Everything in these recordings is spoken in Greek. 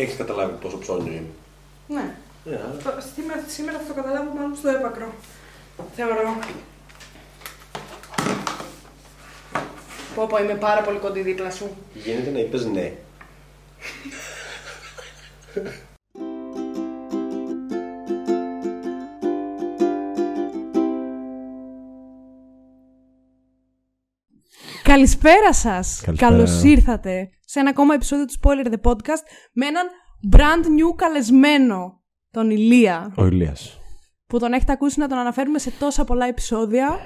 Έχεις καταλάβει πόσο ψώνιο είμαι. Ναι. Ναι, αλλά- Το- Σήμερα, σήμερα θα το καταλάβω μάλλον στο έπακρο. Θεωρώ. Πω πω, είμαι πάρα πολύ κοντή δίπλα σου. Γίνεται να είπες ναι. Καλησπέρα σας. Καλησπέρα. Καλώς ήρθατε σε ένα ακόμα επεισόδιο του Spoiler The Podcast με έναν brand new καλεσμένο, τον Ηλία, Ο Ηλίας. που τον έχετε ακούσει να τον αναφέρουμε σε τόσα πολλά επεισόδια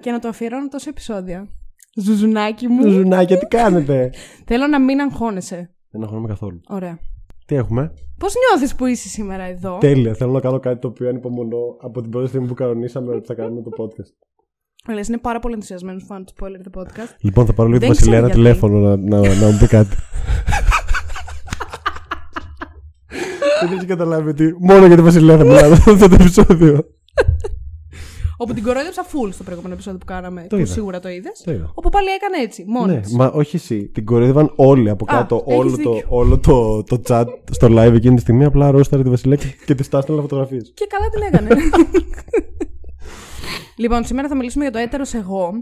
και να το αφιερώνω τόσα επεισόδια. Ζουζουνάκι μου. Ζουνάκια, τι κάνετε; Θέλω να μην αγχώνεσαι. Δεν αγχώνομαι καθόλου. Ωραία. Τι έχουμε; Πώς νιώθεις που είσαι σήμερα εδώ; Τέλεια. Θέλω να κάνω κάτι το οποίο ανυπομονώ από την πρώτη στιγμή που κανονίσαμε ότι θα κάνουμε το podcast. Ο Ηλίας είναι πάρα πολύ ενθουσιασμένος φαν του Spoiler The Podcast. Λοιπόν, θα πάρω λίγο τη Δεν Βασιλεία ξέρω ένα γιατί. τηλέφωνο να, να, να μου πει κάτι. Δεν έχει καταλάβει ότι μόνο για τη Βασιλεία θα μιλάμε σε αυτό το επεισόδιο. Όπου την κορόιδεψα full στο προηγούμενο επεισόδιο που κάναμε. που είδα. σίγουρα το είδες. Το είδα. Όπου πάλι έκανε έτσι, μόνο Ναι, της. μα όχι εσύ. Την κοροϊδεύαν όλοι από Α, κάτω. έχεις όλο, το, δίκιο. όλο το, το chat στο live εκείνη τη στιγμή. Απλά ρόσταρε τη Βασιλεία και, και της στάστανε φωτογραφίες. Και καλά την έκανε. λοιπόν, σήμερα θα μιλήσουμε για το έτερος εγώ.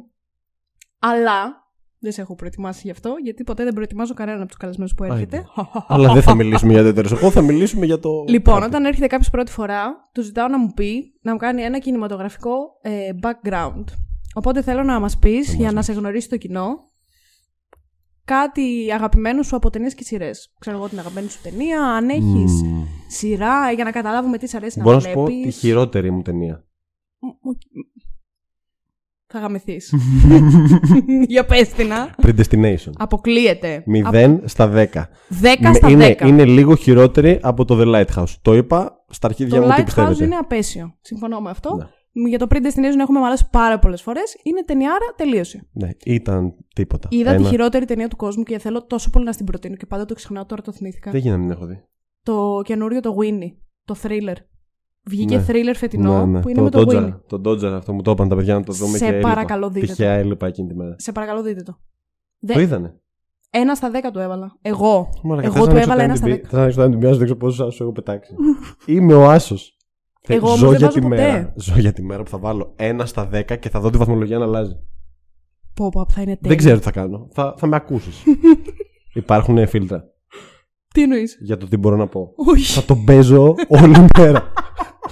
Αλλά δεν σε έχω προετοιμάσει γι' αυτό, γιατί ποτέ δεν προετοιμάζω κανέναν από τους καλεσμένους που έρχεται. Αλλά δεν θα μιλήσουμε για τέτοιο. Εγώ θα μιλήσουμε για το. Λοιπόν, κάτι. όταν έρχεται κάποιος πρώτη φορά, του ζητάω να μου πει να μου κάνει ένα κινηματογραφικό ε, background. Οπότε θέλω να μας πεις, για να σε γνωρίσει το κοινό, κάτι αγαπημένο σου από ταινίες και σειρές. Ξέρω εγώ την αγαπημένη σου ταινία, αν έχεις Μμμ. σειρά, για να καταλάβουμε τι σ' αρέσει Μπορώ να να σου πω βλέπεις. τη χειρότερη μου ταινία. Θα γαμηθεί. για πες την, α. Predestination. Αποκλείεται. 0 στα 10. 10 στα 10. είναι, είναι λίγο χειρότερη από το The Lighthouse. Το είπα στα αρχίδια το μου τι Lighthouse πιστεύετε. είναι απέσιο. Συμφωνώ με αυτό. Ναι. Για το Predestination έχουμε μαλώσει πάρα πολλές φορές. Είναι ταινιάρα, τελείωσε. Ναι, ήταν τίποτα. Είδα τη Ένα- χειρότερη ταινία του κόσμου και θέλω τόσο πολύ να στην προτείνω και πάντα το ξεχνάω, τώρα το θυμήθηκα. Δεν γίνεται να μην έχω δει. Το καινούριο το Winnie, το thriller. Βγήκε Ναι. thriller φετινό Ναι, ναι. που είναι με το Dodger, Winnie. Το Dodger αυτό μου το είπαν τα παιδιά να το δούμε Σε και έλειπα. παρακαλώ, δείτε το. Τυχαία έλειπα εκείνη τη μέρα. Σε παρακαλώ, δείτε το. Το είδανε. Ένα στα δέκα του έβαλα. Εγώ. Μαλάκα, Εγώ θες να του ανοίξω έβαλα το ένα στα IMDb, δέκα. Θες να ανοίξω το IMDb, να σου δείξω πόσους άσους έχω πετάξει. Είμαι ο άσος. Εγώ όμως Ζω δεν για βάζω τη ποτέ. μέρα. Ζω για τη μέρα που θα βάλω ένα στα 10 και θα δω τη βαθμολογία να αλλάζει. Πω, πω, θα είναι τέλειο. Δεν ξέρω τι θα κάνω. Θα, θα με ακούσεις. Υπάρχουν φίλτρα Τι εννοείς; για το τι μπορώ να πω. Όχι. θα τον παίζω όλη μέρα.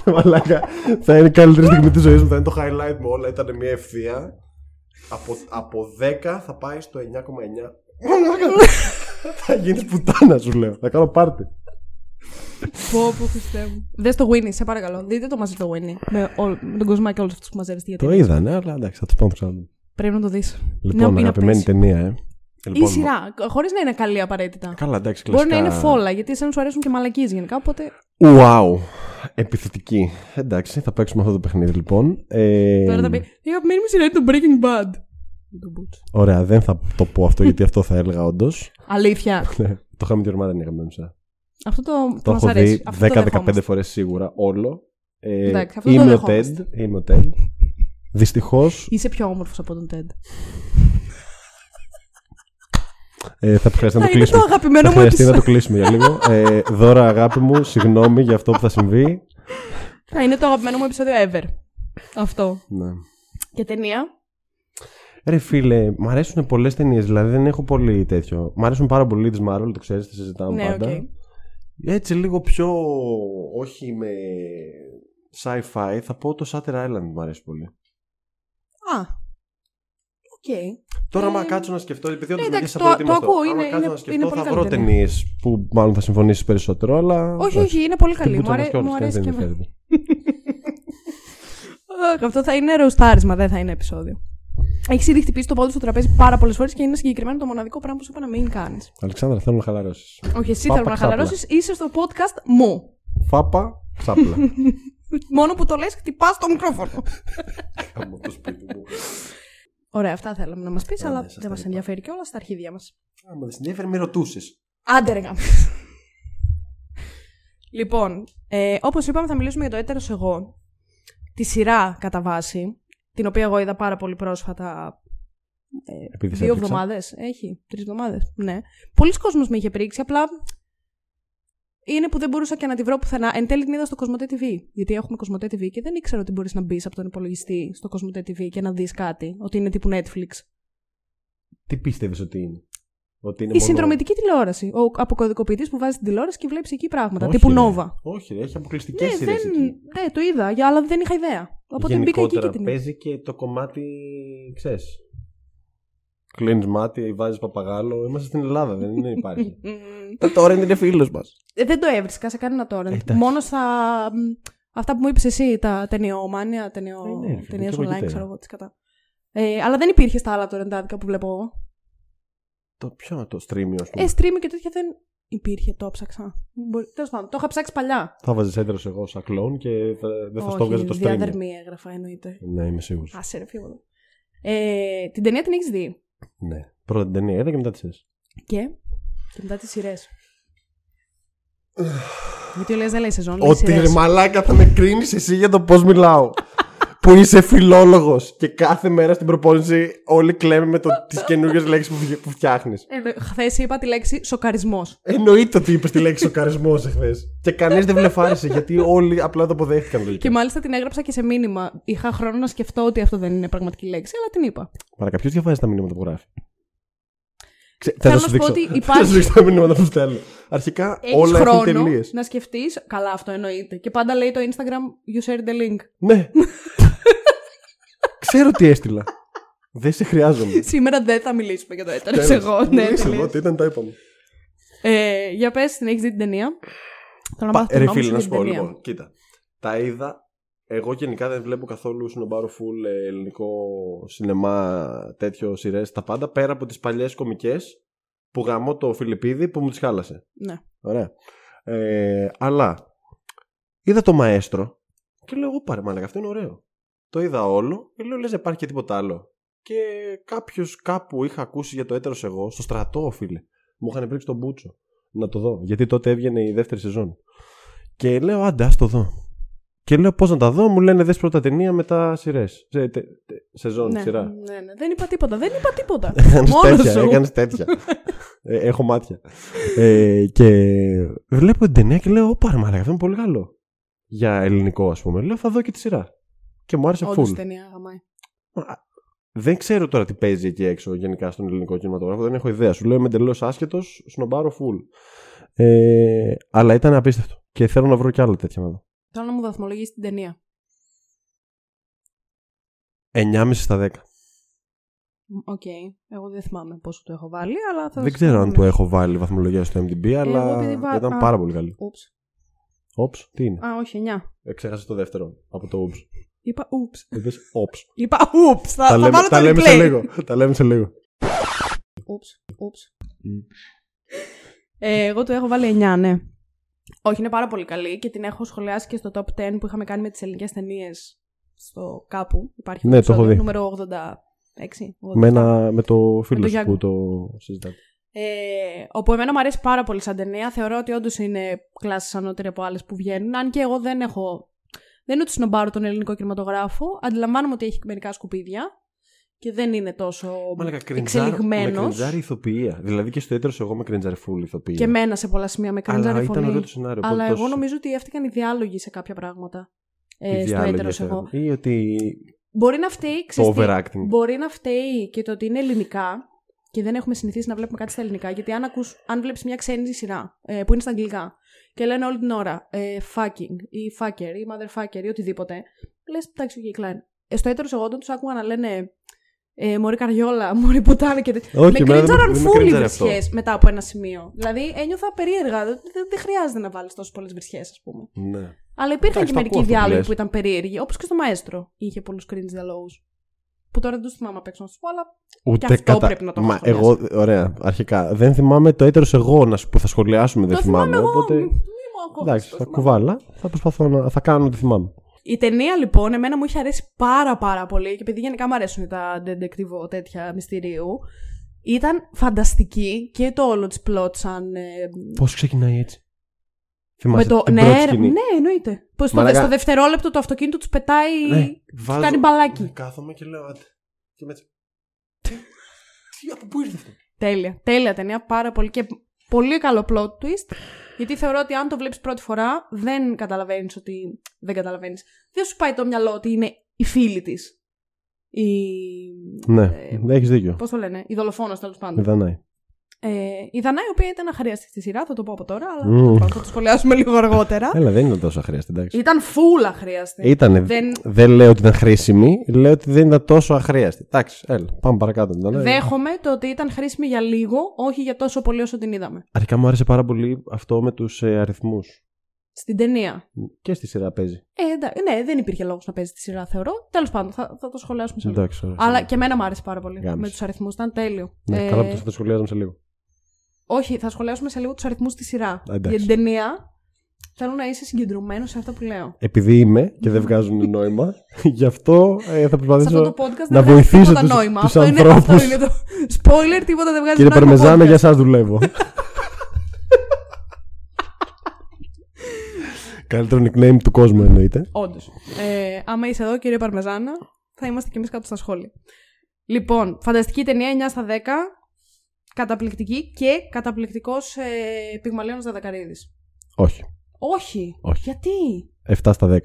Μαλάκα. θα είναι η καλύτερη στιγμή της ζωής μου. Θα είναι το highlight μου. Όλα ήταν μια ευθεία. Από, από 10 θα πάει στο 9,9. Μαλάκα. θα γίνει πουτάνα, σου λέω. Θα κάνω πάρτι. Πω, πω, Χριστέ μου. Δες το Winnie, σε παρακαλώ. Δείτε το μαζί το Winnie. Με, όλο- με τον κοσμάκι όλους αυτούς που μαζεύεστε για Το ταινίες. είδα, ναι, αλλά εντάξει, θα τους πάω να το ξαναδώ. Πρέπει να το δεις. Λοιπόν, είναι αγαπημένη απέσιο. ταινία, ε. Ή Λοιπόν, σειρά, χωρίς να είναι καλή απαραίτητα. Καλά, εντάξει, Μπορεί κλασικά. να είναι φόλα, γιατί εσένα σου αρέσουν και μαλακίες γενικά, οπότε. Wow. Επιθετική. Εντάξει, θα παίξουμε αυτό το παιχνίδι λοιπόν. Ε, Τώρα θα πει. Η αγαπημένη μου σειρά είναι το Breaking Bad. Με τον Butch. Ωραία, δεν θα το πω αυτό γιατί αυτό θα έλεγα όντως. Αλήθεια. το είχαμε τη ορμάδα είναι η αγαπημένη μου σειρά. Αυτό το, Το το μας έχω αρέσει. δει Αυτό το 10-15 δεχόμαστε. φορές σίγουρα όλο. Ε, Εντάξει, αυτό το είμαι, ο δεχόμαστε. Ted, είμαι ο Ted. Δυστυχώς Είσαι πιο όμορφος από τον Ted. Ε, θα χρειαστεί να Θα το είναι το κλείσουμε. αγαπημένο Θα μου χρειαστεί να το επεισόδιο. κλείσουμε για λίγο. Ε, Δώρα, αγάπη μου, συγγνώμη για αυτό που θα συμβεί. Θα είναι το αγαπημένο μου επεισόδιο ever. Αυτό. Ναι. Και ταινία; Ρε φίλε, μ' αρέσουν πολλές ταινίες, δηλαδή δεν έχω πολύ τέτοιο. Μ' αρέσουν πάρα πολύ της Marvel, το ξέρεις, τη συζητάμε Ναι, πάντα. οκ. Έτσι λίγο πιο. Όχι με sci-fi, θα πω το Shutter Island μου αρέσει πολύ. Α. Οκ. Τώρα, Ε, άμα κάτσω να σκεφτώ, επειδή όντως ναι, με εντάξει, βγες το- το απροετοίμαστο, ακούω, άμα είναι- κάτσω είναι- να είναι σκεφτώ, πολύ θα καλή βρω ταινία. ταινίες που μάλλον θα συμφωνήσεις περισσότερο, αλλά. Όχι, όχι, είναι πολύ καλή. Την Μου, πουτσα αρέ... μας κιόλας, μου κανείς αρέσει δεν και εμένα. ενδιαφέρεται. Αχ, Αυτό θα είναι ροστάρισμα, δεν θα είναι επεισόδιο. Έχεις ήδη χτυπήσει το πόδι στο τραπέζι πάρα πολλές φορές και είναι συγκεκριμένο το μοναδικό πράγμα που σου είπα να μην κάνεις. Αλεξάνδρα, θέλω να χαλαρώσεις. Όχι, εσύ Πάπα θέλω να ξάπλα. χαλαρώσεις. Είσαι στο podcast μου. Φάπα, ξάπλα. Μόνο που το λες, χτυπάς το μικρόφωνο. Κάμω το σπίτι μου. Ωραία, αυτά θέλαμε να μας πεις, Ναι, αλλά ναι, σας δεν τα μας είπα. ενδιαφέρει και όλα στα αρχίδια μας. Άμα δεν συνέβαινε, με ρωτούσες. Άντε ρε γάμο. Λοιπόν, ε, όπως είπαμε, θα μιλήσουμε για το έτερος εγώ. Τη σειρά κατά βάση, την οποία εγώ είδα πάρα πολύ πρόσφατα. Ε, Επειδή σε δύο έπληξα. εβδομάδες. Έχει. Τρεις εβδομάδες. Ναι. Πολλοί κόσμος με είχε πρίξει. Απλά. Είναι που δεν μπορούσα και να τη βρω πουθενά. Εν τέλει την είδα στο Κοσμοτέ TV. Γιατί έχουμε Κοσμοτέ TV και δεν ήξερα ότι μπορείς να μπεις από τον υπολογιστή στο Κοσμοτέ TV και να δεις κάτι. Ότι είναι τύπου Netflix. Τι πίστευες ότι είναι; Ότι είναι Η μόνο- συνδρομητική τηλεόραση. Ο αποκωδικοποιητής που βάζει την τηλεόραση και βλέπεις εκεί πράγματα. Όχι, τύπου ρε. Nova. Όχι, ρε, έχει αποκλειστικές Ναι, σειρές δεν... εκεί. ναι, το είδα, για- αλλά δεν είχα ιδέα. Οπότε μπήκα εκεί Γενικότερα και την είδα. παίζει και το κομμάτι, ξέρεις. Κλείνεις μάτι, βάζεις παπαγάλο. Είμαστε στην Ελλάδα, δεν είναι, υπάρχει. Μμμ. Τα τώρα είναι φίλος μας. Ε, δεν το έβρισκα σε κανένα τώρα. Εντάξει. Μόνο στα. μ, Αυτά που μου είπες εσύ, τα ταινιομάνια, ταινιο... Ε, ναι, ρε φίλε, ταινίες και εγώ εκεί online, πέρα. ξέρω εγώ τις κατά. Ε, αλλά δεν υπήρχε στα άλλα τωρεντάδικα που βλέπω εγώ. Το ποιο το streaming, ας πούμε. Ε, stream και τέτοια δεν υπήρχε, το ψάξα. Μπορεί... Τέλος πάντων, το είχα ψάξει παλιά. Θα βάζεις έτερο εγώ σαν κλόν και θα, δεν θα στο Όχι, έβγαζε το streaming. διαδερμή έγραφα, εννοείται. Ναι, είμαι σίγουρος. Άσε ρε, φύγω. εδώ. Ε, την ταινία την έχεις δει; Ναι. Πρώτα την ταινία είδα και μετά τη είδα. Και; Και μετά τις σειρές. Γιατί ο Λες δεν λέει σεζόν, λέει Ότι ρε σειρές. μαλάκα θα με κρίνεις εσύ για το πώς μιλάω. που είσαι φιλόλογος και κάθε μέρα στην προπόνηση όλοι κλαίμε με το, τις καινούργιες λέξεις που, φυ- που φτιάχνεις. Χθες είπα τη λέξη σοκαρισμός. Εννοείται ότι είπες τη λέξη σοκαρισμός εχθές. Και κανείς δεν βλεφάρισε γιατί όλοι απλά το αποδέχτηκαν λογικά. Και μάλιστα την έγραψα και σε μήνυμα. Είχα χρόνο να σκεφτώ ότι αυτό δεν είναι πραγματική λέξη, αλλά την είπα. Μαλάκα, ποιος διαβάζει τα μηνύματα που γράφει; Ξε- Θέλω θα να σου σου πω δείξω. ότι Θα σου υπάρχει- δείξω τα μηνύματα που στέλνω. Αρχικά Έχεις όλα έχουν χρόνο τελείες. να σκεφτεί. Καλά, αυτό εννοείται. Και πάντα λέει το Instagram, you shared the link. Ναι. Ξέρω τι έστειλα. Δεν σε χρειάζομαι. Σήμερα δεν θα μιλήσουμε για το έτερο Τέλος. εγώ. Ναι, Μιλήσαμε, τελείως. Ό,τι ήταν, τα είπαμε. ε, για πες, την έχεις δει την ταινία; Θέλω να μάθω Πα- τον Ρε νόμο φίλε, σου να για σου την πω ταινία. λοιπόν. Κοίτα. Τα είδα. Εγώ γενικά δεν βλέπω καθόλου σνομπάρο full ε, ελληνικό σινεμά τέτοιο σειρές. Τα πάντα πέρα από τις παλιές κομικές που γαμώ το Φιλιππίδη που μου τις χάλασε. Ναι. Ωραία. Ε, αλλά είδα το μαέστρο και λέω: Εγώ πάρε μάλλον αυτό είναι ωραίο. Το είδα όλο και λέω: Λες, δεν υπάρχει και τίποτα άλλο. Και κάποιος κάπου είχα ακούσει για το έτερος εγώ, στο στρατό, φίλε. Μου είχαν πρίξει τον Μπούτσο να το δω. Γιατί τότε έβγαινε η δεύτερη σεζόν. Και λέω: Άντε, ας το δω. Και λέω: Πώς να τα δω, μου λένε: Δες πρώτα ταινία μετά σειρές. Σεζόν, Ναι, σειρά. ναι, ναι. Δεν είπα τίποτα. Δεν είπα τίποτα. Έκανες Μόνος τέτοια, σου. έκανες τέτοια. Ε, έχω μάτια. Ε, και βλέπω την ταινία και λέω: Ω πάρε μαλάκα, αυτό είναι πολύ καλό. Για ελληνικό, ας πούμε. Λέω: Θα δω και τη σειρά. Και μου άρεσε Όντως full. η ταινία γαμάει. Δεν ξέρω τώρα τι παίζει εκεί έξω γενικά στον ελληνικό κινηματογράφο. Δεν έχω ιδέα. Σου λέω είμαι εντελώς άσχετος, σνομπάρω full. Ε, αλλά ήταν απίστευτο. Και θέλω να βρω κι άλλα τέτοια να δω. Θέλω να μου βαθμολογήσεις την ταινία. 9,5 στα 10. Μ, Οκ. Εγώ δεν θυμάμαι πόσο το έχω βάλει, αλλά θα Δεν σου ξέρω αν πω το αμέσως. έχω βάλει βαθμολογία στο IMDb, αλλά επειδή βα- ήταν α. πάρα πολύ καλή. Oops. Όψ, τι είναι; Α, όχι, 9. Ε, Ξέχασα το δεύτερο από το ούψ. Είπα ούψ. Είπες όψ. Είπα ούψ. Θα, τα θα λέμε, βάλω τα το λέμε σε replay. λίγο. τα λέμε σε λίγο. Ούψ. Ούψ. Ε, εγώ το έχω βάλει 9, ναι. Όχι, είναι πάρα πολύ καλή και την έχω σχολιάσει και στο top 10 που είχαμε κάνει με τις ελληνικές ταινίες στο κάπου. Υπάρχει Ναι, το έχω δει. Νούμερο 86. 87. Με, ένα, με το φίλο το σου Γιάνγκο. που το συζητάτε. Ε, όπου εμένα μου αρέσει πάρα πολύ σαν ταινία. Θεωρώ ότι όντως είναι κλάσει ανώτερη από άλλες που βγαίνουν. Αν και εγώ δεν έχω. Δεν είναι ότι σνομπάρω τον ελληνικό κινηματογράφο. Αντιλαμβάνομαι ότι έχει μερικά σκουπίδια και δεν είναι τόσο Μαλάκα, κρινζάρ- Με εξελιγμένο. κρινζάρι ηθοποιία. Δηλαδή και στο έτερο εγώ με κρινζάρι full ηθοποιία. Και εμένα σε πολλά σημεία με Αλλά κρίνζαρε ήταν φωνή. ωραίο το σενάριο. Αλλά οπότε εγώ τόσο- νομίζω ότι έφτιαξαν οι διάλογοι σε κάποια πράγματα. οι Ε, στο διάλογοι έτερο έφεραν. εγώ. Ή ότι Μπορεί να φταίει, το ξέρεις τι, overacting. Μπορεί να φταίει και το ότι είναι ελληνικά και δεν έχουμε συνηθίσει να βλέπουμε κάτι στα ελληνικά. Γιατί αν, ακούς, αν βλέπεις μια ξένη σειρά ε, που είναι στα αγγλικά και λένε όλη την ώρα ε, fucking ή fucker ή motherfucker ή οτιδήποτε, λες εντάξει, okay, klein. Ε, στο έτερο εγώ όταν τους άκουγα να λένε ε, Μωρή καριόλα, μωρή πουτάνα και τέτοια. Όχι, με εμένα δεν κρίντσαραν με- δεν με φούλοι κρίντσαρε αυτό. βρισιές μετά από ένα σημείο. Δηλαδή ένιωθα περίεργα. Δεν, δεν- δεν χρειάζεται να βάλεις τόσο πολλές βρισιές, ας πούμε. Ναι. Αλλά υπήρχαν Εντάξει, και το μερικοί ακούω αυτό που διάλογοι λες. που ήταν περίεργοι, όπως και στο Μαέστρο. Είχε πολλούς cringe διαλόγους. Που τώρα δεν τους θυμάμαι απ' έξω να σου πω, αλλά. Ούτε αυτό κατα... πρέπει να το Μα έχω εγώ, ωραία, αρχικά. Δεν θυμάμαι το έτερος εγώ να σου που θα σχολιάσουμε, δεν το θυμάμαι. θυμάμαι εγώ. Οπότε. Μη, μη μου αγχώσεις, Εντάξει, το θα θυμάμαι. κουβάλα. Θα προσπαθώ να. Θα κάνω ό,τι θυμάμαι. Η ταινία λοιπόν, εμένα μου είχε αρέσει πάρα πάρα πολύ και επειδή γενικά μου αρέσουν τα detective τέτοια μυστηρίου, ήταν φανταστική και το όλο της plot σαν. ε, Πώς ξεκινάει έτσι; Με Θυμάσαι το. την Ναι, πρώτη ρε, σκηνή. ναι, εννοείται. Πώς στο, Μαλάκα. στο δευτερόλεπτο το αυτοκίνητο του πετάει. Ναι, του βάζω- κάνει μπαλάκι. Ναι, κάθομαι και λέω άντε. Και με έτσι. Τι, τι, από πού ήρθε αυτό; Τέλεια. Τέλεια ταινία, πάρα πολύ. Και Πολύ καλό plot twist. Γιατί θεωρώ ότι αν το βλέπεις πρώτη φορά, δεν καταλαβαίνεις ότι. Δεν καταλαβαίνεις. Δεν σου πάει το μυαλό ότι είναι η φίλη της. Η. Ναι, Ε, έχεις δίκιο. Πώς το λένε, η δολοφόνος τέλος πάντων. Με δανάει. Ε, η Δανάη, η οποία ήταν αχρίαστη στη σειρά, θα το πω από τώρα, αλλά Μμμ. τέλος πάντων, θα το σχολιάσουμε λίγο αργότερα. Έλα, δεν ήταν τόσο αχρίαστη, εντάξει. Ήταν full αχρίαστη. Ήτανε. Δεν- Δεν λέω ότι ήταν χρήσιμη, λέω ότι δεν ήταν τόσο αχρίαστη. Εντάξει, έλα, πάμε παρακάτω. Ναι. Δέχομαι το ότι ήταν χρήσιμη για λίγο, όχι για τόσο πολύ όσο την είδαμε. Αρχικά μου άρεσε πάρα πολύ αυτό με τους ε, αριθμούς. Στην ταινία. Και στη σειρά παίζει. Ε, εντάξει, ναι, δεν υπήρχε λόγος να παίζει τη σειρά, θεωρώ. Τέλος πάντων, θα, θα το σχολιάσουμε σε λίγο. Εντάξει, ωραία. Αλλά και εμένα μου άρεσε πάρα πολύ. Γάμισε. Με τους αριθμούς, ήταν τέλειο. Ναι, Ε, καλά που το- θα το σχολιάζουμε σε λίγο. Όχι, θα σχολιάσουμε σε λίγο τους αριθμούς στη σειρά. Α, εντάξει. Για την ταινία θέλω να είσαι συγκεντρωμένος σε αυτά που λέω. Επειδή είμαι και δεν βγάζουν νόημα, γι' αυτό ε, θα Σε προσπαθήσω. αυτό το podcast να δεν βγάζει βοηθήσω τίποτα τους- νόημα. τους αυτό, είναι, ανθρώπους. αυτό είναι το spoiler, τίποτα δεν βγάζει Κύριε νόημα. Παρμεζάνα, podcast. για εσά δουλεύω. Καλύτερο nickname του κόσμου εννοείται. Όντως. Ε, άμα είσαι εδώ, κύριε Παρμεζάνα, θα είμαστε κι εμείς κάτω στα σχόλια. Λοιπόν, φανταστική ταινία 9 στα 10. Καταπληκτική και καταπληκτικός ε, πυγμαλίωνο Δαδακαρίδης. Όχι. Όχι. Όχι. Γιατί; 7 στα 10.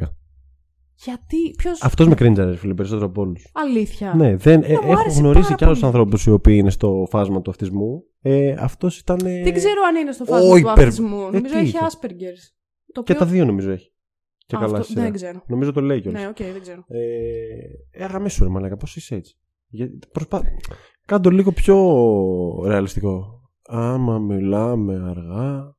Γιατί; Ποιο. Αυτός με κρίντζαρε, φίλε, περισσότερο από όλους. Αλήθεια. Ναι, δεν, ε, μου έχω άρεσε γνωρίσει πάρα και άλλους πολύ. ανθρώπους οι οποίοι είναι στο φάσμα του αυτισμού. Ε, Αυτός ήταν. ε, Δεν ξέρω αν είναι στο φάσμα Ω, του υπερ- αυτισμού. Ε, Νομίζω τι έχει είχε; Asperger's. Το Και οποίο- τα δύο νομίζω έχει. Και Α, καλά αυτό στη σειρά. δεν ξέρω. Νομίζω το λέει κιόλας. Ναι, οκ, δεν ξέρω. Ε, ε, άι γαμήσου ρε μαλάκα, πώς είσαι έτσι. Γιατί προσπά... Κάντο λίγο πιο ρεαλιστικό. Άμα μιλάμε αργά...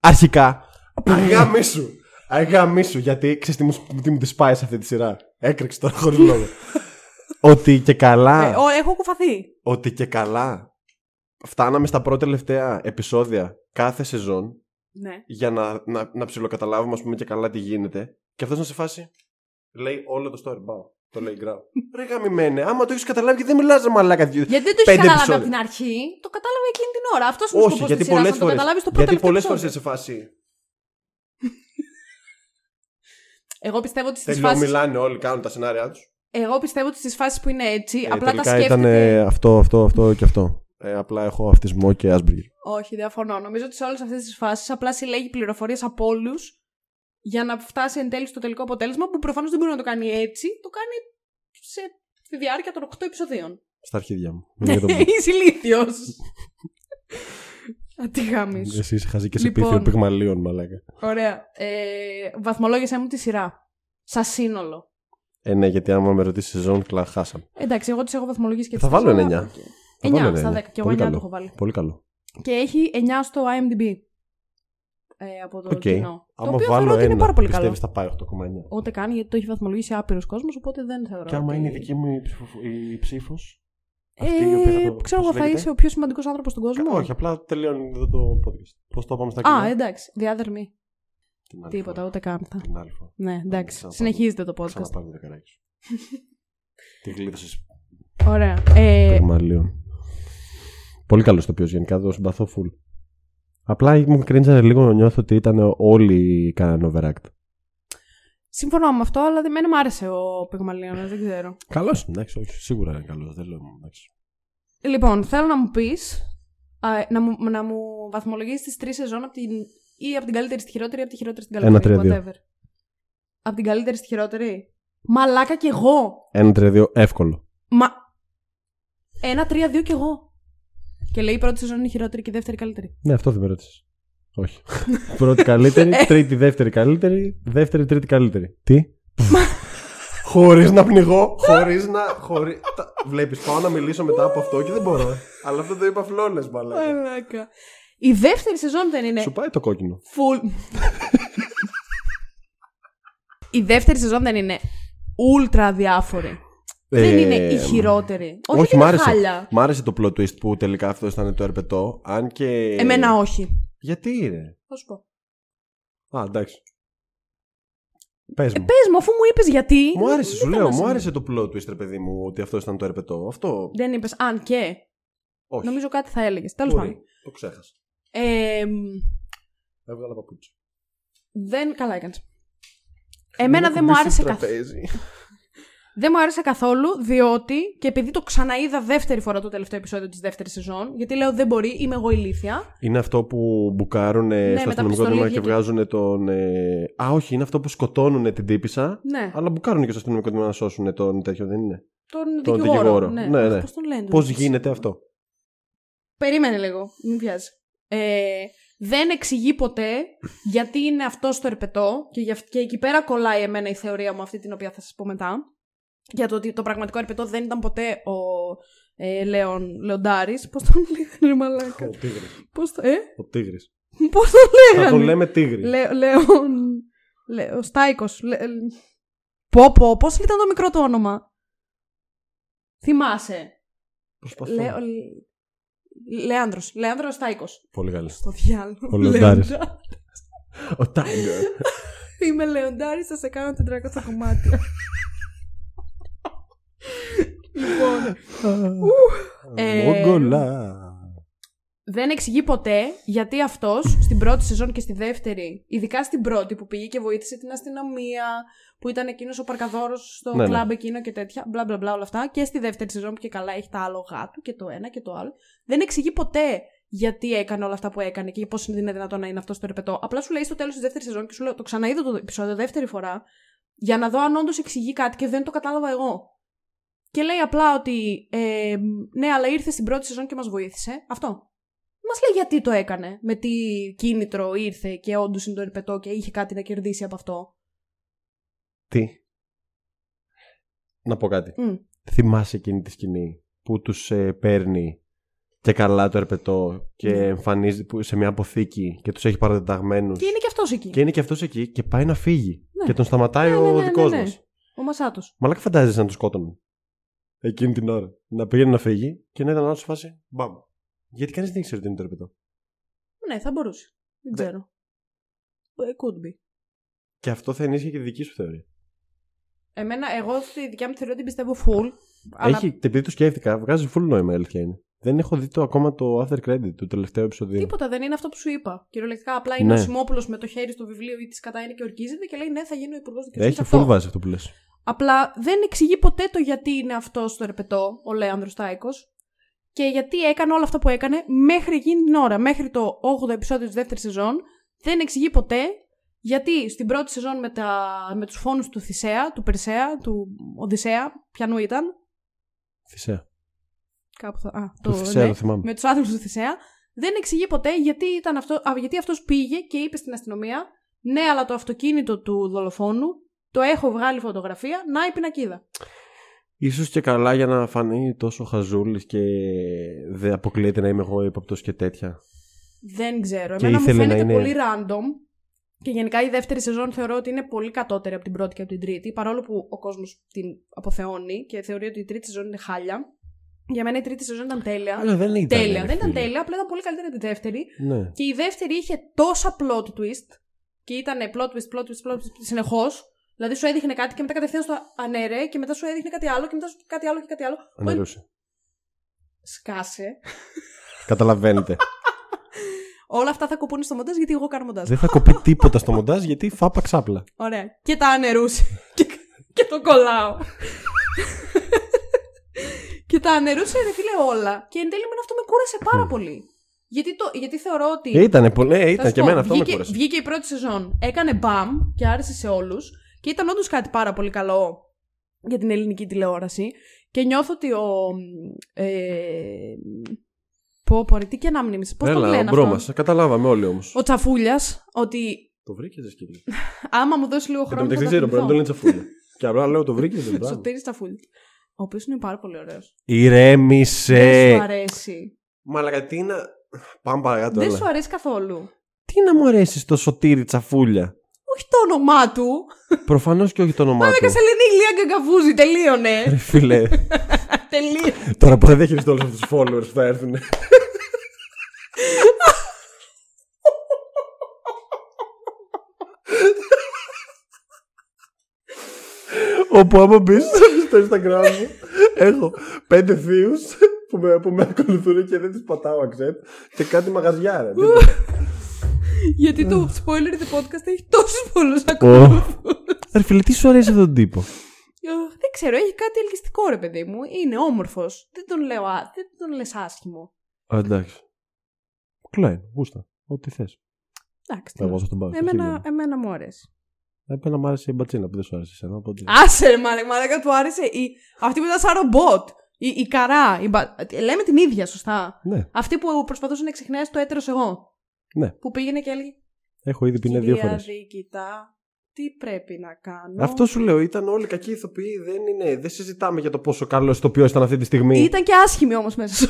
Αρχικά, αγαμίσου. Αγαμίσου, γιατί ξέρεις τι μου, τι μου τη σπάει σε αυτή τη σειρά. Έκρηξε τώρα χωρίς λόγο. ότι και καλά, Ε, ο, έχω κουφαθεί. ότι και καλά φτάναμε στα πρώτα τελευταία επεισόδια κάθε σεζόν Ναι. για να, να, να ψιλοκαταλάβουμε ας πούμε και καλά τι γίνεται και αυτός να σε φάσει λέει όλο το story πάω το λέει γκράου ρε γαμημένε άμα το έχεις καταλάβει και δεν μιλάς ρε μαλάκα δυο- Γιατί δεν το έχεις Πέντε καταλάβει επεισόδια. από την αρχή, το κατάλαβε εκείνη την ώρα. Αυτός είναι ο όχι σκοπός γιατί της σειράς, πολλές να το φορές καταλάβεις το πρώτο γιατί πολλές τελευταίο φορές επεισόδιο. είσαι σε φάση Εγώ πιστεύω ότι στις τελειώ φάσει. μιλάνε όλοι κάνουν τα σενάρια τους Εγώ πιστεύω ότι στις φάσεις που είναι έτσι, ε, απλά τα τελικά σκέφτεται. ήταν ε, αυτό αυτό αυτό και αυτό ε, απλά έχω αυτισμό και Asperger Όχι, διαφωνώ. Νομίζω ότι σε όλες αυτές τις φάσεις απλά συλλέγει πληροφορίες από όλους για να φτάσει εν τέλει στο τελικό αποτέλεσμα που προφανώς δεν μπορεί να το κάνει έτσι. Το κάνει σε τη διάρκεια των 8 επεισοδίων. στα αρχίδια μου Μην για το πω. Είσαι ηλίθιος. Αντιγάμι. εσύ είσαι χαζή και σε Λοιπόν. πίθιο πυγμαλίων μαλάκα Ωραία. Ε, βαθμολόγησέ μου τη σειρά. Σα σύνολο. ε ναι γιατί άμα με ρωτήσεις σεζόν κλα χάσαμε Εντάξει, εγώ τις έχω βαθμολογήσει και Θα τις βάλω τέσσερα, εννιά. οκ. Θα 9 βάλω στα 10 εννιά. και εγώ 9 Πολύ το καλό. έχω βάλει. πολύ καλό Και έχει 9 στο IMDb. Ε, από το Οκ. κοινό. Το Άμα οποίο βάλω θεωρώ ότι είναι ένα, πάρα πολύ καλό. πιστεύεις θα πάει 8,9. Ούτε καν γιατί το έχει βαθμολογήσει άπειρος κόσμος, οπότε δεν θεωρώ. Και άμα ότι- είναι η δική μου η, ψηφο- η ψήφος. Ε, ξέρω εγώ, θα είσαι ο πιο σημαντικός άνθρωπος στον κόσμο. Όχι, απλά τελειώνει εδώ το podcast. Πώς το πάμε στα Α, κοινά; εντάξει. Διάδερμη. Την άλλη Τίποτα, φορά. ούτε καν. θα. Την άλλη φορά. Ναι, εντάξει. Ξαναπάρω. Συνεχίζεται το podcast. Ξαναπάρω το δεκαράκι σου. Τι γλίτωσε Ωραία. Ε, Πεγμαλίων. Πολύ καλός το οποίος γενικά το συμπαθώ full. Απλά μου κρίντζανε λίγο νιώθω ότι ήταν όλοι κάνανε overact. συμφωνώ με αυτό, αλλά δεν μ' άρεσε ο Πυγμαλίωνα, δεν ξέρω. Καλός, εντάξει, όχι, σίγουρα είναι καλός. Δεν λέω. Εντάξει. Λοιπόν, θέλω να μου πεις. Να μου, να μου βαθμολογήσεις τις τρεις σεζόν από την, ή από την καλύτερη στη χειρότερη ή από τη χειρότερη στην Ένα, καλύτερη. τρία, δύο. whatever. Από την καλύτερη στη χειρότερη. Μαλάκα κι εγώ. Ένα τρεδίο εύκολο. Μα. Ένα, τρία, δύο κι εγώ. Και λέει η πρώτη σεζόν είναι η χειρότερη και η δεύτερη καλύτερη. Ναι, αυτό δεν με ρώτησες. Όχι. Πρώτη καλύτερη, τρίτη, δεύτερη καλύτερη, δεύτερη, τρίτη καλύτερη. Τι; Χωρίς να πνιγώ, χωρίς να. Χωρί... Βλέπεις, πάω να μιλήσω μετά από αυτό και δεν μπορώ. Αλλά αυτό το είπα φλόλες, μαλάκα. Μαλάκα. Η δεύτερη σεζόν δεν είναι Σου πάει το κόκκινο. full. η δεύτερη σεζόν δεν είναι ultra αδιάφορη. Δεν Ε, είναι η χειρότερη. Όχι, Όχι, ότι μ' είναι άρεσε. χάλια. Μ' άρεσε το plot twist που τελικά αυτό ήταν το ερπετό. Αν και. Εμένα όχι. Γιατί είναι. Θα σου πω. Α, εντάξει. Πες μου. Πες μου, αφού μου είπες γιατί. Μου άρεσε, δεν σου θέλω λέω, να μου σε- άρεσε το plot twist, ρε παιδί μου, ότι αυτό ήταν το ερπετό. Αυτό. Δεν είπες αν και. Όχι. Νομίζω κάτι θα έλεγες. Τέλος Μπορεί. πάντων. Το ξέχασα. Ε, Έβγαλα παπούτσι. δεν. Καλά έκανες. Εμένα δεν μου άρεσε καθόλου. Δεν μου άρεσε καθόλου, διότι και επειδή το ξαναείδα δεύτερη φορά το τελευταίο επεισόδιο της δεύτερης σεζόν, γιατί λέω δεν μπορεί, είμαι εγώ ηλίθια. Είναι αυτό που μπουκάρουν Ναι, στο με τα αστυνομικό τμήμα και πιστολίδια και- βγάζουν τον. ε, Α, όχι, είναι αυτό που σκοτώνουν την τύπησα. Ναι, Αλλά μπουκάρουν και στο αστυνομικό τμήμα να σώσουν τον τέτοιο, δεν είναι; τον, τον δικηγόρο. δικηγόρο. Ναι, Ναι, ναι. Πώς τον λένε. Πώς τον- γίνεται αυτό; Περίμενε λίγο, μην βιάζει. Ε, δεν εξηγεί ποτέ γιατί είναι αυτό στο ερπετό και, γι' αυ- και εκεί πέρα κολλάει εμένα η θεωρία μου αυτή την οποία θα σας πω μετά για το ότι το πραγματικό ερπετό δεν ήταν ποτέ ο ε, Λέων Λεοντάρης πώς τον λέγανε ρε μαλάκα; Ο Τίγρης. πώς το, ε, Ο Τίγρης. πώς τον Θα λέγανε τον λέμε Τίγρη. Λε, Λέων Λε, ο Στάικος Λε, πω πω πώς ήταν το μικρό του όνομα; Θυμάσαι Προσπαθώ. Λε, ο- Λέανδρος Λέανδρος Στάικος Πολύ καλή. στο διάλογο. Ο Λεοντάρης. Λεοντά- Ο Τάιγκερ. Είμαι Λεοντάρης, θα σε κάνω 400 κομμάτια. λοιπόν, Ε, Μογκολά. δεν εξηγεί ποτέ γιατί αυτός στην πρώτη σεζόν και στη δεύτερη, ειδικά στην πρώτη που πήγε και βοήθησε την αστυνομία, που ήταν εκείνος ο παρκαδόρος στο Ναι, ναι. κλαμπ εκείνο και τέτοια, μπλα μπλα μπλα όλα αυτά, και στη δεύτερη σεζόν που και καλά έχει τα άλογά του και το ένα και το άλλο. Δεν εξηγεί ποτέ γιατί έκανε όλα αυτά που έκανε και πώς είναι δυνατόν να είναι αυτός στο ρεπετό. Απλά σου λέει στο τέλος της δεύτερης σεζόν και σου λέω: Το ξαναείδα το επεισόδιο δεύτερη φορά για να δω αν όντως εξηγεί κάτι και δεν το κατάλαβα εγώ. Και λέει απλά ότι ε, ναι, αλλά ήρθε στην πρώτη σεζόν και μας βοήθησε. Αυτό. Μας λέει γιατί το έκανε, με τι κίνητρο ήρθε και όντως είναι το ερπετό και είχε κάτι να κερδίσει από αυτό. Τι; Να πω κάτι. Μμ. Θυμάσαι εκείνη τη σκηνή που τους ε, παίρνει και καλά το ερπετό και Ναι. εμφανίζει που- σε μια αποθήκη και τους έχει παρατεταγμένους Και είναι και αυτός εκεί. και είναι και αυτός εκεί και πάει να φύγει Ναι. και τον σταματάει Ναι, ναι, ο ναι, ναι, δικός ναι. μας. Ο Μασάτος. Μαλάκα φαντάζεσαι να τον σκότωνε. Εκείνη την ώρα. Να πήγαινε να φύγει και να ήταν άλλο σε φάση. Μπαμ. Γιατί κανείς δεν ήξερε τι είναι το ερπετό. Ναι, θα μπορούσε. Δεν Ναι. ξέρω. Ε, Could be. Και αυτό θα ενίσχυε και τη δική σου θεωρία. Εμένα, εγώ στη δικιά μου θεωρία την πιστεύω full. Αλλά Έχει, επειδή το σκέφτηκα, βγάζει full νόημα η αλήθεια είναι. Δεν έχω δει το ακόμα το after credit του τελευταίου επεισοδίου. τίποτα δεν είναι αυτό που σου είπα. Κυριολεκτικά, απλά είναι Ναι. ο Σιμόπουλος με το χέρι στο βιβλίο ή της κατά είναι και ορκίζεται και λέει ναι, θα γίνει ο υπουργός δικαιοσύνης. Έχει full βάση αυτό που λες. Απλά δεν εξηγεί ποτέ το γιατί είναι αυτό στο ερπετό, ο Λέανδρος Τάικος, και γιατί έκανε όλα αυτά που έκανε μέχρι εκείνη την ώρα, μέχρι το 8ο επεισόδιο της δεύτερης σεζόν. Δεν εξηγεί ποτέ γιατί στην πρώτη σεζόν με, τα, με τους φόνους του Θησέα, του Περσέα, του Οδυσσέα, πιανού ήταν, Θησέα. κάπου θα... Α, Το το, Θησέα ναι, το θυμάμαι. με τους άνθρωπους του Θησέα, δεν εξηγεί ποτέ γιατί, ήταν αυτό, α, γιατί αυτός πήγε και είπε στην αστυνομία ναι, αλλά το αυτοκίνητο του δολοφόνου το έχω βγάλει φωτογραφία, να η πινακίδα. Ίσως και καλά για να φανεί τόσο χαζούλης και δεν αποκλείεται να είμαι εγώ ύποπτο και τέτοια. Δεν ξέρω. Και Εμένα μου ήθελε να φαίνεται είναι- πολύ random. Και γενικά η δεύτερη σεζόν θεωρώ ότι είναι πολύ κατώτερη από την πρώτη και από την τρίτη. Παρόλο που ο κόσμος την αποθεώνει και θεωρεί ότι η τρίτη σεζόν είναι χάλια. Για μένα η τρίτη σεζόν ήταν τέλεια. Αλλά δεν ήταν. τέλεια. ρε Δεν ήταν φίλε. τέλεια, απλά ήταν πολύ καλύτερη από τη δεύτερη. Ναι. Και η δεύτερη είχε τόσα plot twist. Και ήταν plot twist, plot twist, plot twist συνεχώς. Δηλαδή σου έδειχνε κάτι και μετά κατευθείαν στο ανέρε και μετά σου έδειχνε κάτι άλλο και μετά σου κάτι άλλο και κάτι άλλο. Που Ανερούσε. Σκάσε. Καταλαβαίνετε. Όλα αυτά θα κοπούν στο μοντάζ γιατί εγώ κάνω μοντάζ. δεν θα κοπεί τίποτα στο μοντάζ γιατί φάπα ξάπλα. Ωραία. Και τα ανερούσε. και, και το κολλάω. και τα ανερούσε, ρε φίλε, όλα. Και εν τέλει με αυτό με κούρασε πάρα πολύ. Γιατί, το, γιατί θεωρώ ότι. Ε, ήτανε πολύ. Ε, θα ήταν σου και πω, εμένα αυτό με βγήκε, κούρασε. βγήκε η πρώτη σεζόν. Έκανε μπαμ και άρεσε σε όλους. Και ήταν όντως κάτι πάρα πολύ καλό για την ελληνική τηλεόραση. Και νιώθω ότι ο. Ε, πω, πω, ρε, τι και να μνήμεις. Πώς τον Έλα, λένε ο μπρο αυτό. μας. Καταλάβαμε όλοι όμως. Ο Τσαφούλιας, ότι Το βρήκες, δε σκύλο. άμα μου δώσεις λίγο Εν τω χρόνο. μεταξύ θα δεν ξέρω, τα πρέπει να το θυμηθώ. λένε τσαφούλια. Και απλά λέω το βρήκες, δεν μπράβο. Σωτήρης Τσαφούλη. Ο οποίος είναι πάρα πολύ ωραίος. Δεν σου Ηρέμησε. αρέσει. Μαλακα, τι να. Πάμε παρακάτω. Δεν έλα. σου αρέσει καθόλου. Τι να μου αρέσει το σωτήρι τσαφούλια; Όχι το όνομά του. Προφανώς και όχι το όνομά του. Έκα Σελήνη Ηλία Γκαγκαβούζη. Τελείωνε. Ρε φίλε, Τελείωνε. τώρα που θα διαχειριστεί όλους αυτούς τους followers που θα έρθουν. Όπου άμα μπεις στο Instagram μου, έχω πέντε θείου που με, που με ακολουθούν και δεν του πατάω accept και κάτι μαγαζιά. Ρε. τίποτα. Γιατί το spoiler the podcast έχει τόσους πολλούς Ω. ακολουθού. Ρε φίλε, τι σου αρέσει αυτόν τον τύπο; Δεν Δεν ξέρω, έχει κάτι ελκυστικό ρε παιδί μου. Είναι όμορφος. Δεν τον λέω, α, δεν τον λες άσχημο. Α, εντάξει. Κλάιν, γούστα. Ό,τι θες. Εντάξει. τι Εγώ να θα τον πάω. στο Εμένα, χείλο. εμένα μου αρέσει. Εμένα μου άρεσε η μπατσίνα που δεν σου άρεσε εσένα. Οπότε... Άσε ρε μαλάκα, μαλάκα του άρεσε η... αυτή που ήταν σαν ρομπότ. Η, η καρά. Η... μπα- Λέμε την ίδια, σωστά; Ναι, Αυτή που προσπαθούσε να εξεχνιάσει το έτερος εγώ. Ναι. Που πήγαινε και έλεγε Έχω ήδη πει ναι δύο Κυρία φορέ. Δίκητα, τι πρέπει να κάνω; Αυτό σου λέω, ήταν όλοι κακοί ηθοποιοί. Δεν, είναι, δεν συζητάμε για το πόσο καλό ηθοποιός ήταν αυτή τη στιγμή. Ήταν και άσχημη όμως μέσα σου.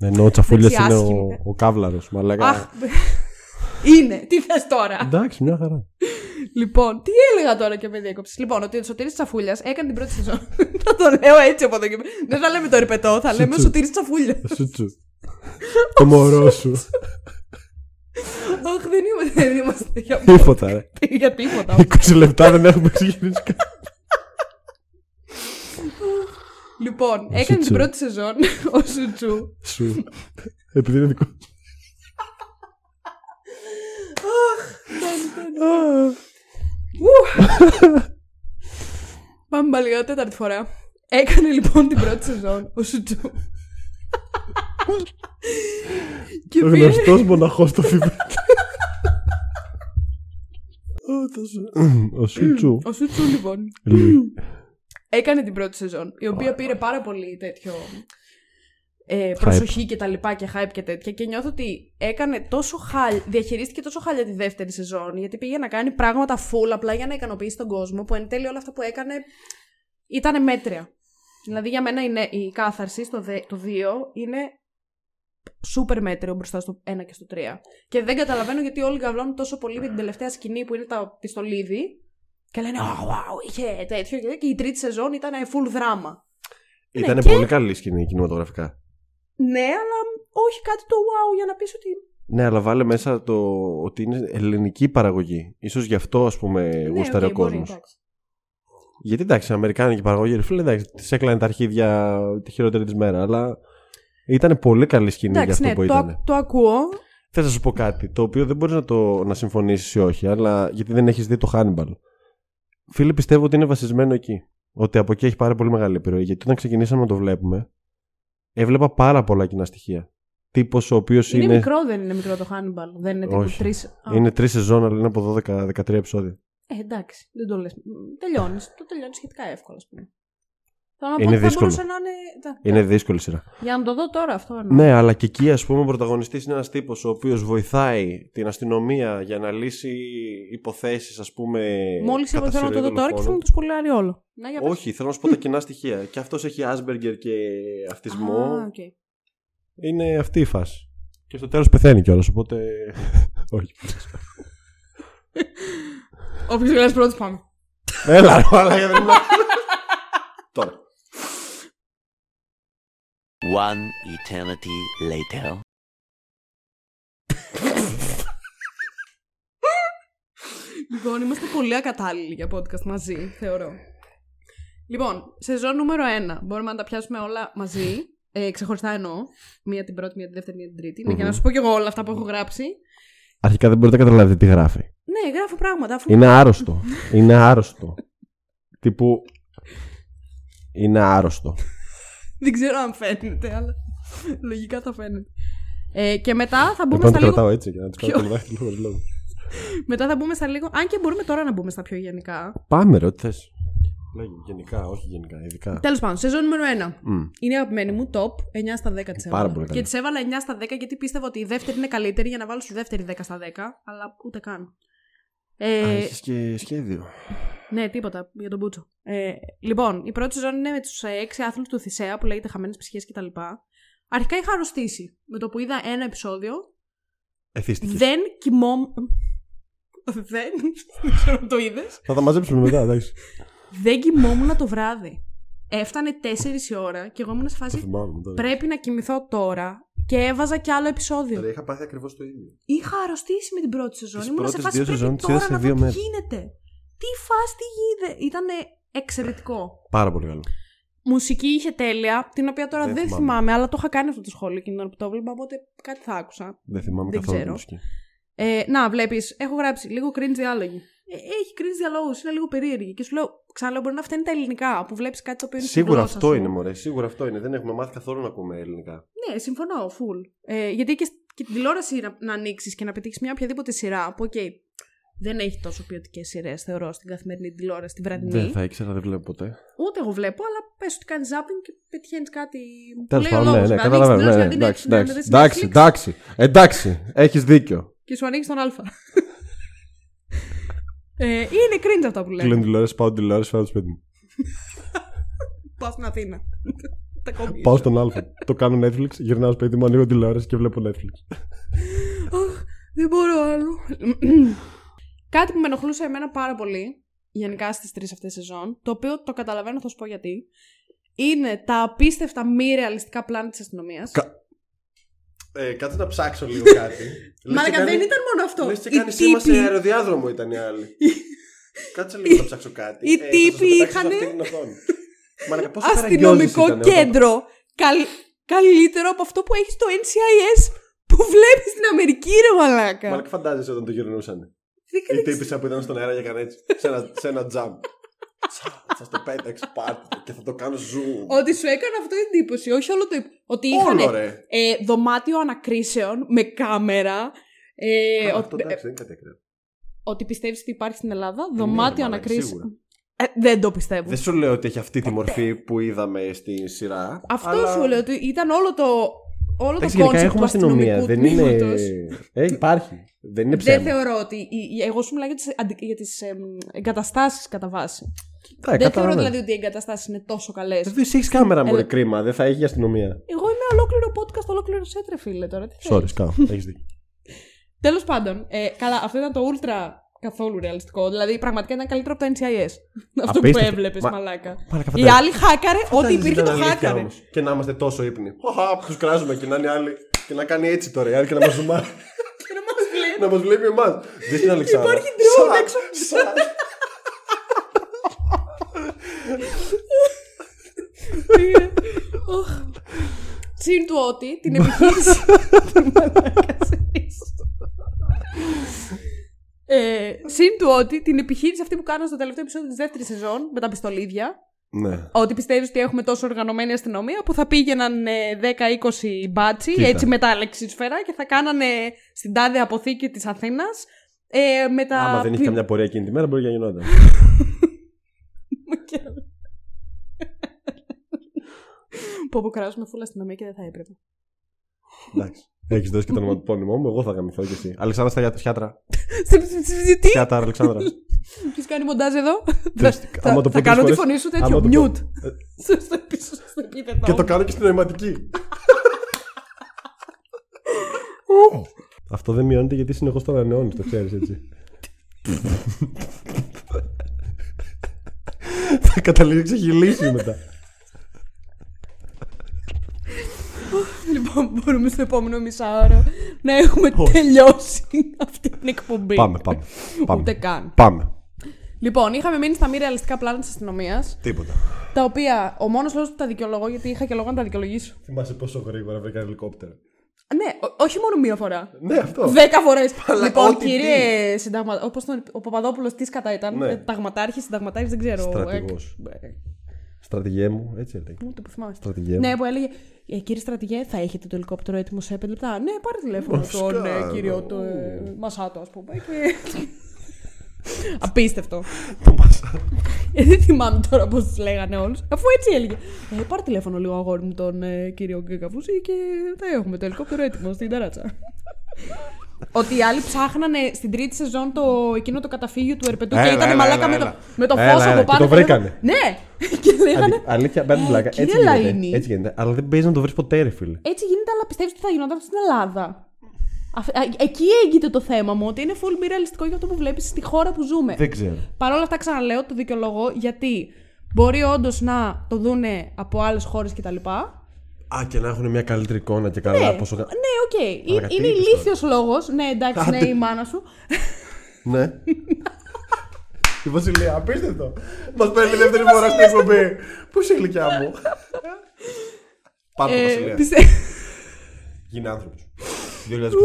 Ενώ ο Τσαφούλια Εντάξει, είναι άσχημη. ο, ο καύλαρος. Μαλάκα. Αχ, είναι. Τι θες τώρα; Εντάξει, μια χαρά. λοιπόν, τι έλεγα τώρα και με διέκοψες; Λοιπόν, ότι ο Σωτήρης Τσαφούλιας έκανε την πρώτη σεζόν. θα το λέω έτσι από εδώ και πέρα. Δεν θα λέμε το ρηπετό, θα λέμε ο Σουτσου. Σωτήρης Τσαφούλιας. Σου τσου. Το μωρό σου. Αχ, δεν είμαστε, δεν είμαστε για, Τίποτα, ρε. για τίποτα. 20 λεπτά δεν έχουμε ξεκινήσει καν. λοιπόν, έκανε Σουτσου. την πρώτη σεζόν ο Σουτσού. Σου. Επειδή είναι δικό σου. Πάμε πάλι για τέταρτη φορά. Έκανε λοιπόν την πρώτη σεζόν ο Σουτσού. και Ο πήρε. γνωστός μοναχός στο φιβέ. Ο Σουτσού. Ο Σουτσού λοιπόν. Έκανε την πρώτη σεζόν, η οποία πήρε πάρα πολύ τέτοιο ε, προσοχή και τα λοιπά και hype και τέτοια και νιώθω ότι έκανε τόσο χάλια, διαχειρίστηκε τόσο χάλια τη δεύτερη σεζόν γιατί πήγε να κάνει πράγματα full απλά για να ικανοποιήσει τον κόσμο που εν τέλει όλα αυτά που έκανε ήταν μέτρια. Δηλαδή για μένα είναι, η κάθαρση στο δε, το 2 είναι σούπερ μέτριο μπροστά στο 1 και στο 3. Και δεν καταλαβαίνω γιατί όλοι καβλώνουν τόσο πολύ με την τελευταία σκηνή που είναι το πιστολίδι και λένε «Α, wow, είχε τέτοιο και, και η τρίτη σεζόν ήταν full δράμα. Ήταν και- πολύ καλή σκηνή κινηματογραφικά. Ναι, αλλά όχι κάτι το wow για να πεις ότι Ναι, αλλά βάλε μέσα το ότι είναι ελληνική παραγωγή. Ίσως γι' αυτό, ας πούμε, ναι, γούσταρε οκ, ο μπορεί, κόσμος. εντάξει. Γιατί εντάξει, αμερικάνικη παραγωγή, ρε φίλε, εντάξει, τη έκλανε τα αρχίδια τη χειρότερη της μέρα, αλλά ήταν πολύ καλή σκηνή για Εντάξει, αυτό ναι, που το, ήταν. το ακούω. Θες να σου πω κάτι, το οποίο δεν μπορεί να, το, να συμφωνήσεις ή όχι, αλλά γιατί δεν έχεις δει το Hannibal. Φίλε, πιστεύω ότι είναι βασισμένο εκεί. Ότι από εκεί έχει πάρα πολύ μεγάλη επιρροή. Γιατί όταν ξεκινήσαμε να το βλέπουμε, έβλεπα πάρα πολλά κοινά στοιχεία. Τύπος ο οποίος Είναι, είναι. μικρό, δεν είναι μικρό το Hannibal. Δεν είναι τύπου Όχι. τρεις... Α, Είναι τρεις σεζόν, αλλά είναι από 12-13 επεισόδια. Ε, εντάξει, δεν το λες. Τελειώνεις. Το τελειώνεις σχετικά εύκολα, ας πούμε. Θέλω να πω Είναι ότι θα δύσκολο. μπορούσε να είναι. τα- Είναι δύσκολη σειρά. Για να το δω τώρα αυτό. εννοώ. Ναι, αλλά και εκεί, ας πούμε, ο πρωταγωνιστής είναι ένας τύπος ο οποίος βοηθάει την αστυνομία για να λύσει υποθέσεις, ας πούμε. Μόλις εγώ θέλω να το δω τώρα και θα μου το σποϊλάρει όλο. Να, για πες. Όχι, θέλω να σου πω τα κοινά στοιχεία. Και αυτός έχει Asperger και αυτισμό. Α, οκ. Είναι αυτή η φάση. Και στο τέλος πεθαίνει κιόλας, οπότε. Όχι. Όποιος γελάει πρώτος πάμε. Έλα, ρε, αλλά δεν είναι. Τώρα. One eternity later. Λοιπόν, είμαστε πολύ ακατάλληλοι για podcast μαζί, θεωρώ. Λοιπόν, σεζόν νούμερο 1. Μπορούμε να τα πιάσουμε όλα μαζί. Ε, ξεχωριστά εννοώ. Μία την πρώτη, μία την δεύτερη, μία την τρίτη. Ναι, για να σου πω κι εγώ όλα αυτά που έχω γράψει. Αρχικά δεν μπορείτε να καταλάβετε τι γράφει. Ναι, γράφω πράγματα. Αφού... Είναι άρρωστο. Είναι άρρωστο. Τύπου. Είναι άρρωστο. Δεν ξέρω αν φαίνεται, αλλά λογικά θα φαίνεται. Ε, και μετά θα μπούμε Λοιπόν, στα το λίγο. κρατάω έτσι για να τη Ποιο; κάνω το δάχτυλο χωρίς λόγο. Μετά θα μπούμε στα λίγο. Αν και μπορούμε τώρα να μπούμε στα πιο γενικά. Πάμε, ρε, ό,τι θες. Λέγε γενικά, όχι γενικά, ειδικά. Τέλος πάντων, σεζόν νούμερο 1. Μμ. Είναι η αγαπημένη μου, top 9 στα 10 της Πάρα έβαλα. πολύ καλή. Και της έβαλα 9 στα 10 γιατί πίστευα ότι η δεύτερη είναι καλύτερη για να βάλω στη δεύτερη 10 στα 10, αλλά ούτε καν. Α, Ε, έχεις και σχέδιο. ναι, τίποτα για τον Μπούτσο. Ε, λοιπόν, η πρώτη σεζόν είναι με τους έξι άθλους του Θησέα που λέγεται Χαμένες Ψυχές κτλ. Αρχικά είχα αρρωστήσει. Με το που είδα ένα επεισόδιο, Εθίστηκες. δεν κοιμόμουν. δεν. Δεν ξέρω αν το είδες. Θα τα μαζέψουμε μετά, εντάξει. Δεν κοιμόμουν το βράδυ. Έφτανε 4 η ώρα και εγώ ήμουν σε Το φάση. θυμάμαι τώρα. Πρέπει να κοιμηθώ τώρα και έβαζα κι άλλο επεισόδιο. Ρε, είχα πάθει ακριβώς το ίδιο. Είχα αρρωστήσει με την πρώτη σεζόν. Τις Ήμουν σε πρώτες φάση δύο πρέπει σεζόν τις τώρα είδα σε να δύο δω τι μέρες. γίνεται. Τι φάση, τι γίνεται. Ήταν εξαιρετικό. Πάρα πολύ καλό. Μουσική είχε τέλεια, την οποία τώρα Δεν δεν, θυμάμαι. θυμάμαι, αλλά το είχα κάνει αυτό το σχόλιο εκείνη την ώρα που το έβλεπα, οπότε κάτι θα άκουσα. Δεν θυμάμαι Δεν καθόλου ξέρω. μουσική. Ε, να, βλέπεις, έχω γράψει λίγο cringe διάλογοι. Ε, έχει cringe διαλόγους, είναι λίγο περίεργη. Και σου λέω, ξαναλέω, μπορεί να φταίνει τα ελληνικά που βλέπεις κάτι το οποίο είναι στη Σίγουρα γλώσσα αυτό σου. είναι, μωρέ. Σίγουρα αυτό είναι. Δεν έχουμε μάθει καθόλου να ακούμε ελληνικά. Ναι, συμφωνώ, full. Ε, γιατί και, και την τηλεόραση να, να ανοίξεις και να πετύχεις μια οποιαδήποτε σειρά που, οκ, δεν έχει τόσο ποιοτικές σειρές, θεωρώ, στην καθημερινή τηλεόραση, την βραδινή. Δεν θα ήξερα, δεν βλέπω ποτέ. Ούτε εγώ βλέπω, αλλά πες ότι κάνεις zapping και πετυχαίνεις κάτι. που Τέλος λέει ο πάντων, ναι, λόγος. ναι, Να ανοίξεις καταλαβαίνω. την Ναι, ναι, τηλεόραση, να εντάξει, δεις- να εντάξει, δεις εντάξει, Netflix εντάξει, εντάξει, έχεις δίκιο. Και σου ανοίξεις τον Α. ε, είναι cringe αυτά που Κλείνω λέμε. τηλεόραση, πάω τηλεόραση, φέρω το σπίτι μου. Πάω στην Αθήνα. Τα κόμπι. Πάω στον Α. το κάνω Netflix, γυρνάω σπίτι μου, ανοίγω τηλεόραση και βλέπω Netflix. Αχ, δεν μπορώ άλλο. Κάτι που με ενοχλούσε εμένα πάρα πολύ, γενικά στις τρεις αυτές σεζόν, το οποίο το καταλαβαίνω, θα σου πω γιατί, είναι τα απίστευτα μη ρεαλιστικά πλάνα της αστυνομίας. Κα- Ε, κάτσε να ψάξω λίγο κάτι. Μαλάκα δεν ήταν μόνο αυτό. Λες και Οι κάνει σήμα σε τύποι- αεροδιάδρομο ήταν οι άλλοι. Κάτσε λίγο να ψάξω κάτι. οι Ε, θα σας το τύποι πετάξω σε είχανε αυτή την οθόνη. Μαλάκα, πόσο αστυνομικό καραγκιόζης ήταν όταν- κέντρο καλ- καλύτερο από αυτό που έχεις στο NCIS που βλέπεις στην Αμερική, ρε μαλάκα. Μαλάκα φαντάζεσαι όταν το γυρνούσαν. Δεν Η ξέρω- τύπησα που ήταν στον αέρα και έκανε έτσι. Σε ένα, σε ένα jump. Θα το πέταξε πάρτι το και θα το κάνω zoom. Ότι σου έκανε αυτό εντύπωση, όχι όλο το. υπ- Ότι είχαν Όλο ρε. ε, δωμάτιο ανακρίσεων με κάμερα. Ε, Α, ότι, Αυτό εντάξει, δεν είναι κάτι ακραίο. ότι πιστεύεις ότι υπάρχει στην Ελλάδα. ναι, Δωμάτιο μαλάκα, ανακρίσεων; σίγουρα. Ε, δεν το πιστεύω. Δεν σου λέω ότι έχει αυτή τη μορφή που είδαμε στη σειρά. Αυτό αλλά- σου λέω ότι ήταν όλο το. Όλο το Εντάξει, γενικά concept έχουμε του αστυνομία. αστυνομικού Δεν είναι. τμήματος. Ε, υπάρχει. Δεν είναι Δεν ψέμα. θεωρώ ότι. η- η- Εγώ σου μιλάω για τις, αντι- για τις εμ, εγκαταστάσεις κατά βάση. Ε, δεν θεωρώ καταλαβαίνω. δηλαδή ότι οι εγκαταστάσεις είναι τόσο καλές. Δεν έχεις κάμερα μου, Έλα. κρίμα. Δεν θα έχει η αστυνομία. Εγώ είμαι ολόκληρο podcast, ολόκληρο σέτρε φίλε τώρα. Τι Sorry, θέλεις. σκάω. Έχεις δίκιο. Τέλος πάντων, ε, καλά, αυτό ήταν το ultra καθόλου ρεαλιστικό. Δηλαδή, πραγματικά ήταν καλύτερο από το NCIS. αυτό που Απίστευτο. έβλεπες, Μα- μαλάκα. Μαλάκα, Οι φαντάζεσαι. άλλοι χάκαρε, ό,τι Φαντάζεσαι υπήρχε ήταν το αλήθεια χάκαρε. όμως. Και να είμαστε τόσο ύπνοι. Τους κράζουμε και να είναι οι άλλοι. Και να κάνει έτσι τώρα οι άλλοι και να μας ζουμάρει. Και να μας βλέπει. να μας βλέπει εμάς. Δεν στην Αλεξάνδρα. Υπάρχει drone Σα- έξω. Σα- Είναι. Οχ. Συν του ότι την επιχείρηση. Μαλάκα, σε ίσω. Ε, συν του ότι την επιχείρηση αυτή που κάνανε στο τελευταίο επεισόδιο της δεύτερης σεζόν με τα πιστολίδια. Ναι. Ότι πιστεύεις ότι έχουμε τόσο οργανωμένη αστυνομία που θα πήγαιναν ε, 10-20 μπάτσι Κοίτα. έτσι με τα λεξίσφαιρα και θα κάνανε στην τάδε αποθήκη της Αθήνας. Ε, με τα. Άμα δεν είχε πι- καμιά πορεία εκείνη τη μέρα, μπορεί να γινόταν. Που αποκράζουμε φούλα αστυνομία και δεν θα έπρεπε. Εντάξει. Έχεις δώσει και το ονοματεπώνυμό μου, εγώ θα γαμηθώ κι εσύ. Αλεξάνδρα στα γιάτ- σιάτρα. Τι, Σιάτρα, Αλεξάνδρα. ποιο κάνει μοντάζ εδώ; Θες, Θα, άμα το θα πω κάνω τη τρεις φωνή σου άμα τέτοιο. το πω- Μιούτ. Ε, Στο στο πίσω, στο επίθετο. Και το κάνω και στην νοηματική. Αυτό δεν μειώνεται γιατί συνεχώς το ανανεώνεις, το ξέρεις έτσι. Θα καταλήξει να ξεχυλήσει μετά. Λοιπόν, μπορούμε στο επόμενο μισάωρο να έχουμε τελειώσει αυτή την εκπομπή. Πάμε, πάμε. Ούτε Πάμε. καν. πάμε. Λοιπόν, είχαμε μείνει στα μη ρεαλιστικά πλάνα της αστυνομίας. Τίποτα. Τα οποία ο μόνος λόγος που τα δικαιολογώ, γιατί είχα και λόγο να τα δικαιολογήσω. Θυμάσαι πόσο γρήγορα βρήκα ελικόπτερο. Ναι, ό- όχι μόνο μία φορά. Ναι, αυτό. Δέκα φορές. Αλλά Λοιπόν, ό,τι κύριε συνταγμα... Όπως τον... ο Παπαδόπουλος, τι κατά ήταν. Ναι. Ε, Ταγματάρχη, συνταγματάρχης, δεν ξέρω. Στρατηγός. Ε, ε, Στρατηγέ μου, έτσι έλεγε. Ούτε που θυμάμαι. Στρατηγέ μου. Ναι, που έλεγε ε, Κύριε Στρατηγέ, θα έχετε το ελικόπτερο έτοιμο σε 5 λεπτά. Ναι, πάρε τηλέφωνο Φυσικά, τον ε, κύριο το, ε, Μασάτο, ας πούμε. Και... Απίστευτο. Το μάσα. Ε, δεν θυμάμαι τώρα πώς τους λέγανε όλους. Αφού έτσι έλεγε. Ε, πάρε τηλέφωνο λίγο αγόρι μου τον ε, κύριο Γκεκαφούση και θα έχουμε το ελικόπτερο έτοιμο στην ταράτσα. Ότι οι άλλοι ψάχνανε στην τρίτη σεζόν το, εκείνο το καταφύγιο του Ερπετού και Έλα, ήταν έλα, μαλάκα έλα, με το, έλα. με το Έλα, φως έλα, από και πάνω. το και λέγανε- βρήκανε. Ναι! και λέγανε. Αλη- Αλήθεια, μπαίνει «Ε, πλάκα. κύριε Έτσι γίνεται. Λαϊνή». Έτσι γίνεται. Αλλά δεν παίζει να το βρεις ποτέ, ρε φίλε. Έτσι γίνεται, αλλά πιστεύεις ότι θα γινόταν στην Ελλάδα. Αφ- α- Εκεί έγκυται το θέμα μου, ότι είναι full μη ρεαλιστικό για αυτό που βλέπεις στη χώρα που ζούμε. Δεν ξέρω. Παρ' όλα αυτά, ξαναλέω, το δικαιολογώ γιατί μπορεί όντως να το δούνε από άλλες χώρες κτλ. Α, και να έχουν μια καλύτερη εικόνα και καλά. Ναι, Πόσο... ναι, οκ. Ε- Μαλάκα, τι Είναι είπες ηλίθιο λόγος. Ναι, εντάξει, ναι, Άντε. η μάνα σου. Ναι. Η Βασιλεία, απίστευτο. Μας παίρνει δεύτερη φορά στην εκπομπή. Πού είσαι η γλυκιά μου; Πάμε, Ε, Βασιλεία. πιστε- Γίνε άνθρωπος.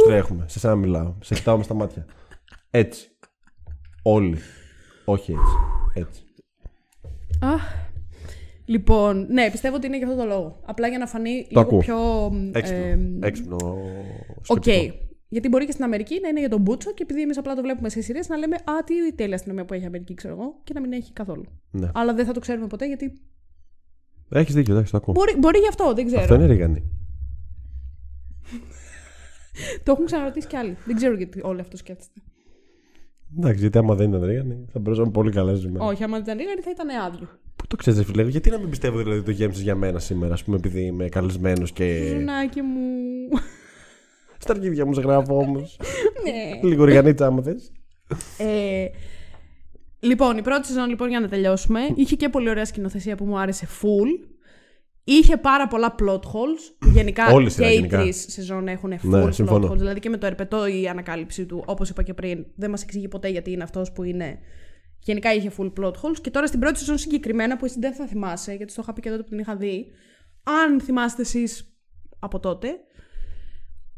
2023 έχουμε. Σε σένα μιλάω. Σε κοιτάω με στα μάτια. Έτσι. Όλοι. Όχι έτσι. Έτσι. Αχ. Λοιπόν, ναι, πιστεύω ότι είναι για αυτό το λόγο. Απλά για να φανεί λίγο ακούω. πιο. μ, Έξυπνο. ε, Έξυπνο. Οκ. σκεπτικό. Γιατί μπορεί και στην Αμερική να είναι για τον Μπούτσο και επειδή εμείς απλά το βλέπουμε σε σειρές να λέμε Α, τι τέλεια αστυνομία που έχει η Αμερική, ξέρω εγώ, και να μην έχει καθόλου. Ναι. Αλλά δεν θα το ξέρουμε ποτέ γιατί. Έχεις δίκιο, εντάξει, το ακούω. Μπορεί, μπορεί γι' αυτό, δεν ξέρω. Αυτό είναι ρίγανη. Το έχουν ξαναρωτήσει κι άλλοι. Δεν ξέρω γιατί όλοι αυτό σκέφτεστε. Εντάξει, γιατί άμα δεν ήταν ρίγανη, θα μπορούσαμε πολύ καλά σήμερα. Όχι, άμα δεν ήταν ρίγανη θα ήταν άδειο. Πού το ξέρεις, φίλε, γιατί να μην πιστεύω δηλαδή το γέμισε για μένα σήμερα, ας πούμε, επειδή είμαι καλεσμένος και. Ζουνάκι μου. Στα αρχίδια μου σε γράφω όμως. ναι. Λίγο ριγανίτσα, άμα θες. Ε, λοιπόν, η πρώτη σεζόν, λοιπόν, για να τελειώσουμε, είχε και πολύ ωραία σκηνοθεσία που μου άρεσε full. Είχε πάρα πολλά plot holes. που Γενικά Όλη η και σειρά, οι γενικά. τρεις σεζόν έχουν full Ναι, plot συμφωνώ. holes. Δηλαδή και με το ερπετό η ανακάλυψη του, όπως είπα και πριν, δεν μας εξηγεί ποτέ γιατί είναι αυτός που είναι. Γενικά είχε full plot holes. Και τώρα στην πρώτη σεζόν συγκεκριμένα, που εσύ δεν θα θυμάσαι, γιατί στο είχα πει και τότε που την είχα δει, αν θυμάστε εσείς από τότε,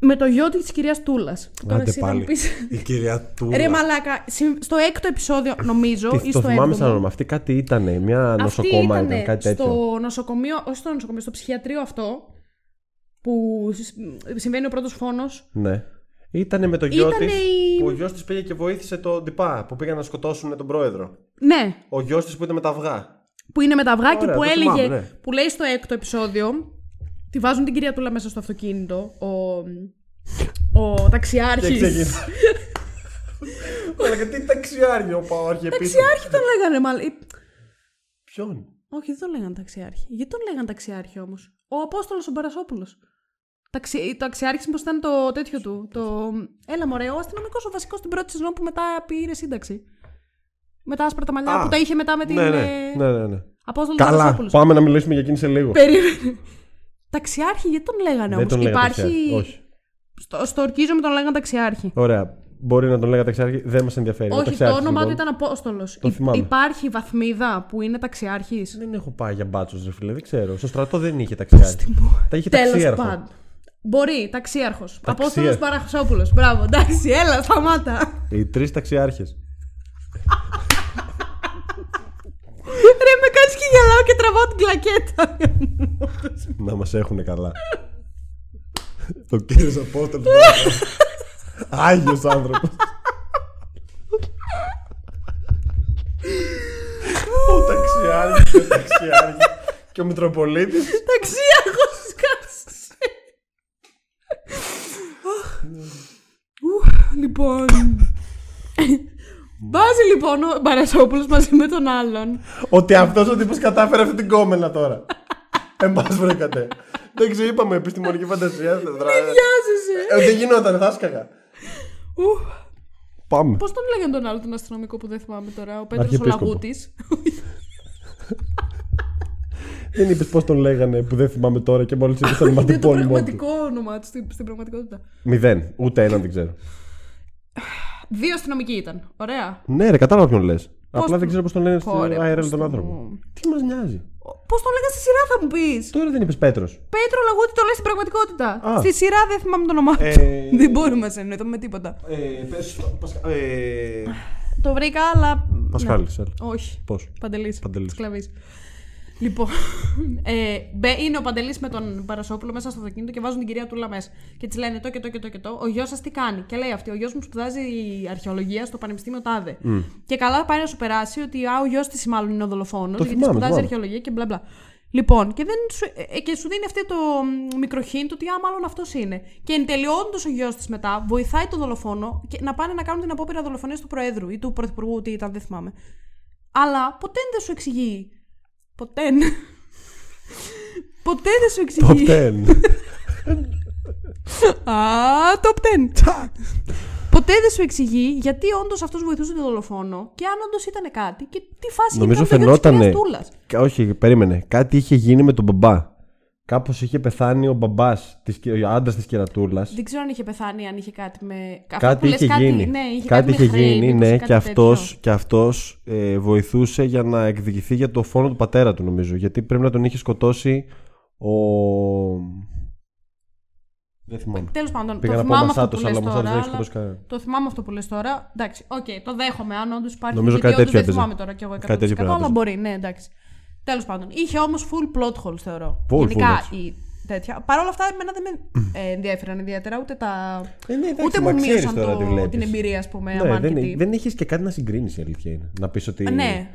με το γιο της κυρίας Τούλας. Τώρα Άντε εσύ θα μου πάλι. πεις, Η κυρία Τούλα. Ρε μαλάκα, συ- στο έκτο επεισόδιο νομίζω Τι, ή το στο θυμάμαι σαν έβδομο. όνομα. Αυτή κάτι ήταν. Μια Αυτή νοσοκόμα ήτανε ήταν, κάτι τέτοιο. Στο νοσοκομείο, όχι στο νοσοκομείο, στο ψυχιατρίο αυτό που σ- συμβαίνει ο πρώτος φόνος. Ναι. Ήτανε με το γιο Ήτανε της. η- Που ο γιος της πήγε και βοήθησε τον τυπά που πήγαν να σκοτώσουν τον πρόεδρο. Ναι, Ο γιος της που ήταν με τα αυγά. που είναι με τα αυγά και Ωραία, που το έλεγε, θυμάμαι, ναι. που λέει στο έκτο επεισόδιο, τη βάζουν την κυρία Τούλα μέσα στο αυτοκίνητο, ο, ο Και ταξιάρχης. ξεκινά. Αλλά τι ταξιάριο πάω αρχή επίσης. Ταξιάρχη τον λέγανε μάλλον. Ποιον; Όχι, δεν τον λέγανε ταξιάρχη. Γιατί τον λέγανε ταξιάρχη όμως; Ο Απόστολος ο Μπαρασόπουλος. Ταξι... Το αξιάρχη πώ ήταν το τέτοιο του. Το... Έλα, μωρέ, ο αστυνομικός ο βασικός στην πρώτη σεζόν που μετά πήρε σύνταξη. Με τα άσπρα τα μαλλιά Α, που τα είχε μετά με την. Ναι, ναι, ε, ναι, ναι, ναι. Απόστολος Καλά, Μπαρασόπουλος. πάμε να μιλήσουμε για εκείνη σε λίγο. Περίμενε. Ταξιάρχη, γιατί τον λέγανε Δεν όμως; τον λέγανε Υπάρχει. ταξιάρχη, Όχι. Στο, στο ορκίζομαι τον λέγανε ταξιάρχη. Ωραία. Μπορεί να τον λέγα ταξιάρχη, δεν μας ενδιαφέρει. Ο Όχι, το ταξιάρχης, όνομά του λοιπόν. ήταν Απόστολος. Το θυμάμαι. Υπάρχει βαθμίδα που είναι ταξιάρχης; Δεν έχω πάει για μπάτσο, ρε φίλε, δεν ξέρω. Στο στρατό δεν είχε ταξιάρχη. Τα είχε Τέλος ταξίαρχο. πάντων. Μπορεί, ταξίαρχος. Ταξία- Απόστολος Παραχωσόπουλο. Μπράβο, εντάξει, έλα, σταμάτα. Οι τρεις ταξιάρχες. Ρε, με κάνεις και γελάω και τραβάω την κλακέτα. να μας έχουν καλά. Ο κύριο Απόστολος. Άγιος άνθρωπος. Ο ταξιάρχης, ο ταξιάρχης και ο Μητροπολίτης. Ταξίαρχος σκάσε. Λοιπόν. Βάζει λοιπόν ο Μπαρασόπουλο μαζί με τον άλλον. Ότι αυτός ο τύπος κατάφερε αυτή την κόμενα τώρα. Εμά βρήκατε. Δεν ξέρω, είπαμε επιστημονική φαντασία. Βιάζεσαι. Ε, δεν γινόταν, θα σκαγα. Πάμε. Πώς τον λέγανε τον άλλο τον αστυνομικό που δεν θυμάμαι τώρα, ο Πέτρος ο Αρχιεπίσκοπο. Λαγούτη. Δεν είπες πώς τον λέγανε που δεν θυμάμαι τώρα και μόλις είπε το Είναι το ονοματεπώνυμό του. πραγματικό όνομα του στην, στην πραγματικότητα. Μηδέν. Ούτε έναν δεν ξέρω. Δύο αστυνομικοί ήταν. Ωραία. Ναι, ρε, κατάλαβα ποιον λες. Απλά τον- δεν ξέρω πώς τον λένε στο Ωραία, IRL πώς τον το- άνθρωπο. Τι μας νοιάζει; Πώς τον λέγα στη σειρά, θα μου πεις; Τώρα δεν είπες Πέτρος. Πέτρο Λαγούτη το λέει στην πραγματικότητα. Α. Στη σειρά δεν θυμάμαι το όνομά του. Ε, Δεν μπορούμε να σε εννοηθούμε με τίποτα. Ε, πες, Πασκα- ε, Το βρήκα, αλλά. Πασχάλης, Ναι. έλα. Όχι. Πώς; Παντελής. Παντελής. Σκλαβής. Λοιπόν, ε, μπε- είναι ο Παντελής με τον Παρασόπουλο μέσα στο αυτοκίνητο και βάζουν την κυρία Τούλα μέσα. Και της λένε το και το και το και το. Ο γιος σας τι κάνει; Και λέει αυτή: Ο γιος μου σπουδάζει αρχαιολογία στο Πανεπιστήμιο Τάδε. Και καλά πάει να σου περάσει ότι α, ο γιος της μάλλον είναι ο δολοφόνο. Το Γιατί θυμάμαι, σπουδάζει θυμάμαι. αρχαιολογία και μπλα μπλα. Λοιπόν, και, δεν σου, ε, και σου δίνει αυτό το μ, μικροχίντ ότι α, μάλλον αυτός είναι. Και εν τέλει, όντως ο γιος της μετά βοηθάει τον δολοφόνο και να πάνε να κάνουν την απόπειρα δολοφονίας του Προέδρου ή του Πρωθυπουργού, τι ήταν, δεν θυμάμαι. Αλλά ποτέ δεν σου εξηγεί. Ποτέ. ποτέ δεν σου εξηγεί. Top 10. Α, top 10. ποτέ δεν σου εξηγεί γιατί όντως αυτός βοηθούσε τον δολοφόνο και αν όντως ήταν κάτι και τι φάση Νομίζω ήταν το γιο της φαινότανε. κυρίας Τούλας. Κα- Όχι, περίμενε. Κάτι είχε γίνει με τον μπαμπά. Κάπως είχε πεθάνει ο μπαμπάς, ο άντρας της κερατούλας. Δεν ξέρω αν είχε πεθάνει, αν είχε κάτι με. Αυτό Κάτι που λες, είχε γίνει. Ναι, είχε κάτι κάτι, είχε με χρέη, γίνει, μήπως ναι, ή και κάτι αυτό τέτοιο. και αυτός, ε, βοηθούσε για να εκδικηθεί για το φόνο του πατέρα του, νομίζω. Γιατί πρέπει να τον είχε σκοτώσει ο. Δεν θυμάμαι. Τέλος πάντων, Πήγα το να πω θυμάμαι αυτό Μασάτο, που λες αλλά ο Μασάτος τώρα. δεν έχει αλλά σκοτώσει κανένα. Το θυμάμαι αυτό που λες τώρα. Εντάξει, οκ, το δέχομαι αν όντως υπάρχει. Νομίζω γιατί κάτι όντως τέτοιο δεν έπαιζε. θυμάμαι τώρα κι εγώ 100%. Κάτι τέτοιο πρέπει να αλλά έπαιζε. μπορεί, ναι, εντάξει. Τέλος πάντων. Είχε όμως full plot holes θεωρώ. Full, Γενικά full, η τέτοια. Παρ' όλα αυτά, εμένα δεν με ε, ενδιαφέραν ιδιαίτερα ούτε τα. Ε, ναι, εντάξει, ούτε μα μου ξέρεις μείωσαν τώρα τι το, βλέπεις. την εμπειρία, ας πούμε, Ναι, αμάν δεν, και τι. δεν έχεις και κάτι να συγκρίνεις, η αλήθεια είναι. Να πεις ότι. Α, Ναι.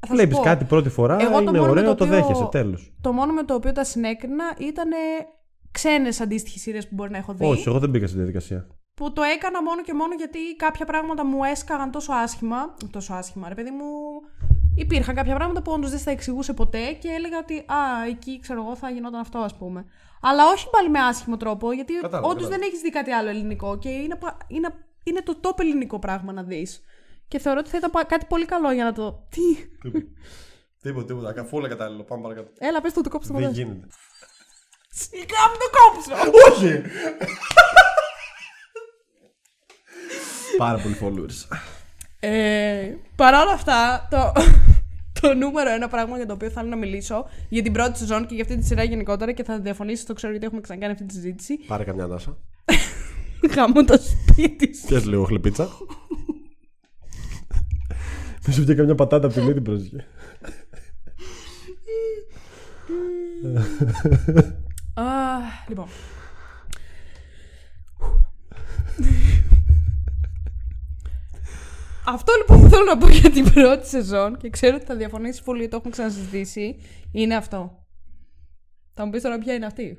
Θα σου Βλέπεις πω, κάτι πρώτη φορά, Εγώ το είναι μόνο με ωραίο, το το, οποίο- δέχεσαι, τέλος. Το μόνο με το οποίο τα συνέκρινα ήταν ξένες αντίστοιχες σειρές που μπορεί να έχω δει. Όχι, εγώ δεν μπήκα στη διαδικασία. Που το έκανα μόνο και μόνο γιατί κάποια πράγματα μου έσκαγαν τόσο άσχημα. Τόσο άσχημα, ρε παιδί μου. Υπήρχαν κάποια πράγματα που όντως δεν στα εξηγούσε ποτέ και έλεγα ότι Α, εκεί ξέρω εγώ θα γινόταν αυτό, ας πούμε. Αλλά όχι πάλι με άσχημο τρόπο, γιατί Κατάλαβα, όντως κατάλαβα. δεν έχεις δει κάτι άλλο ελληνικό και είναι, πα- είναι, είναι το top ελληνικό πράγμα να δεις. Και θεωρώ ότι θα ήταν πα- κάτι πολύ καλό για να το. Τι; Τίποτα, τίποτα. Καθόλου κατάλληλο. Πάμε παρακάτω. Έλα, πες το, το κόψω το Δεν ποτέ. γίνεται. Σιγά μου το κόψω! Όχι! Πάρα πολλοί followers. Ε, Παρ' όλα αυτά, το, το νούμερο ένα πράγμα για το οποίο θέλω να μιλήσω για την πρώτη σεζόν και για αυτή τη σειρά γενικότερα και θα διαφωνήσει, το ξέρω γιατί έχουμε ξανακάνει αυτή τη συζήτηση. Πάρε καμιά ανάσα. Γαμώ το σπίτι σου. Πιες λίγο χλεπίτσα. Μη σου βγει καμιά πατάτα από τη μύτη πρόσεχε. Α, λοιπόν. Αυτό λοιπόν που θέλω να πω για την πρώτη σεζόν και ξέρω ότι θα διαφωνήσεις πολύ, το έχουμε ξανασυζητήσει, είναι αυτό. Θα μου πεις τώρα ποια είναι αυτή.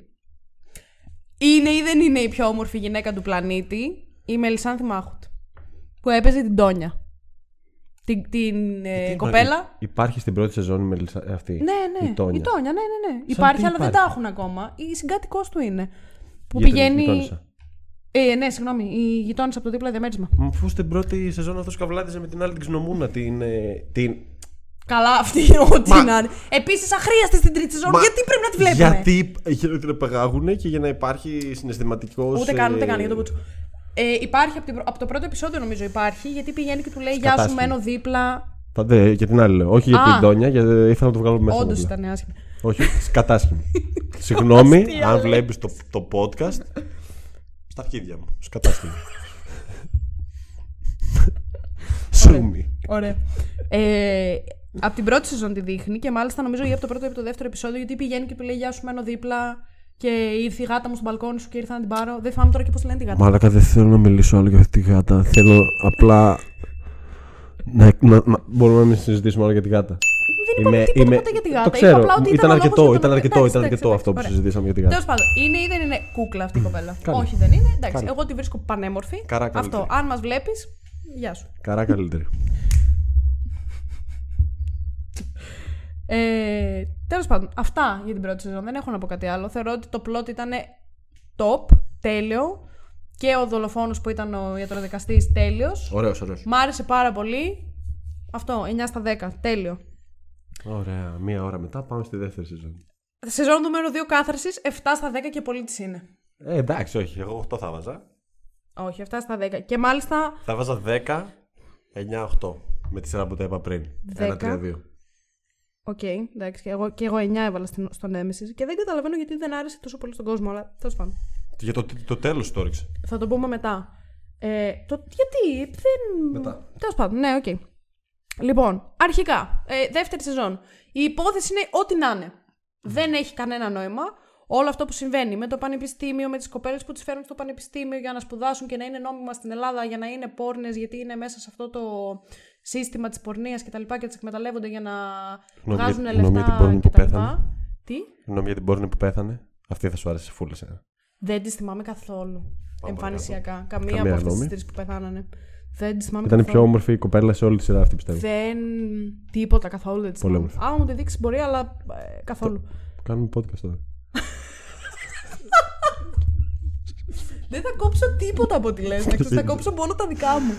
Είναι ή δεν είναι η πιο όμορφη γυναίκα του πλανήτη η Μελισάνθη Μάχουτ. Που έπαιζε την Τόνια. Την, την ε, κοπέλα. Υπάρχει στην πρώτη σεζόν η Μελισσα- ε, αυτή. Ναι, ναι. Η Τόνια. ναι, ναι, ναι. Υπάρχει, τι αλλά δεν υπάρχει; τα έχουν ακόμα. Η συγκάτοικός του είναι. Που Γιατί την πηγαίνει. γειτόνισσα. Ε, ναι, συγγνώμη. Η γειτόνισσα από το δίπλα διαμέρισμα. Μα Αφού στην πρώτη σεζόν αυτός καβλάτιζε με την άλλη την ξινομούνα. Την. ε, την... Καλά, αυτή ό,τι να είναι. Επίσης, αχρίαστη στην τρίτη σεζόν. Μα- Γιατί πρέπει να τη βλέπουμε; Γιατί για να την απεγάγουν και για να υπάρχει συναισθηματικός. Ούτε καν, ούτε καν για το πούτσο. Ε, υπάρχει από, την πρω- από το πρώτο επεισόδιο, νομίζω υπάρχει, γιατί πηγαίνει και του λέει Γεια σου, Κατάσχημα. μένω δίπλα. Πάντε, για την άλλη λέω. Όχι για Α. την Τόνια, γιατί ήθελα να το βγάλω μέσα. Όντως απλά. ήταν άσχημη. Όχι, σκατάσχημη. Συγγνώμη, Αστεία, αν λέει. βλέπεις το, το podcast. Στα αρχίδια μου. Σκατάσχημη. Σούμι. Ωραία. Ε, από την πρώτη σεζόν τη δείχνει και μάλιστα νομίζω ή από το πρώτο ή από το δεύτερο επεισόδιο γιατί πηγαίνει και του λέει Γεια σου, μένω δίπλα και ήρθε η γάτα μου στο μπαλκόνι σου και ήρθα να την πάρω. Δεν θυμάμαι τώρα και πώς λένε τη γάτα. Μάλακα, δεν θέλω να μιλήσω άλλο για αυτή τη γάτα. Θέλω απλά. Να, να, να, μπορούμε να μην συζητήσουμε άλλο για τη γάτα. Δεν είπαμε τίποτα ποτέ για τη γάτα. Το ξέρω. Είπα απλά ότι ήταν ήταν ο λόγος αρκετό, για τον ήταν οποίο- αρκετό, Εντάξει, ήταν εντάξει, αρκετό εντάξει, αυτό που ωραία. συζητήσαμε για τη γάτα. Τέλος πάντων, είναι ή δεν είναι κούκλα αυτή η κοπέλα. Καλή. Όχι, δεν είναι. Εντάξει, Καλή. εγώ τη βρίσκω πανέμορφη. Καρά καλύτερη. Αυτό. Αν μας βλέπεις, γεια σου. Καρά καλύτερη. Ε, Τέλος πάντων, αυτά για την πρώτη σεζόν. Δεν έχω να πω κάτι άλλο. Θεωρώ ότι το plot ήταν top, τέλειο. Και ο δολοφόνος που ήταν ο ιατροδικαστής, τέλειος. Ωραίος, ωραίος. Μ' άρεσε πάρα πολύ. Αυτό, 9 στα 10. Τέλειο. Ωραία. Μία ώρα μετά πάμε στη δεύτερη σεζόν. Σεζόν νούμερο 2 κάθαρσης, 7 στα 10 και πολύ της είναι. Ε, εντάξει, όχι. Εγώ 8 θα βάζα. Όχι, 7 στα 10. Και μάλιστα Θα βάζα 10, 9-8. Με τη σειρά που τα είπα πριν. 10. 1-3-2. Οκ, εντάξει, και εγώ, και εγώ 9 έβαλα στην, στο Nemesis και δεν καταλαβαίνω γιατί δεν άρεσε τόσο πολύ στον κόσμο, αλλά τέλος πάντων. Για το, το τέλος το έριξε. Θα το πούμε μετά. Ε, το, γιατί δεν. Μετά. Τέλος πάντων, ναι, οκ. Λοιπόν, αρχικά, ε, δεύτερη σεζόν. Η υπόθεση είναι ό,τι να είναι. Δεν έχει κανένα νόημα. Όλο αυτό που συμβαίνει με το πανεπιστήμιο, με τις κοπέλες που τις φέρνουν στο πανεπιστήμιο για να σπουδάσουν και να είναι νόμιμα στην Ελλάδα, για να είναι πόρνες, γιατί είναι μέσα σε αυτό το σύστημα της πορνείας κτλ. Και, τα λοιπά και τις εκμεταλλεύονται για να Γνώμη βγάζουν για- γνώμη για την λεφτά πόρνη που κτλ. πέθανε. Τι; Γνώμη για την πόρνη που πέθανε. Αυτή θα σου άρεσε φούλες. Ε. Δεν τι θυμάμαι καθόλου. Πάμε Εμφανισιακά. Καμία, Καμία από αυτές τις γνώμη. τρεις που πεθάνανε. Δεν τις θυμάμαι Ήταν η καθόλου. πιο όμορφη κοπέλα σε όλη τη σειρά αυτή, πιστεύω. Δεν. Τίποτα καθόλου δεν τη Πολύ θυμάμαι. όμορφη. Άμα μου τη δείξει μπορεί, αλλά ε, καθόλου. Κάνουμε podcast τώρα. Δεν θα κόψω τίποτα από ό,τι λες. εντάξει, θα κόψω μόνο τα δικά μου.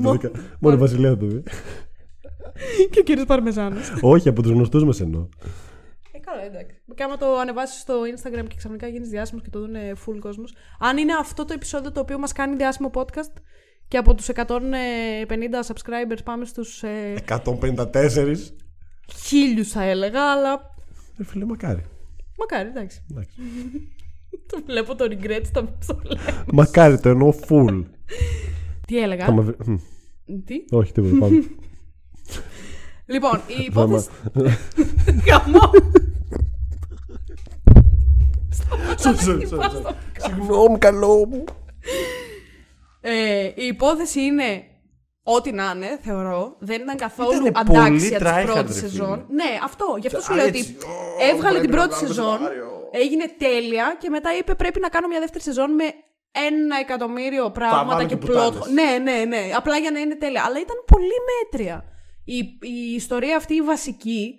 Μόνο- Μόνο η Βασιλεία το δει. και ο κύριος Παρμεζάνος. Όχι, από τους γνωστούς μας εννοώ. Ε, καλά, εντάξει. Και άμα το ανεβάσεις στο Instagram και ξαφνικά γίνεις διάσημος και το δουν full κόσμος. Αν είναι αυτό το επεισόδιο το οποίο μας κάνει διάσημο podcast και από τους 150 subscribers πάμε στους ε, 154. χίλιους θα έλεγα, αλλά. Ε, φίλε, μακάρι. Μακάρι, εντάξει. Εντάξει. Το βλέπω το regret στα στο λέω. Μακάρι το εννοώ full. Τι έλεγα; Θα με βρει- Μμ, Τι; Όχι, τίποτα. Πάμε. Λοιπόν, η Θα υπόθεση. Γαμό. Sorry, sorry, sorry, sorry. Συγγνώμη, καλό μου. Ε, η υπόθεση είναι ό,τι να είναι, θεωρώ. Δεν ήταν καθόλου Ήτανε αντάξια πολύ της tryhard, πρώτης ρε σεζόν. φίλε. Ναι, αυτό. Γι' αυτό σου Α, λέω έτσι. ότι Ω, έβγαλε πρέπει την να πρώτη βγάλω το σεζόν, σενάριο. έγινε τέλεια και μετά είπε πρέπει να κάνω μια δεύτερη σεζόν με ένα εκατομμύριο πράγματα βάλω και και πλότ. πουτάνες. Ναι, ναι, ναι. Απλά για να είναι τέλεια. Αλλά ήταν πολύ μέτρια. Η, η ιστορία αυτή η βασική,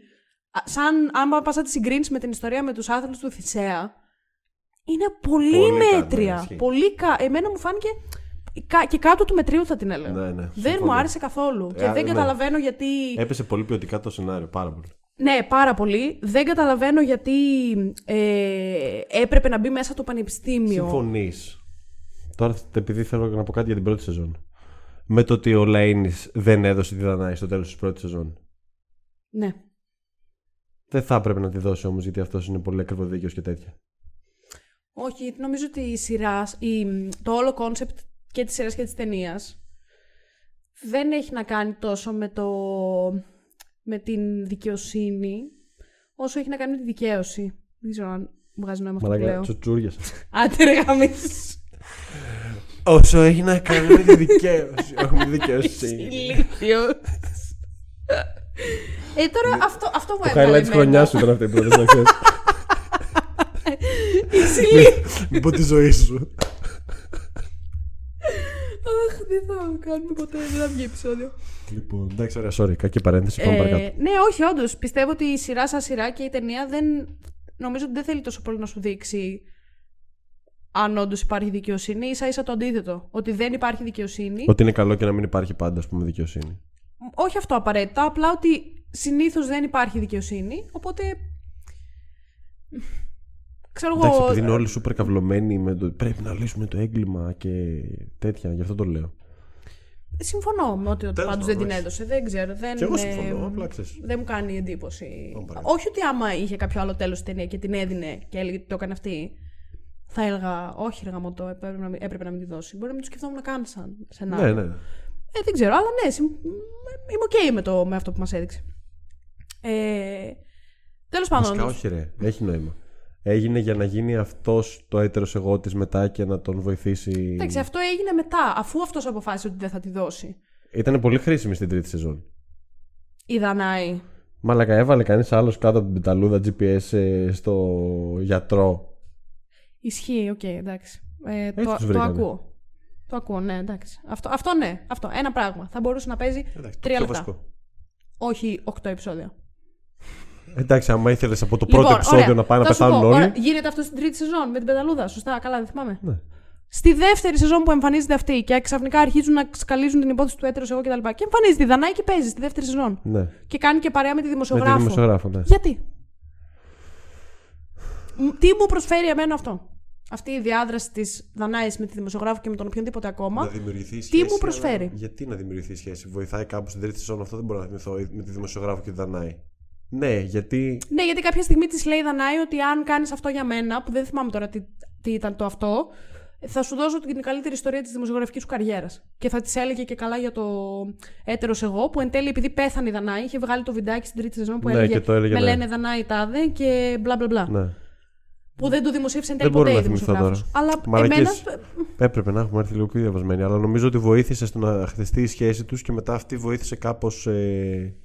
α, σαν αν πας να τη συγκρίνεις με την ιστορία με τους άθλους του Θησέα, είναι πολύ, Πολύ κάτω, μέτρια. ναι, ισχύει. πολύ κα... Εμένα μου φάνηκε κα- και κάτω του μετρίου θα την έλεγα. Ναι, ναι, δεν συμφωνώ. μου άρεσε καθόλου. και Ε, δεν ναι. καταλαβαίνω γιατί. Έπεσε πολύ ποιοτικά το σενάριο, πάρα πολύ. Ναι, πάρα πολύ. Δεν καταλαβαίνω γιατί ε, έπρεπε να μπει μέσα το πανεπιστήμιο. Συμφωνείς. Τώρα, επειδή θέλω να πω κάτι για την πρώτη σεζόν. Με το ότι ο Λαΐνης δεν έδωσε τη Δανάη στο τέλος της πρώτης σεζόν. Ναι. Δεν θα έπρεπε να τη δώσει όμως, γιατί αυτός είναι πολύ ακριβοδίκαιος και τέτοια. Όχι, νομίζω ότι η σειρά, η, το όλο concept και της σειράς και της ταινίας δεν έχει να κάνει τόσο με, το, με την δικαιοσύνη όσο έχει να κάνει με τη δικαίωση. Δεν ξέρω αν βγάζει νόημα αυτό που Μαλάκα, λέω. τσουτσούρια. Άντε ρε γαμήσου. Όσο έχει να κάνει με τη δικαίωση. Όχι με τη δικαιοσύνη. Ηλίθιος. Ε, τώρα αυτό, αυτό μου Το έβγαλε highlight της εμένα. χρονιάς σου ήταν αυτή η πρώτη, να ξέρεις. Είσαι ηλίθιος. Μην πω τη ζωή σου. Αχ, δεν θα κάνουμε ποτέ, δεν θα βγει επεισόδιο. Λοιπόν, εντάξει, ωραία, sorry, κακή παρένθεση. Πάμε Ε, παρακάτω. ναι, όχι, όντως. Πιστεύω ότι η σειρά σαν σειρά και η ταινία δεν. Νομίζω ότι δεν θέλει τόσο πολύ να σου δείξει αν όντως υπάρχει δικαιοσύνη. σα ίσα το αντίθετο. Ότι δεν υπάρχει δικαιοσύνη. Ότι είναι καλό και να μην υπάρχει πάντα, ας πούμε, δικαιοσύνη. Όχι αυτό απαραίτητα. Απλά ότι συνήθως δεν υπάρχει δικαιοσύνη. Οπότε. Ξέρω Εντάξει, εγώ. επειδή είναι όλοι σούπερ καυλωμένοι με το πρέπει να λύσουμε το έγκλημα και τέτοια, γι' αυτό το λέω. Συμφωνώ με ότι Τέλος πάντω δεν πάντων, την όχι. έδωσε. Δεν ξέρω. Δεν, Και εγώ ε, συμφωνώ, απλά ξέρεις. Δεν μου κάνει εντύπωση. Πάμε παρακάτω. Όχι ότι άμα είχε κάποιο άλλο τέλος στην ταινία και την έδινε και έλεγε ότι το έκανε αυτή, θα έλεγα Όχι, ρε γαμώτο, έπρεπε να, μην- έπρεπε να μην τη δώσει. Μπορεί να μην το σκεφτόμουν καν σαν σενάριο. Ναι, ναι. Ε, δεν ξέρω, αλλά ναι, συμ- είμαι οκ με, το, με αυτό που μας έδειξε. Ε, Τέλος πάντων. Βασικά, όχι, ρε. Έχει νόημα. Έγινε για να γίνει αυτός το έτερος εγώ της μετά και να τον βοηθήσει. Εντάξει, αυτό έγινε μετά, αφού αυτός αποφάσισε ότι δεν θα τη δώσει. Ήταν πολύ χρήσιμη στην τρίτη σεζόν. Η Δανάη. Μαλάκα, έβαλε κανείς άλλος κάτω από την πεταλούδα GPS ε, στο γιατρό. Ισχύει, οκ, εντάξει. Ε, Έτσι το, τους το βρήκανε. ακούω. Το ακούω, ναι, εντάξει. Αυτό, αυτό ναι, αυτό. Ένα πράγμα. Θα μπορούσε να παίζει Εντάξει, το τρία πιο λεπτά. βασικό. Όχι οκτώ επεισόδια. Εντάξει, άμα ήθελες από το πρώτο Λοιπόν, επεισόδιο ωραία. να πάνε να Θα σου πεθάνουν πω, όλοι. ωραία, Γίνεται αυτό στην τρίτη σεζόν με την πεταλούδα. Σωστά, καλά, δεν θυμάμαι. Ναι. Στη δεύτερη σεζόν που εμφανίζεται αυτή και ξαφνικά αρχίζουν να σκαλίζουν την υπόθεση του έτερος εγώ κτλ. Και, και εμφανίζεται η Δανάη και παίζει στη δεύτερη σεζόν. ναι. Και κάνει και παρέα με τη Με δημοσιογράφο. τη δημοσιογράφο, ναι. Γιατί; Μ, Τι μου προσφέρει εμένα αυτό; Αυτή η διάδραση της Δανάης με τη δημοσιογράφο και με τον οποιονδήποτε ακόμα. Να δημιουργηθεί Τι σχέση, μου προσφέρει; αλλά Γιατί να δημιουργηθεί σχέση, βοηθάει κάπου στην τρίτη σεζόν, αυτό δεν μπορώ να θυμηθώ με τη δημοσιογράφο και τη Δανάη. Ναι, γιατί. Ναι, γιατί κάποια στιγμή της λέει η Δανάη ότι αν κάνεις αυτό για μένα, που δεν θυμάμαι τώρα τι, τι ήταν το αυτό, θα σου δώσω την καλύτερη ιστορία της δημοσιογραφικής σου καριέρας. Και θα της έλεγε και καλά για το έτερος εγώ, που εν τέλει επειδή πέθανε η Δανάη, είχε βγάλει το βιντεάκι στην τρίτη σεζόν που Ναι, έλεγε, και το έλεγε, Με ναι. λένε Δανάη τάδε και μπλα μπλα μπλα. Ναι. Που δεν το δημοσίευσε εν Δεν τέλει μπορώ ποτέ η να θυμηθώ δημοσιογράφος. τώρα. Αλλά Μαλακίες. εμένα. Έπρεπε να έχουμε έρθει λίγο πιο διαβασμένοι, αλλά νομίζω ότι βοήθησε στο να χτιστεί η σχέση τους και μετά αυτή βοήθησε κάπως. Ε...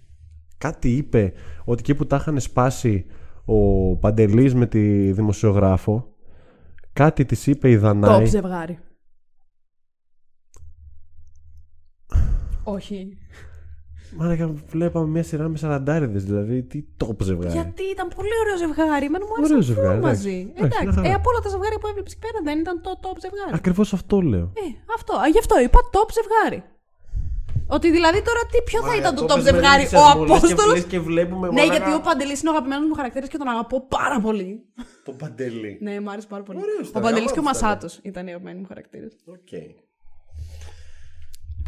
Κάτι είπε ότι εκεί που τα είχαν σπάσει ο Παντελής με τη δημοσιογράφο, κάτι της είπε η Top Δανάη. ζευγάρι. Όχι. Μάλακα βλέπαμε μια σειρά με σαραντάριδες, δηλαδή τι top ζευγάρι. Γιατί ήταν πολύ ωραίο ζευγάρι. Εμένα μου άρεσε Ωραίο να φύγουν ζευγάρι, εντάξει. μαζί. Εντάξει, Εντάξει. μια χαρά. Ε, από όλα τα ζευγάρια που έβλεπες εκεί πέρα δεν ήταν το top ζευγάρι. Ακριβώς αυτό λέω. Ε, αυτό. Α, γι' αυτό είπα top ζευγάρι. Ότι δηλαδή τώρα τι, ποιο θα ήταν το top ζευγάρι, ο Απόστολος; Και βλέπουμε Ναι, γιατί ο Παντελή είναι ο αγαπημένος μου χαρακτήρας και τον αγαπώ πάρα πολύ. Το Παντελή. Ναι, μου άρεσε πάρα πολύ. Ωραίος ο ήταν, Παντελής και ο γαμάτος ήταν. Μασάτος ήταν οι αγαπημένοι μου χαρακτήρες. Οκ.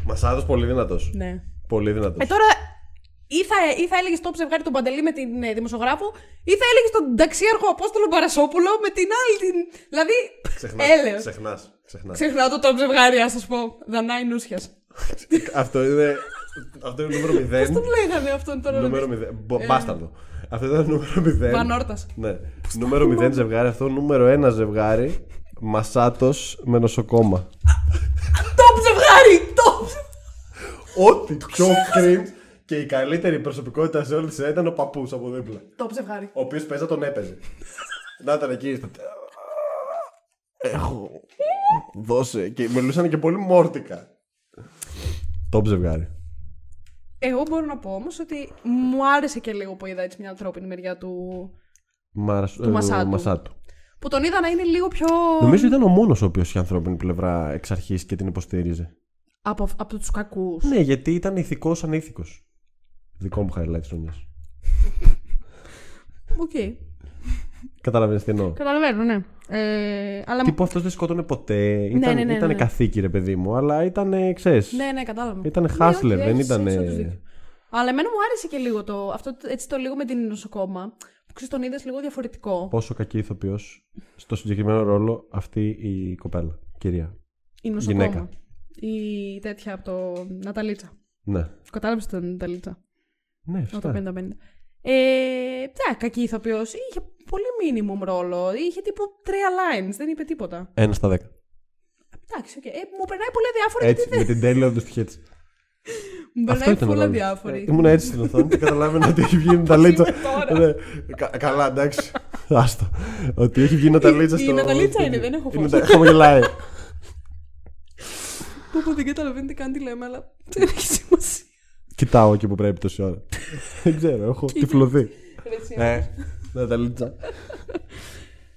Μασάτος πολύ δυνατός. Ναι. Πολύ δυνατός. Ε, τώρα Ή θα, ή θα έλεγες το ζευγάρι τον Παντελή με την ε, δημοσιογράφο, ή θα έλεγες τον ταξίαρχο Απόστολο Παρασόπουλο με την άλλη. Την... Δηλαδή. Έλεος. Ξεχνάς. Ξεχνάς. Ξεχνάω το top ζευγάρι, ας σας πω. Δανάη Νούσιας. Αυτό είναι. Αυτό είναι νούμερο 0. Πώς τον λέγανε αυτόν τον Νούμερο 0. Μπο- Μπάσταρδο. Αυτό ήταν νούμερο 0. Βανόρτα. Ναι. Νούμερο 0 ζευγάρι. Αυτό νούμερο 1 ζευγάρι. Μασάτος με νοσοκόμα. Top ζευγάρι! Top! Ό,τι πιο cringe και η καλύτερη προσωπικότητα σε όλη τη σειρά ήταν ο παππούς από δίπλα. Top ζευγάρι. Ο οποίος παίζα τον έπαιζε. Να ήταν εκεί. στο- Έχω. Δώσε. Και μιλούσαν και πολύ μόρτικα. Top ζευγάρι. Εγώ μπορώ να πω όμως ότι μου άρεσε και λίγο που είδα έτσι μια ανθρώπινη μεριά του. Μαρας- Του Μασάτου. ε, Μασάτου. που τον είδα να είναι λίγο πιο. Νομίζω ήταν ο μόνος ο οποίος είχε ανθρώπινη πλευρά εξ αρχής και την υποστήριζε. Από, από τους κακούς. Ναι, γιατί ήταν ηθικός ανήθικος. Δικό μου highlight της χρονιάς. Οκ. Καταλαβαίνεις τι εννοώ. Καταλαβαίνω, ναι. Ε, αλλά... Τύπου αυτός δεν σκότωνε ποτέ. Ήταν, ναι, ναι, ήταν ναι. καθίκι, ρε παιδί μου, αλλά ήταν, ξέρεις, Ναι, ναι, κατάλαβα. Ήταν Ναι, hustler, όχι, δεν έχεις- ήταν. έχεις όντως δίκιο. Αλλά εμένα μου άρεσε και λίγο το, αυτό, έτσι το λίγο με την νοσοκόμα. Που ξέρεις, τον είδες λίγο διαφορετικό. Πόσο κακή ηθοποιός στο συγκεκριμένο ρόλο αυτή η κοπέλα. Κυρία. Η νοσοκόμα. γυναίκα. Η τέτοια από το Ναταλίτσα. Ναι. Κατάλαβες τον Ναταλίτσα; Ναι, Από το φυσικά. 50-50. Ε, ναι, κακή ηθοποιός. Είχε πολύ minimum ρόλο. Είχε τύπου τρία lines. Δεν είπε τίποτα. Ένα στα δέκα. Εντάξει, οκ. Ε, μου περνάει πολύ αδιάφορο Έτσι, γιατί με την τέλεια του στοιχεία της. Μου Αυτό περνάει ήταν ο πολύ ρόλος. αδιάφορη. Ε, Ήμουν έτσι στην οθόνη και καταλάβαινα ότι έχει βγει η Ναταλίτσα. τώρα; Ναι. Κα- Καλά, εντάξει. Άστο. Ότι έχει βγει η Ναταλίτσα Η- η στο. Ναταλίτσα είναι, δεν έχω Είναι φως. τα- Χαμογελάει. Που που δεν καταλαβαίνετε καν τι λέμε, αλλά δεν έχει σημασία. Κοιτάω εκεί που πρέπει τόση ώρα. Δεν ξέρω, έχω τυφλωθεί. Έτσι. Ε, Ναταλίτσα.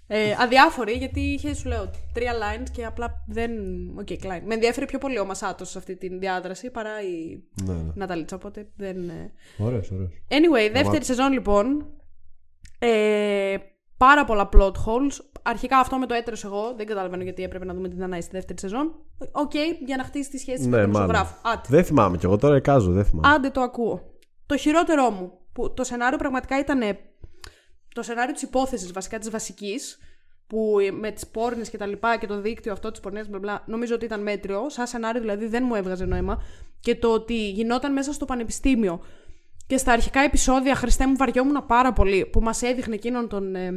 Ε, αδιάφορη, γιατί είχε, σου λέω, τρία lines και απλά δεν. Οκ, okay, κλάιν. Με ενδιαφέρει πιο πολύ ο Μασάτος σε αυτή τη διάδραση παρά η Ναι, ναι. Ναταλίτσα, οπότε δεν. ε. Ωραίος, ωραίος. Anyway, δεύτερη σεζόν λοιπόν. Ε, πάρα πολλά plot holes. Αρχικά αυτό με το έτερο εγώ. Δεν καταλαβαίνω γιατί έπρεπε να δούμε την Δανάη στη δεύτερη σεζόν. Οκ, για να χτίσει τη σχέση με Ναι, τον μάλλον. ζωγράφο. Άντε. Δεν θυμάμαι κι εγώ τώρα εικάζω, δεν θυμάμαι. Άντε το ακούω. Το χειρότερό μου, που το σενάριο πραγματικά ήταν το σενάριο της υπόθεσης βασικά της βασικής, που με τις πόρνες και τα λοιπά και το δίκτυο αυτό της πορνείας μπλα μπλα, νομίζω ότι ήταν μέτριο. Σαν σενάριο δηλαδή δεν μου έβγαζε νόημα. Και το ότι γινόταν μέσα στο πανεπιστήμιο και στα αρχικά επεισόδια, Χριστέ μου, βαριόμουν πάρα πολύ, που μας έδειχνε εκείνον τον... ε,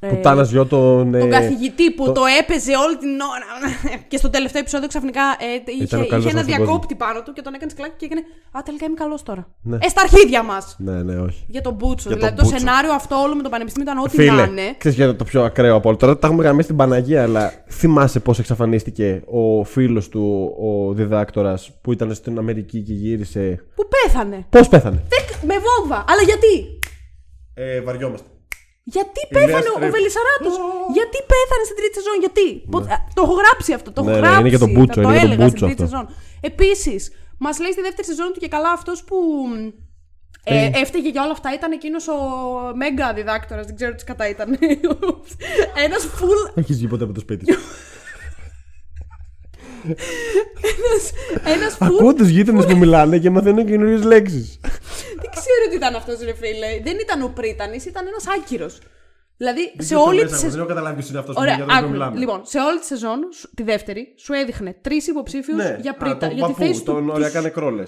Που τάνας γιο τον. τον ε, καθηγητή που το- το... έπαιζε όλη την ώρα. και στο τελευταίο επεισόδιο ξαφνικά ε, είχε, ο καλύτερος είχε ένα στον διακόπτη πάνω του και τον έκανε σκλάκι και έκανε Α, τελικά είμαι καλός τώρα. Ναι. Ε, στα αρχίδια μας! Ναι, ναι, όχι. Για τον Μπούτσο. Για δηλαδή τον το Μπούτσο. σενάριο αυτό όλο με το πανεπιστήμιο ήταν ό,τι Φίλε, να είναι. ξέρεις για το πιο ακραίο από όλα. Τώρα τα έχουμε γραμμίσει στην Παναγία, αλλά θυμάσαι πώς εξαφανίστηκε ο φίλος του, ο διδάκτορας που ήταν στην Αμερική και γύρισε; Που πέθανε. Πώς πέθανε; Δεν- Με βόμβα. Αλλά γιατί; Ε, βαριόμαστε. Γιατί Ηλίας πέθανε ο Ρε- Βελισσαράτο. Γιατί πέθανε στην τρίτη σεζόν, γιατί; Πο- α, Το έχω γράψει αυτό. Το έχω Ναι, ναι, γράψει. είναι για τον θα Μπούτσο, Το είναι για τον έλεγα στην Μπούτσο τρίτη αυτό. σεζόν. Επίσης, μας λέει στη δεύτερη σεζόν του και καλά αυτός που. Ε, έφταιγε για όλα αυτά ήταν εκείνος ο μέγα διδάκτορας, δεν ξέρω τι κατά ήταν. Ένας full. Έχεις βγει ποτέ από το σπίτι σου. Ένας full. Ακούω του γείτονες που μιλάνε και μαθαίνω καινούριες λέξεις. Δεν ξέρω τι ήταν αυτός, ρε φίλε. Δεν ήταν ο Πρίτανης, ήταν ένας άκυρος. Δηλαδή σε όλη τη Δεν σεζόν. έχω καταλάβει ποιος είναι αυτός που Ωραία, για τον οποίο άκου. μιλάμε. Λοιπόν, σε όλη τη σεζόν, σου- τη δεύτερη, σου έδειχνε τρεις υποψήφιους Ναι, για α, πρίτα. τον για τη παππού, θέση του. Τον του- οριακά νεκρόλε.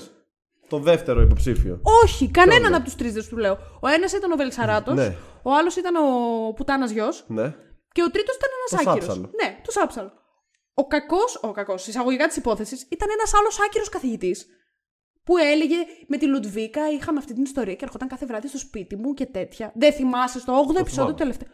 Το δεύτερο υποψήφιο. Όχι, κανέναν Ποιον, από τους τρεις δεν σου λέω. Ο ένας ήταν ο Βελσαράτος, Ναι. ο άλλος ήταν ο Πουτάνας γιος Ναι. και ο τρίτος ήταν Το ένα άκυρος. Σάψαλο. Ναι, το Σάψαλο. Ο κακός, ο κακός, εισαγωγικά της υπόθεσης, ήταν ένας άλλος άκυρος καθηγητής. Που έλεγε με τη Λουτβίκα, είχαμε αυτή την ιστορία και ερχόταν κάθε βράδυ στο σπίτι μου και τέτοια. Δεν θυμάσαι στο 8ο επεισόδιο θυμάμαι. του τελευταίου.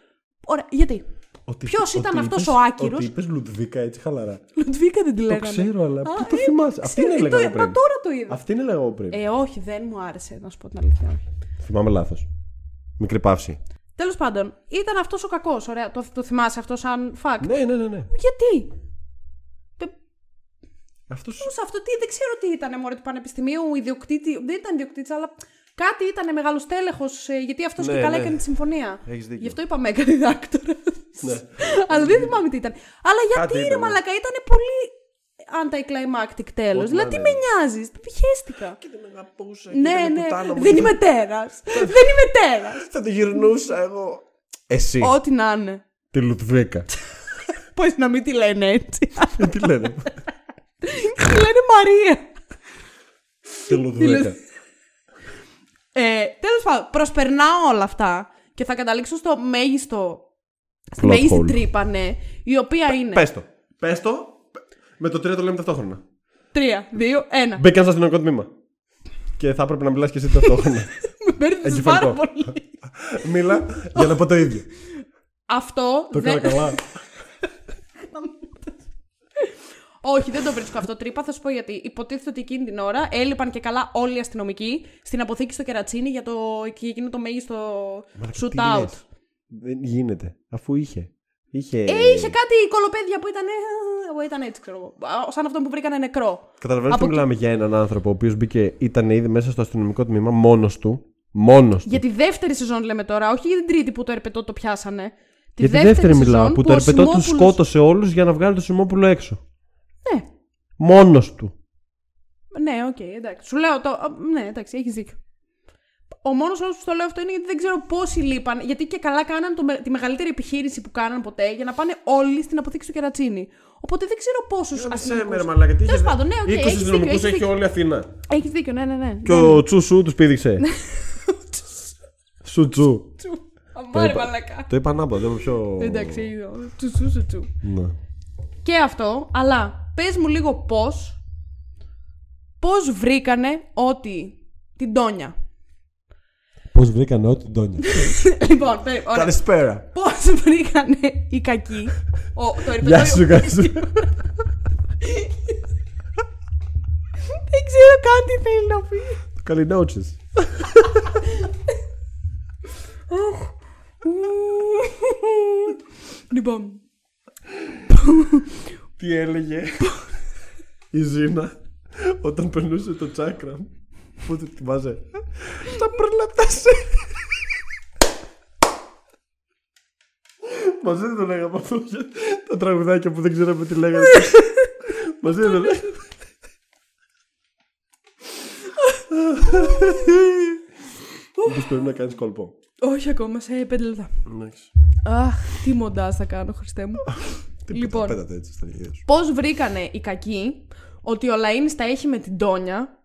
Ωραία, γιατί; Ότι- Ποιος ότι ήταν αυτός είπες- ο άκυρος; Ότι είπες Λουδβίκα έτσι χαλαρά. Λουτβίκα δεν τη Το λέγανε. ξέρω, αλλά Α, πού το ε, θυμάσαι; Αυτή είναι ξέρω, λέγαμε το- πριν. Μα τώρα το είδα. Αυτή είναι λέγαμε πριν. Ε, όχι, δεν μου άρεσε, να σου πω την αλήθεια. όχι. Θυμάμαι λάθος. Μικρή παύση. Τέλος πάντων, ήταν αυτός ο κακός. Ωραία, το, το θυμάσαι αυτό σαν fact; Ναι, ναι, ναι. ναι. Γιατί; Αυτός... Σε αυτό τι, δεν ξέρω τι ήταν, μωρέ του Πανεπιστημίου, ιδιοκτήτη. Δεν ήταν ιδιοκτήτης, αλλά κάτι ήταν μεγάλος τέλεχο, γιατί αυτός Ναι, και καλά ναι. έκανε τη συμφωνία. Έχεις δίκιο. Γι' αυτό είπα μέγα διδάκτορα. Ναι. αλλά δεν θυμάμαι τι ήταν. Αλλά γιατί Κάτι ρε ήταν, ναι. Μαλακά, ήταν πολύ. anticlimactic τέλος. Ό,τι Δηλαδή, τι να με είναι. νοιάζει. Χαίστηκα. Και την αγαπούσα. Ναι, ναι. Δεν είμαι τέρας. Δεν είμαι τέρας. Θα τη γυρνούσα εγώ. Εσύ. Ό,τι να είναι. Τη Λουτβίκα. Πώς να μην τη λένε έτσι. Τι λένε. Τη λένε Μαρία. Τη Λουτβίκα. Ε, Τέλος πάντων, προσπερνάω όλα αυτά και θα καταλήξω στο μέγιστο. Στη Plot μέγιστη hole. τρύπα, ναι. Η οποία είναι. Πες το. Πες το. Με το τρία το λέμε ταυτόχρονα. Τρία, δύο, ένα. Μπήκα στο αστυνομικό τμήμα. Και θα έπρεπε να μιλάς και εσύ ταυτόχρονα. Με παίρνει Εγκεφαλικό. πάρα πολύ. Μίλα για να πω το ίδιο. Αυτό. Το δεν- έκανα καλά. Όχι, δεν το βρίσκω αυτό τρύπα. Θα σου πω γιατί. Υποτίθεται ότι εκείνη την ώρα έλειπαν και καλά όλοι οι αστυνομικοί στην αποθήκη στο κερατσίνι για, το, για εκείνο το μέγιστο shoot Τι out. λες. Δεν γίνεται. Αφού είχε. Είχε. Ε, είχε κάτι κολοπέδια που ήταν. που ήταν έτσι, ξέρω εγώ. Α, Σαν αυτό που βρήκανε νεκρό. Καταλαβαίνεις Από ότι εκεί- μιλάμε για έναν άνθρωπο ο οποίος μπήκε, ήταν ήδη μέσα στο αστυνομικό τμήμα μόνος του. Μόνος του. Για τη δεύτερη σεζόν λέμε τώρα, όχι για την τρίτη που το ερπετό το πιάσανε. Τη Για τη δεύτερη μιλάω. σεζόν Που το ο ερπετό του Σιμόπουλος- σκότωσε όλους για να βγάλει το Σιμόπουλο έξω. Ναι, Μόνος του. ναι, οκ, εντάξει. Σου λέω το. α, Ναι, εντάξει, έχεις δίκιο. Ο μόνος λόγος που το λέω αυτό είναι γιατί δεν ξέρω πόσοι λείπαν. Γιατί και καλά κάναν το, με- τη μεγαλύτερη επιχείρηση που κάναν ποτέ για να πάνε όλοι στην αποθήκη του Κερατσίνη. Οπότε δεν ξέρω πόσους αστυνομικούς. Τέλος πάντων, ναι, οκ, 20 έχεις δίκιο, αστυνομικούς έχεις έχει δίκιο. όλη η Αθήνα. Έχεις δίκιο, ναι, ναι, ναι. Και ο Τσουσού τους πήδηξε. Σου τσου. Τσου. Αμάρε είπα. μαλακά. Το είπα ανάποδα, δεν είμαι πιο. Εντάξει, είδω. Τσου, τσου, τσου, τσου. Ναι. Και αυτό, αλλά πες μου λίγο πώς, πώς βρήκανε ότι την Τόνια. Πώς βρήκαν ό,τι Ντόνια. λοιπόν, πέ- ωραία. Καλησπέρα. Πώς βρήκανε οι κακοί, ο, το ερπετό... Γεια σου, γεια σου. Δεν ξέρω καν τι θέλει να πει. Καληνότσες. λοιπόν, Τι έλεγε η Ζήνα όταν περνούσε το τσάκρα. Πού το θυμάσαι. Τα προλατάσαι. Μαζί δεν το λέγαμε αυτό. για Τα τραγουδάκια που δεν ξέραμε τι λέγανε. Μαζί δεν το λέγαμε. Μήπως πρέπει να κάνεις κόλπο. όχι ακόμα, σε πέντε λεπτά. Εντάξει. Αχ, τι μοντάζ θα κάνω, Χριστέ μου. Τίποτα, Λοιπόν. Πέτατε έτσι στα γεια σου. Πώς βρήκανε οι κακοί ότι ο Λαΐνης τα έχει με την Τόνια,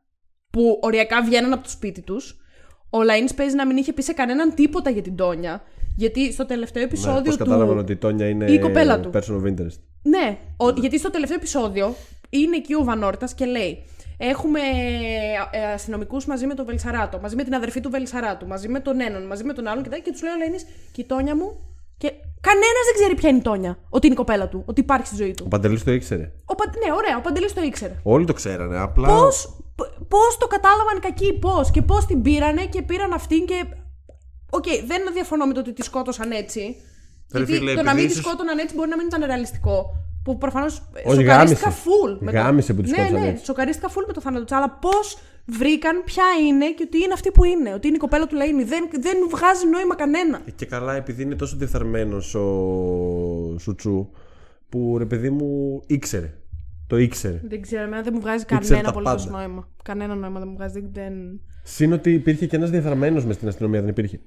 που οριακά βγαίναν από το σπίτι τους. Ο Λαΐνης παίζει να μην είχε πει σε κανέναν τίποτα για την Τόνια. Γιατί στο τελευταίο Ναι, επεισόδιο πώς του. κατάλαβαν ότι η Τόνια είναι η κοπέλα του. person of interest. Ναι, ο- γιατί στο τελευταίο επεισόδιο είναι εκεί ο Βανόρτας και λέει: Έχουμε ε, αστυνομικούς μαζί με τον Βελσαράτο, μαζί με την αδερφή του Βελσαράτου, μαζί με τον έναν, μαζί με τον άλλον και, τα- και τους λέει ο Λαΐνης, Και η Τόνια μου. Και κανένας δεν ξέρει ποια είναι η Τόνια. Ότι είναι η κοπέλα του, ότι υπάρχει στη ζωή του. Ο Παντελής το ήξερε. Ο Παν- Ναι, ωραία, ο Παντελής το ήξερε. Όλοι το ξέρανε. Απλά. Πώς, π- πώς το κατάλαβαν οι κακοί, πώς και πώς την πήρανε και πήραν αυτήν και... Οκ, δεν διαφωνώ με το ότι τη σκότωσαν έτσι. Ρε γιατί φίλε, το να επειδή μην τη ίσως- σκότωναν έτσι μπορεί να μην ήταν ρεαλιστικό. Που προφανώς Όχι, σοκαρίστηκα γάμησε. full. με το- Γάμησε που τη ναι, σκότωσαν ναι, έτσι. σοκαρίστηκα full με το θάνατο της. Αλλά πώς βρήκαν ποια είναι και ότι είναι αυτή που είναι. Ότι είναι η κοπέλα του Λαΐνη. Δεν, δεν βγάζει νόημα κανένα. Και καλά, επειδή είναι τόσο διεφθαρμένο ο Σουτσού, που ρε παιδί μου ήξερε. Το ήξερε. Δεν ξέρω, εμένα δεν μου βγάζει Ήξερε κανένα τα απολύτως πάντα. νόημα. Κανένα νόημα δεν μου βγάζει. Δεν... Συν ότι υπήρχε και ένας διεφθαρμένο μες στην αστυνομία, δεν υπήρχε.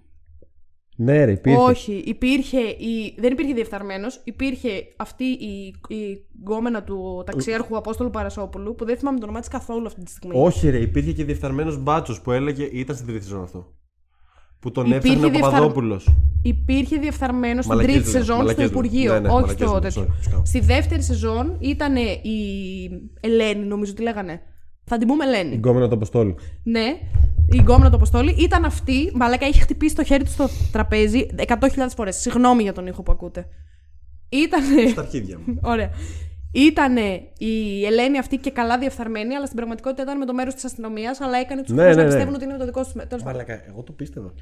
Ναι, ρε, υπήρχε. Όχι, υπήρχε η... δεν υπήρχε διεφθαρμένος. Υπήρχε αυτή η, η γκόμενα του ταξιάρχου Απόστολου Παρασόπουλου, που δεν θυμάμαι το όνομά της καθόλου αυτή τη στιγμή. Όχι, ρε, υπήρχε και διεφθαρμένος μπάτσος που έλεγε. ήταν στην τρίτη σεζόν αυτό. Που τον Υπήρχε έφερνε ο διεφθαρ- Παπαδόπουλος. Υπήρχε διεφθαρμένος στην Μαλακίες τρίτη λέω, σεζόν στο μαλακίες λέω. Υπουργείο. Ναι, ναι, όχι μαλακίες στο λέω, τέτοιο. sorry, φυσικά. Στη δεύτερη σεζόν ήταν η Ελένη, νομίζω τι λέγανε. Θα την πούμε Ελένη. Γκόμενα το Αποστόλη. Ναι, η γκόμενα του Αποστόλη ήταν αυτή. Μαλάκα είχε χτυπήσει το χέρι του στο τραπέζι 100.000 φορές. Συγγνώμη για τον ήχο που ακούτε. Ήτανε. Στα αρχίδια μου. Ωραία. Ήτανε η Ελένη αυτή και καλά διεφθαρμένη, αλλά στην πραγματικότητα ήταν με το μέρος της αστυνομίας, αλλά έκανε τους Ναι, ναι, ναι, να ναι. πιστεύουν ότι είναι με το δικό τους. Τέλος πάντων. Μαλακά, εγώ το πίστευα.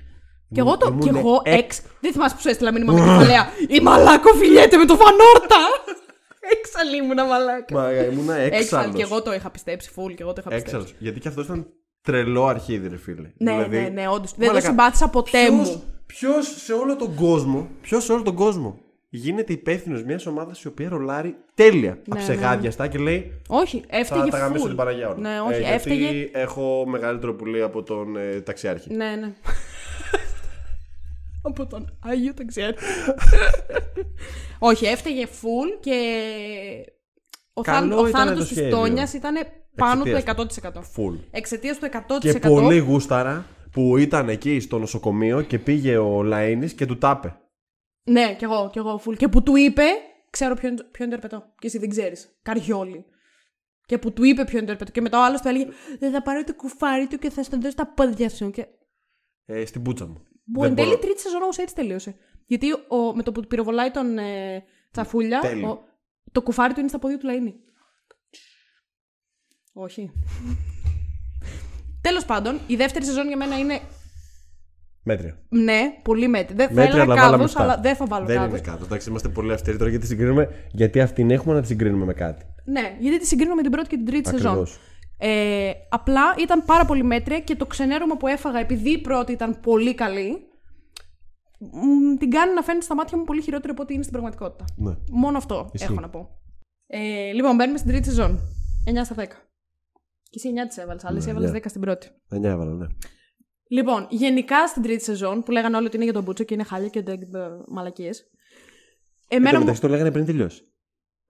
Και εγώ, το, Ήμουν και εγώ εκ- εξ. Δεν θυμάσαι που σου έστειλα μήνυμα με κεφαλαία. Η μαλάκο φιλιέται με το φανόρτα! Έξαλλη ήμουνα μαλάκα. Μα ήμουνα Έξαλλη. έξαλλο. Και εγώ το είχα πιστέψει, φουλ, και εγώ το είχα πιστέψει. Έξαλλο. Γιατί και αυτός ήταν τρελό αρχίδι, ρε φίλε. Ναι, Δηλαδή, ναι, ναι, όντως. Δεν το μαλάκα, συμπάθησα ποτέ ποιος- μου. Ποιος σε όλο τον κόσμο, ποιος σε όλο τον κόσμο γίνεται υπεύθυνος μιας ομάδας η οποία ρολάρει τέλεια. Ναι, αψεγάδιαστα και λέει. Όχι, Θα έφταιγε τα γαμίσω full. την Παναγιά όλα. Ναι, όχι, γιατί έφταιγε. έχω μεγαλύτερο πουλί από τον ε, ταξιάρχη. Ναι, ναι. Από τον Άγιο Ταξιάρχη. Όχι, έφταιγε full και ο, Καλό θάν, ο ήταν θάνατος το της σχέδιο. Τόνιας ήταν πάνω Εξαιτίας του 100%. Full. Εξαιτίας του 100%. Και πολύ γούσταρα που ήταν εκεί στο νοσοκομείο και πήγε ο Λαΐνης και του τάπε. Ναι, κι εγώ, κι εγώ full. Και που του είπε, ξέρω ποιον, ποιον τερπετώ. Και εσύ δεν ξέρεις. Καριόλι. Και που του είπε ποιον τερπετώ. Και μετά ο άλλος του έλεγε Δεν θα πάρω το κουφάρι του και θα στο δώσω τα πόδια σου. Και... Ε, στην πούτσα μου. Που Δεν εν τέλει μπορώ. τρίτη σεζόν όμως έτσι τελείωσε. Γιατί ο, με το που του πυροβολάει τον ε, Τσαφούλια, Τέλειο. ο, το κουφάρι του είναι στα πόδια του Λαΐνη. Όχι. Τέλος πάντων, η δεύτερη σεζόν για μένα είναι Μέτρια. ναι, πολύ μέτρη. Δεν θα Μέτρια, έλεγα αλλά βάλαμε κάδος, στά. αλλά δεν θα βάλω Δεν κάδος. είναι κάτω. Εντάξει, είμαστε πολύ αυστηροί τώρα γιατί συγκρίνουμε. Γιατί αυτήν έχουμε να τη συγκρίνουμε με κάτι. Ναι, γιατί τη συγκρίνω με την πρώτη και την τρίτη σεζόν. Ακριβώς. Ε, απλά ήταν πάρα πολύ μέτρια και το ξενέρωμα που έφαγα επειδή η πρώτη ήταν πολύ καλή, μ, την κάνει να φαίνεται στα μάτια μου πολύ χειρότερο από ό,τι είναι στην πραγματικότητα. Ναι. Μόνο αυτό Ισχύει. έχω να πω. Ε, λοιπόν, μπαίνουμε στην τρίτη σεζόν. 9 στα 10. Και εσύ 9 τις έβαλες, άλλες Ναι, έβαλες ναι. 10 στην πρώτη. 9 έβαλα, ναι. Λοιπόν, γενικά στην τρίτη σεζόν, που λέγανε όλοι ότι είναι για τον Μπούτσο και είναι χάλια και μαλακίες. Εν Εμένα τω μου. μεταξύ το λέγανε πριν τελειώσει.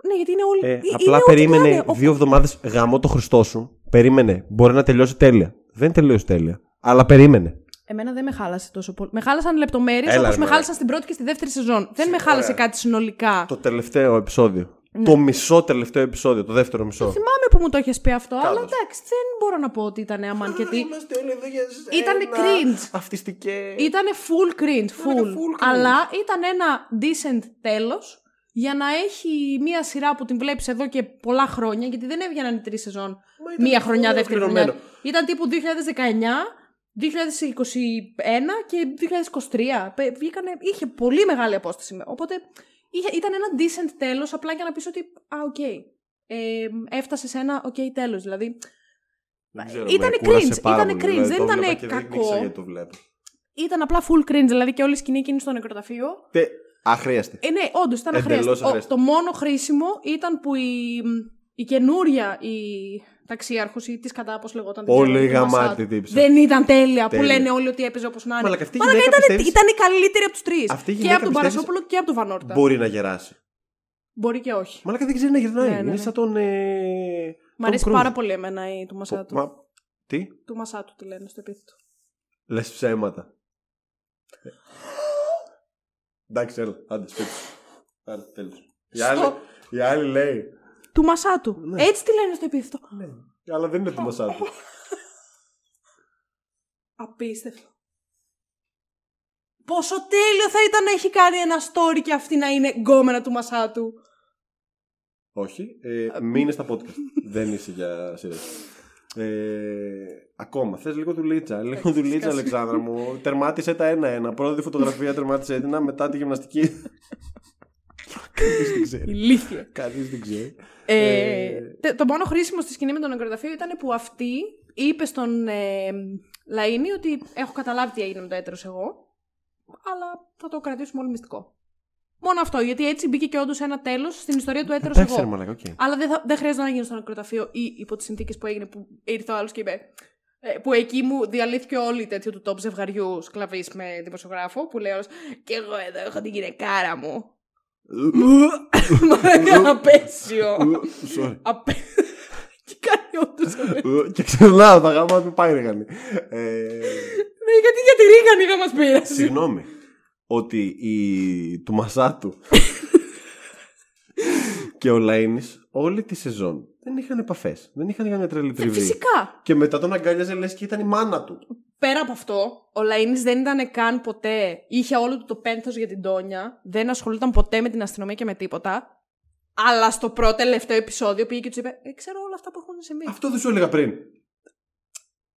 Ναι, γιατί είναι όλοι. Ε, ε, είναι απλά ό,τι περίμενε λένε. Ο- δύο εβδομάδες γάμο το Χριστό σου. Περίμενε. Μπορεί να τελειώσει τέλεια. Δεν τελείωσε τέλεια. Αλλά περίμενε. Εμένα δεν με χάλασε τόσο πολύ. Με χάλασαν λεπτομέρειες Έλα, όπως ρε, με μωρέ. χάλασαν στην πρώτη και στη δεύτερη σεζόν. Δεν με χάλασε κάτι συνολικά. Το τελευταίο επεισόδιο. Ναι. Το μισό τελευταίο επεισόδιο. Το δεύτερο μισό. Θυμάμαι που μου το έχεις πει αυτό, αλλά Κάδος. εντάξει, δεν μπορώ να πω ότι ήταν αμάν και τι. Είμαστε όλοι εδώ για Ήτανε σένα. cringe. Αυτιστικές. Ήταν full cringe, full. full cringe. Αλλά ήταν ένα decent τέλος για να έχει μία σειρά που την βλέπεις εδώ και πολλά χρόνια, γιατί δεν έβγαιναν οι τρεις σεζόν. ήταν Μία χρονιά, πολύ δεύτερη ολοκληρωμένο. χρονιά. Ήταν τύπου 2019, 2021 και 2023. Πε- Βγήκανε, είχε πολύ μεγάλη απόσταση. Οπότε είχε, ήταν ένα decent τέλος, απλά για να πεις ότι. Α, οκ. Ε, έφτασε σε ένα οκ τέλος. Δηλαδή, Δεν ξέρω, Ήτανε με κούρασε cringe, πάρα ήτανε πολύ, cringe, δηλαδή, δεν το ήτανε βλέπα και κακό. Δεν ήξερα γιατί το βλέπω. ήταν απλά full cringe. Δηλαδή και όλη η σκηνή εκείνη στο νεκροταφείο. Τε, αχρίαστη. Ε, ναι, όντως ήταν Εντελώς αχρίαστο. Ο- αχρίαστο. Το μόνο χρήσιμο ήταν που η, η καινούρια η ταξίαρχος ή της κατά, πώ λεγόταν. δεν Πολύ ξέρω, η γαμάτη Μασάτ, τύψα. Δεν ήταν τέλεια, που Τέλεια. λένε όλοι ότι έπαιζε όπως να είναι. Μαλάκα, αυτή η Μαλάκα, γυναίκα ήταν, πιστεύεις- ήταν η καλύτερη από τους τρεις. Αυτή η Και γυναίκα από τον πιστεύεις- Παρασόπουλο και από τον Βανόρτα. Μπορεί να γεράσει. Μπορεί και όχι. Μαλάκα δεν ξέρει να γυρνάει. Ναι, ναι, Είναι ναι. σαν τον. Ε... Μ' Tom αρέσει Cruise. πάρα πολύ εμένα η του Μασάτου. Μα... Τι; Του Μασάτου τη λένε στο επίθετο. Λες ψέματα. Εντάξει, έλα, άντε σπίτι σου. Άρα, τέλος. Η Στο- άλλη, η άλλη λέει. Του Μασάτου. Ναι. Έτσι τη λένε στο επίθετο. Ναι. Αλλά δεν είναι το μασάτο. Απίστευτο. Πόσο τέλειο θα ήταν να έχει κάνει ένα story και αυτή να είναι γκόμενα του Μασάτου. Όχι. Ε, μείνε στα podcast. δεν είσαι για σειρές. Ε, ακόμα. Θες λίγο του Λίτσα. Λίγο του Λίτσα, φυσικά. Αλεξάνδρα μου. Τερμάτισε τα ένα-ένα. Πρώτη φωτογραφία τερμάτισε έτοιμα. Μετά τη γυμναστική. Κανείς δεν ξέρει. Ηλίθεια. Κανείς δεν ξέρει. Ε, Ε, τε- το μόνο χρήσιμο στη σκηνή με τον νεκροταφείο ήταν που αυτή είπε στον ε, Λαΐνη ότι έχω καταλάβει τι έγινε με το έτερος εγώ, αλλά θα το κρατήσουμε όλοι μυστικό. Μόνο αυτό, γιατί έτσι μπήκε και όντως ένα τέλος στην ιστορία του έτερος Εντάξει, ρε εγώ. μαλάκα, οκ. Αλλά δεν, θα, δεν χρειάζεται να γίνει στο νεκροταφείο ή υπό τις συνθήκες που έγινε που ήρθε ο άλλος και είπε. ε, Που εκεί μου διαλύθηκε όλη τέτοιο του top ζευγαριού Σκλαβής με δημοσιογράφο. Που λέει όλος. Και εγώ εδώ έχω την γυναικάρα μου. Μα απαίσιο. Sorry. Απαί... και κάνει όντως. Και ξεχνάω τα γάμα το πάει ρίγανη. Ε, Ναι, γιατί για τη Ρίγανη να μα πήρασε. Συγγνώμη. Ότι η... του Μασάτου και ο Λαΐνης όλη τη σεζόν δεν είχαν επαφές. Δεν είχαν για μια τρελή τριβή. Φυσικά. Και μετά τον αγκάλιαζε λες και ήταν η μάνα του. Πέρα από αυτό, ο Λαΐνης δεν ήταν καν ποτέ. Είχε όλο του το πένθος για την Τόνια. Δεν ασχολούταν ποτέ με την αστυνομία και με τίποτα. Αλλά στο πρώτο τελευταίο επεισόδιο πήγε και του είπε: ε, Ξέρω όλα αυτά που έχουν συμβεί. Αυτό δεν σου έλεγα πριν.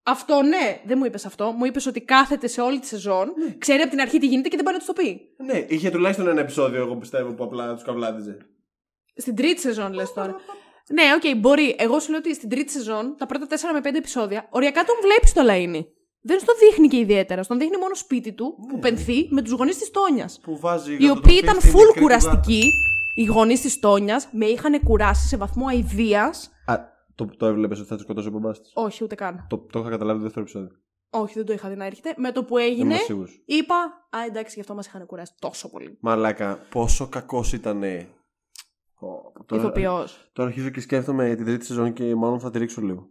Αυτό ναι, δεν μου είπες αυτό. Μου είπες ότι κάθεται σε όλη τη σεζόν, ξέρει από την αρχή τι γίνεται και δεν πάει να τους το πει. Ναι, είχε τουλάχιστον ένα επεισόδιο, εγώ πιστεύω, που απλά τους καβλάντιζε. Στην τρίτη σεζόν, λες τώρα. Ναι, οκ, μπορεί. Εγώ σου λέω ότι στην τρίτη σεζόν, τα πρώτα 4 με 5 επεισόδια, οριακά τον βλέπεις το Λαΐνη. δεν στο δείχνει και ιδιαίτερα. Στον δείχνει μόνο σπίτι του, Ναι. που πενθεί, με τους γονείς της Τόνιας. Που βάζει Οι γατοτροφή οποίοι ήταν στην full νεκρή του κουραστικοί. Οι γονείς της Τόνιας με είχαν κουράσει σε βαθμό αηδίας. Γάτα. Α, το, το έβλεπες ότι θα του σκοτώσει ο μπαμπάς της; Όχι, ούτε καν. Το, το είχα καταλάβει το δεύτερο επεισόδιο. Όχι, δεν το είχα δει να έρχεται. Με το που Δεν έγινε, είμαι σίγουρος. είπα Α, εντάξει, γι' αυτό μας είχαν κουράσει τόσο πολύ. Μαλάκα, πόσο κακός ήταν. Τώρα, Ηθοποιός. τώρα αρχίζω και σκέφτομαι την τρίτη σεζόν και μάλλον θα τη ρίξω λίγο.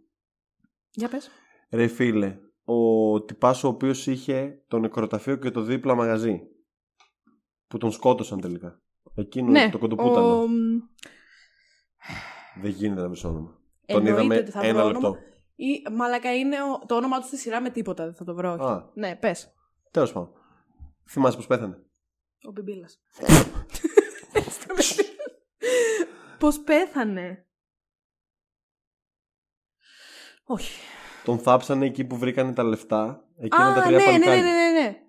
Για πες. Ρε φίλε, ο τυπάς ο οποίος είχε το νεκροταφείο και το δίπλα μαγαζί. Που τον σκότωσαν τελικά. Εκείνο Ναι, το κοντοπούτανο. ο... Δεν γίνεται να βρει όνομα. Τον Εννοείται είδαμε ότι θα βρω ένα όνομα. λεπτό. Ή, μαλακα είναι ο- το όνομά του στη σειρά με τίποτα, δεν θα το βρω. όχι. Α. Ναι, πες. Τέλος πάντων. Θυμάσαι πώς πέθανε; Ο Μπιμπίλας. Πώς πέθανε; Όχι. Τον θάψανε εκεί που βρήκανε τα λεφτά. Εκείνα τα Α, τρία ναι, ναι, ναι, παλικάρια. ναι, ναι, ναι.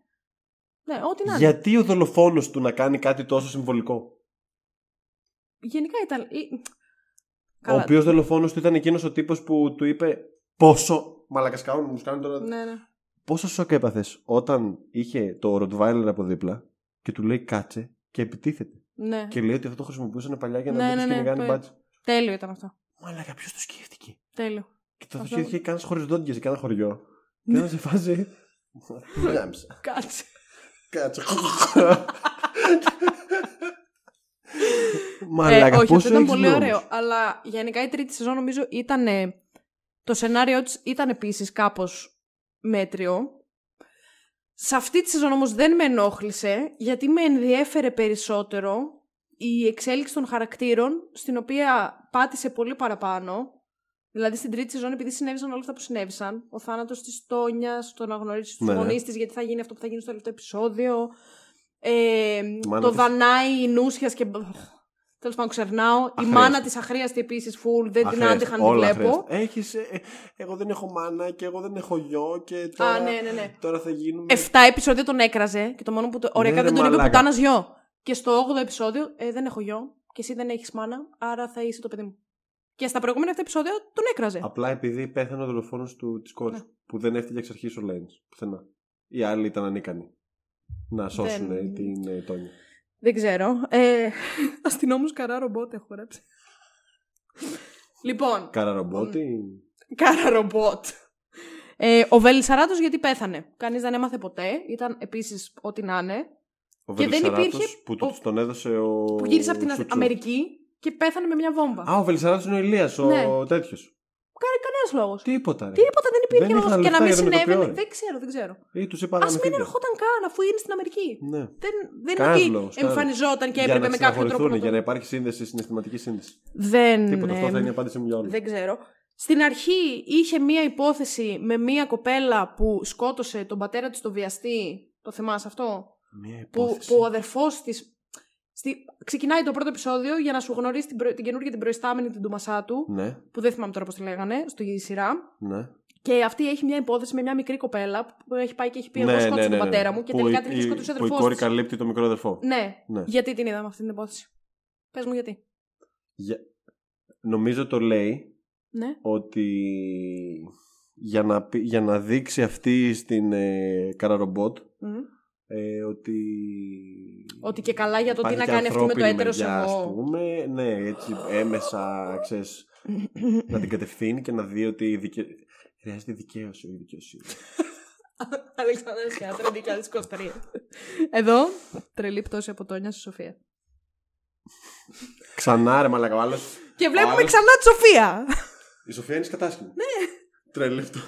Ναι, ό,τι να είναι. Γιατί ο δολοφόνος του να κάνει κάτι τόσο συμβολικό; Γενικά ήταν. Ή- Ο οποίος δολοφόνος του ήταν εκείνος ο τύπος που του είπε πόσο. Μαλακασκάουν, μου κάνουν τώρα. Ναι, ναι. Πόσο σοκ έπαθες όταν είχε το Rottweiler από δίπλα και του λέει κάτσε και επιτίθεται. ναι. Και λέει ότι αυτό το χρησιμοποιούσαν παλιά για να Ναι, μην ναι, του ναι, κυνηγάνε το- μπάτσι. Τέλειο ήταν αυτό. Μαλάκα, ποιος το σκέφτηκε; Τέλειο. Και το Αυτό- σκέφτηκε κανένα χωριζόντια σε κανένα χωριό. Και Ναι. να σε φάζει. Γάμισα. Κάτσε. Κάτσε. Ε, Μαλάκα, όχι, αυτό πόσο ήταν έχεις πολύ νόμους. ωραίο. Αλλά γενικά η τρίτη σεζόν νομίζω ήταν. Το σενάριό της ήταν επίσης κάπως μέτριο. Σε αυτή τη σεζόν όμως δεν με ενόχλησε, γιατί με ενδιέφερε περισσότερο η εξέλιξη των χαρακτήρων, στην οποία πάτησε πολύ παραπάνω. Δηλαδή στην τρίτη σεζόν, επειδή συνέβησαν όλα αυτά που συνέβησαν, ο θάνατος της Τόνιας, το να γνωρίσεις τους Ναι. γονείς της, γιατί θα γίνει αυτό που θα γίνει στο τελευταίο επεισόδιο, ε, μάνα το της. δανάι η Νούσιας και... Τέλος πάντων, ξερνάω. Η Αχρίαστη. μάνα της αχρίαστη επίσης, full. Δεν την Αχρίαστη, άντεχα να τη όλα βλέπω. αχρίαστα. Έχεις, ε, ε, εγώ δεν έχω μάνα και εγώ δεν έχω γιο και τώρα, Α, ναι, ναι, ναι. τώρα θα γίνουμε... Εφτά επεισόδια τον έκραζε και το μόνο που. Το... Ωριακά Ναι, ρε δεν τον είπε μαλάκα. πουτάνας γιο. Και στο 8ο επεισόδιο, ε, δεν έχω γιο και εσύ δεν έχεις μάνα, άρα θα είσαι το παιδί μου. Και στα προηγούμενα αυτά επεισόδια τον έκραζε. Απλά επειδή πέθανε ο δολοφόνος του της κόρης Ναι. που δεν έφυγε εξ αρχής ο Λέινς πουθενά. Οι άλλοι ήταν ανίκανοι να σώσουν Δεν- την ε, Τόνια. Δεν ξέρω. Ε, Αστυνόμους καρά ρομπότ έχω γράψει. λοιπόν, Κάρα ρομπότη. Κάρα ρομπότ. Ε, ο Βελισσαράτος γιατί πέθανε. Κανείς δεν έμαθε ποτέ. Ήταν επίσης ό,τι να είναι. Ο Και δεν Βελισσαράτος υπήρχε- που του ο- τον έδωσε ο Που γύρισε από την Σουτσού. Αμερική και πέθανε με μια βόμβα. Α, ο Βελισσαράτος είναι ο Ηλίας, ο Ναι. τέτοιος. Κανένας λόγος. Τίποτα ρε. Τίποτα δεν υπήρχε Δεν λόγος. είχαν Και να λεφτά μην για τον συνέβαινε. ηθοποιό, ρε. Δεν ξέρω, δεν ξέρω. Ή τους είπα Α να μην φύγετε. ερχόταν καν αφού είναι στην Αμερική. Ναι. Δεν, δεν είναι Κανένας ότι λόγος, κανένας. εμφανιζόταν και για έπρεπε να με κάποιο τρόπο. συναχωρηθούν, να για το- να υπάρχει σύνδεση, συναισθηματική σύνδεση. Δεν. Τίποτα. Αυτό ε, θα είναι η απάντηση μου για όλους. Δεν ξέρω. Στην αρχή είχε μία υπόθεση με μία κοπέλα που σκότωσε τον πατέρα της στο βιαστή. Το θυμάσαι αυτό; Μια Που, υπόθεση. που ο αδερφός της... Στη... Ξεκινάει το πρώτο επεισόδιο για να σου γνωρίσει την, προ... την καινούργια την προϊστάμενη την ντουμασά του. Ναι, Που δεν θυμάμαι τώρα πώς τη λέγανε, στη σειρά. ναι. Και αυτή έχει μια υπόθεση με μια μικρή κοπέλα που έχει πάει και έχει πει: Εγώ ναι, σκότωσα ναι, ναι, τον ναι. πατέρα μου και Που τελικά η- την έχει σκοτώσει ο Που η αδερφός κόρη της. καλύπτει το μικρό αδερφό. Ναι. Ναι. Γιατί την είδαμε αυτή την υπόθεση; Πες μου γιατί. Για... Νομίζω το λέει Ναι. ότι για να, πει- για να δείξει αυτή στην ε, Καραρομπότ Μμμ. Ε, ότι... Ότι και καλά για το τι υπάρχει να και κάνει αυτή με το ανθρώπινη έτερος μεριά, ας εγώ. πούμε. Ναι, έτσι έμεσα, ξέρεις, να την κατευθύνει και να δει ότι η δικαι... χρειάζεται δικαίωση, όχι δικαιοσύνη. Αλεξάνδρας Σκιάτρα, 2023. Εδώ, τρελή πτώση από Τόνια στη Σοφία. Ξανά ρε μαλακα, ο άλλος- Και βλέπουμε άλλος- ξανά τη Σοφία. Η Σοφία είναι σκατάσχημη. Ναι. Τρελή αυτό.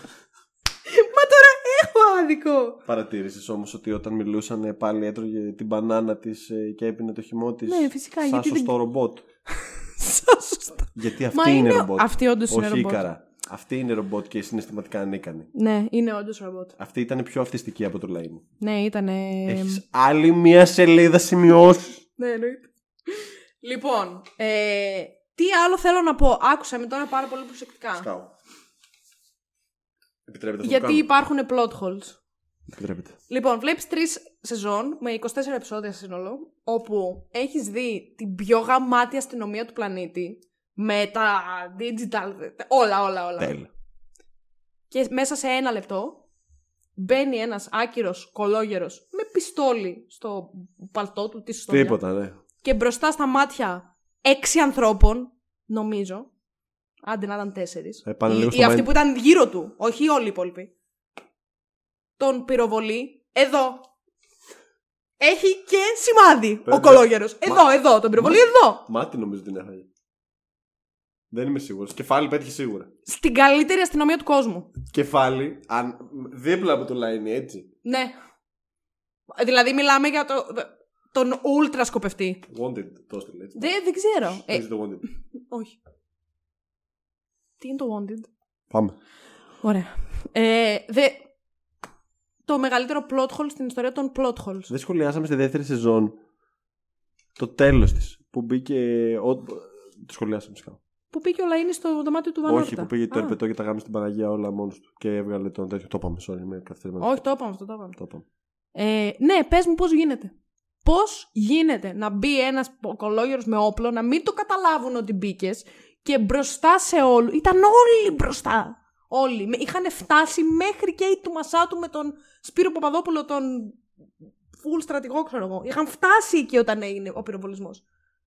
Μα τώρα έχω άδικο. Παρατήρησες όμως ότι όταν μιλούσαν ε, πάλι έτρωγε την μπανάνα της και έπινε το χυμό της. Ναι, φυσικά, Σαν γιατί δεν- σωστό ρομπότ. Σα σωστά. Γιατί αυτή Μα είναι, είναι- ρομπότ. αυτή όντως είναι Όχι ρομπότ. Ίκαρα. Αυτή είναι ρομπότ και συναισθηματικά ανίκανη. Ναι, είναι όντως ρομπότ. Αυτή ήταν πιο αυτιστική από το Λαϊν. Ναι, ήταν. Έχεις άλλη μία σελίδα σημειώσεις; Ναι, εννοείται. Λοιπόν, ε, τι άλλο θέλω να πω. Άκουσα με τώρα πάρα πολύ προσεκτικά. Σκάω. Επιτρέπετε αυτό Γιατί που κάνω. υπάρχουν plot holes. Επιτρέπετε. Λοιπόν, βλέπεις τρεις σεζόν με 24 επεισόδια σύνολο, όπου έχεις δει την πιο γαμάτη αστυνομία του πλανήτη. Με τα digital. Όλα, όλα, όλα. Τέλεια. Και μέσα σε ένα λεπτό μπαίνει ένας άκυρος κολόγερος με πιστόλι στο παλτό του, τη ιστορία. Τίποτα, ναι. Και μπροστά στα μάτια έξι ανθρώπων, νομίζω. Άντε να ήταν τέσσερις. Ε, πάνε ή, λίγο ή στο αυτοί mind- που ήταν γύρω του, όχι όλοι οι υπόλοιποι. Τον πυροβολεί εδώ. Έχει και σημάδι ο Πέντε. κολόγερος. Εδώ, εδώ. Τον πυροβολεί εδώ. Μάτι νομίζω την έφαγε. Δεν είμαι σίγουρος. Κεφάλι πέτυχε σίγουρα. Στην καλύτερη αστυνομία του κόσμου. Κεφάλι, αν... δίπλα από το λάινι, έτσι. Ναι. Δηλαδή μιλάμε για το, τον ούλτρα σκοπευτή. Wanted, το έστειλε έτσι. Δεν, δεν ξέρω. Ε, Παίζει το wanted. όχι. Τι είναι το wanted; Πάμε. Ωραία. Ε, δε... Το μεγαλύτερο plot hole στην ιστορία των plot holes. Δεν σχολιάσαμε στη δεύτερη σεζόν το τέλος της. Που μπήκε. Ο... Το σχολιάσαμε φυσικά. Που πήγε ο Λαΐνης στο δωμάτιο του Βανόρτα. Όχι, που πήγε το Α, ερπετό και τα γάμισε στην Παναγία όλα μόνος του. Και έβγαλε τον τέτοιο. Το είπαμε, sorry, είμαι καθυστερημένο. Όχι, το είπαμε αυτό, το είπαμε. Το είπαμε. Ε, ναι, πες μου πώς γίνεται. Πώς γίνεται να μπει ένας κολόγερος με όπλο, να μην το καταλάβουν ότι μπήκες και μπροστά σε όλου. Ήταν όλοι μπροστά. Όλοι. Με- Είχαν φτάσει μέχρι και η του Μασάτου με τον Σπύρο Παπαδόπουλο, τον φουλ στρατηγό, ξέρω εγώ. Είχαν φτάσει εκεί όταν έγινε ο πυροβολισμός.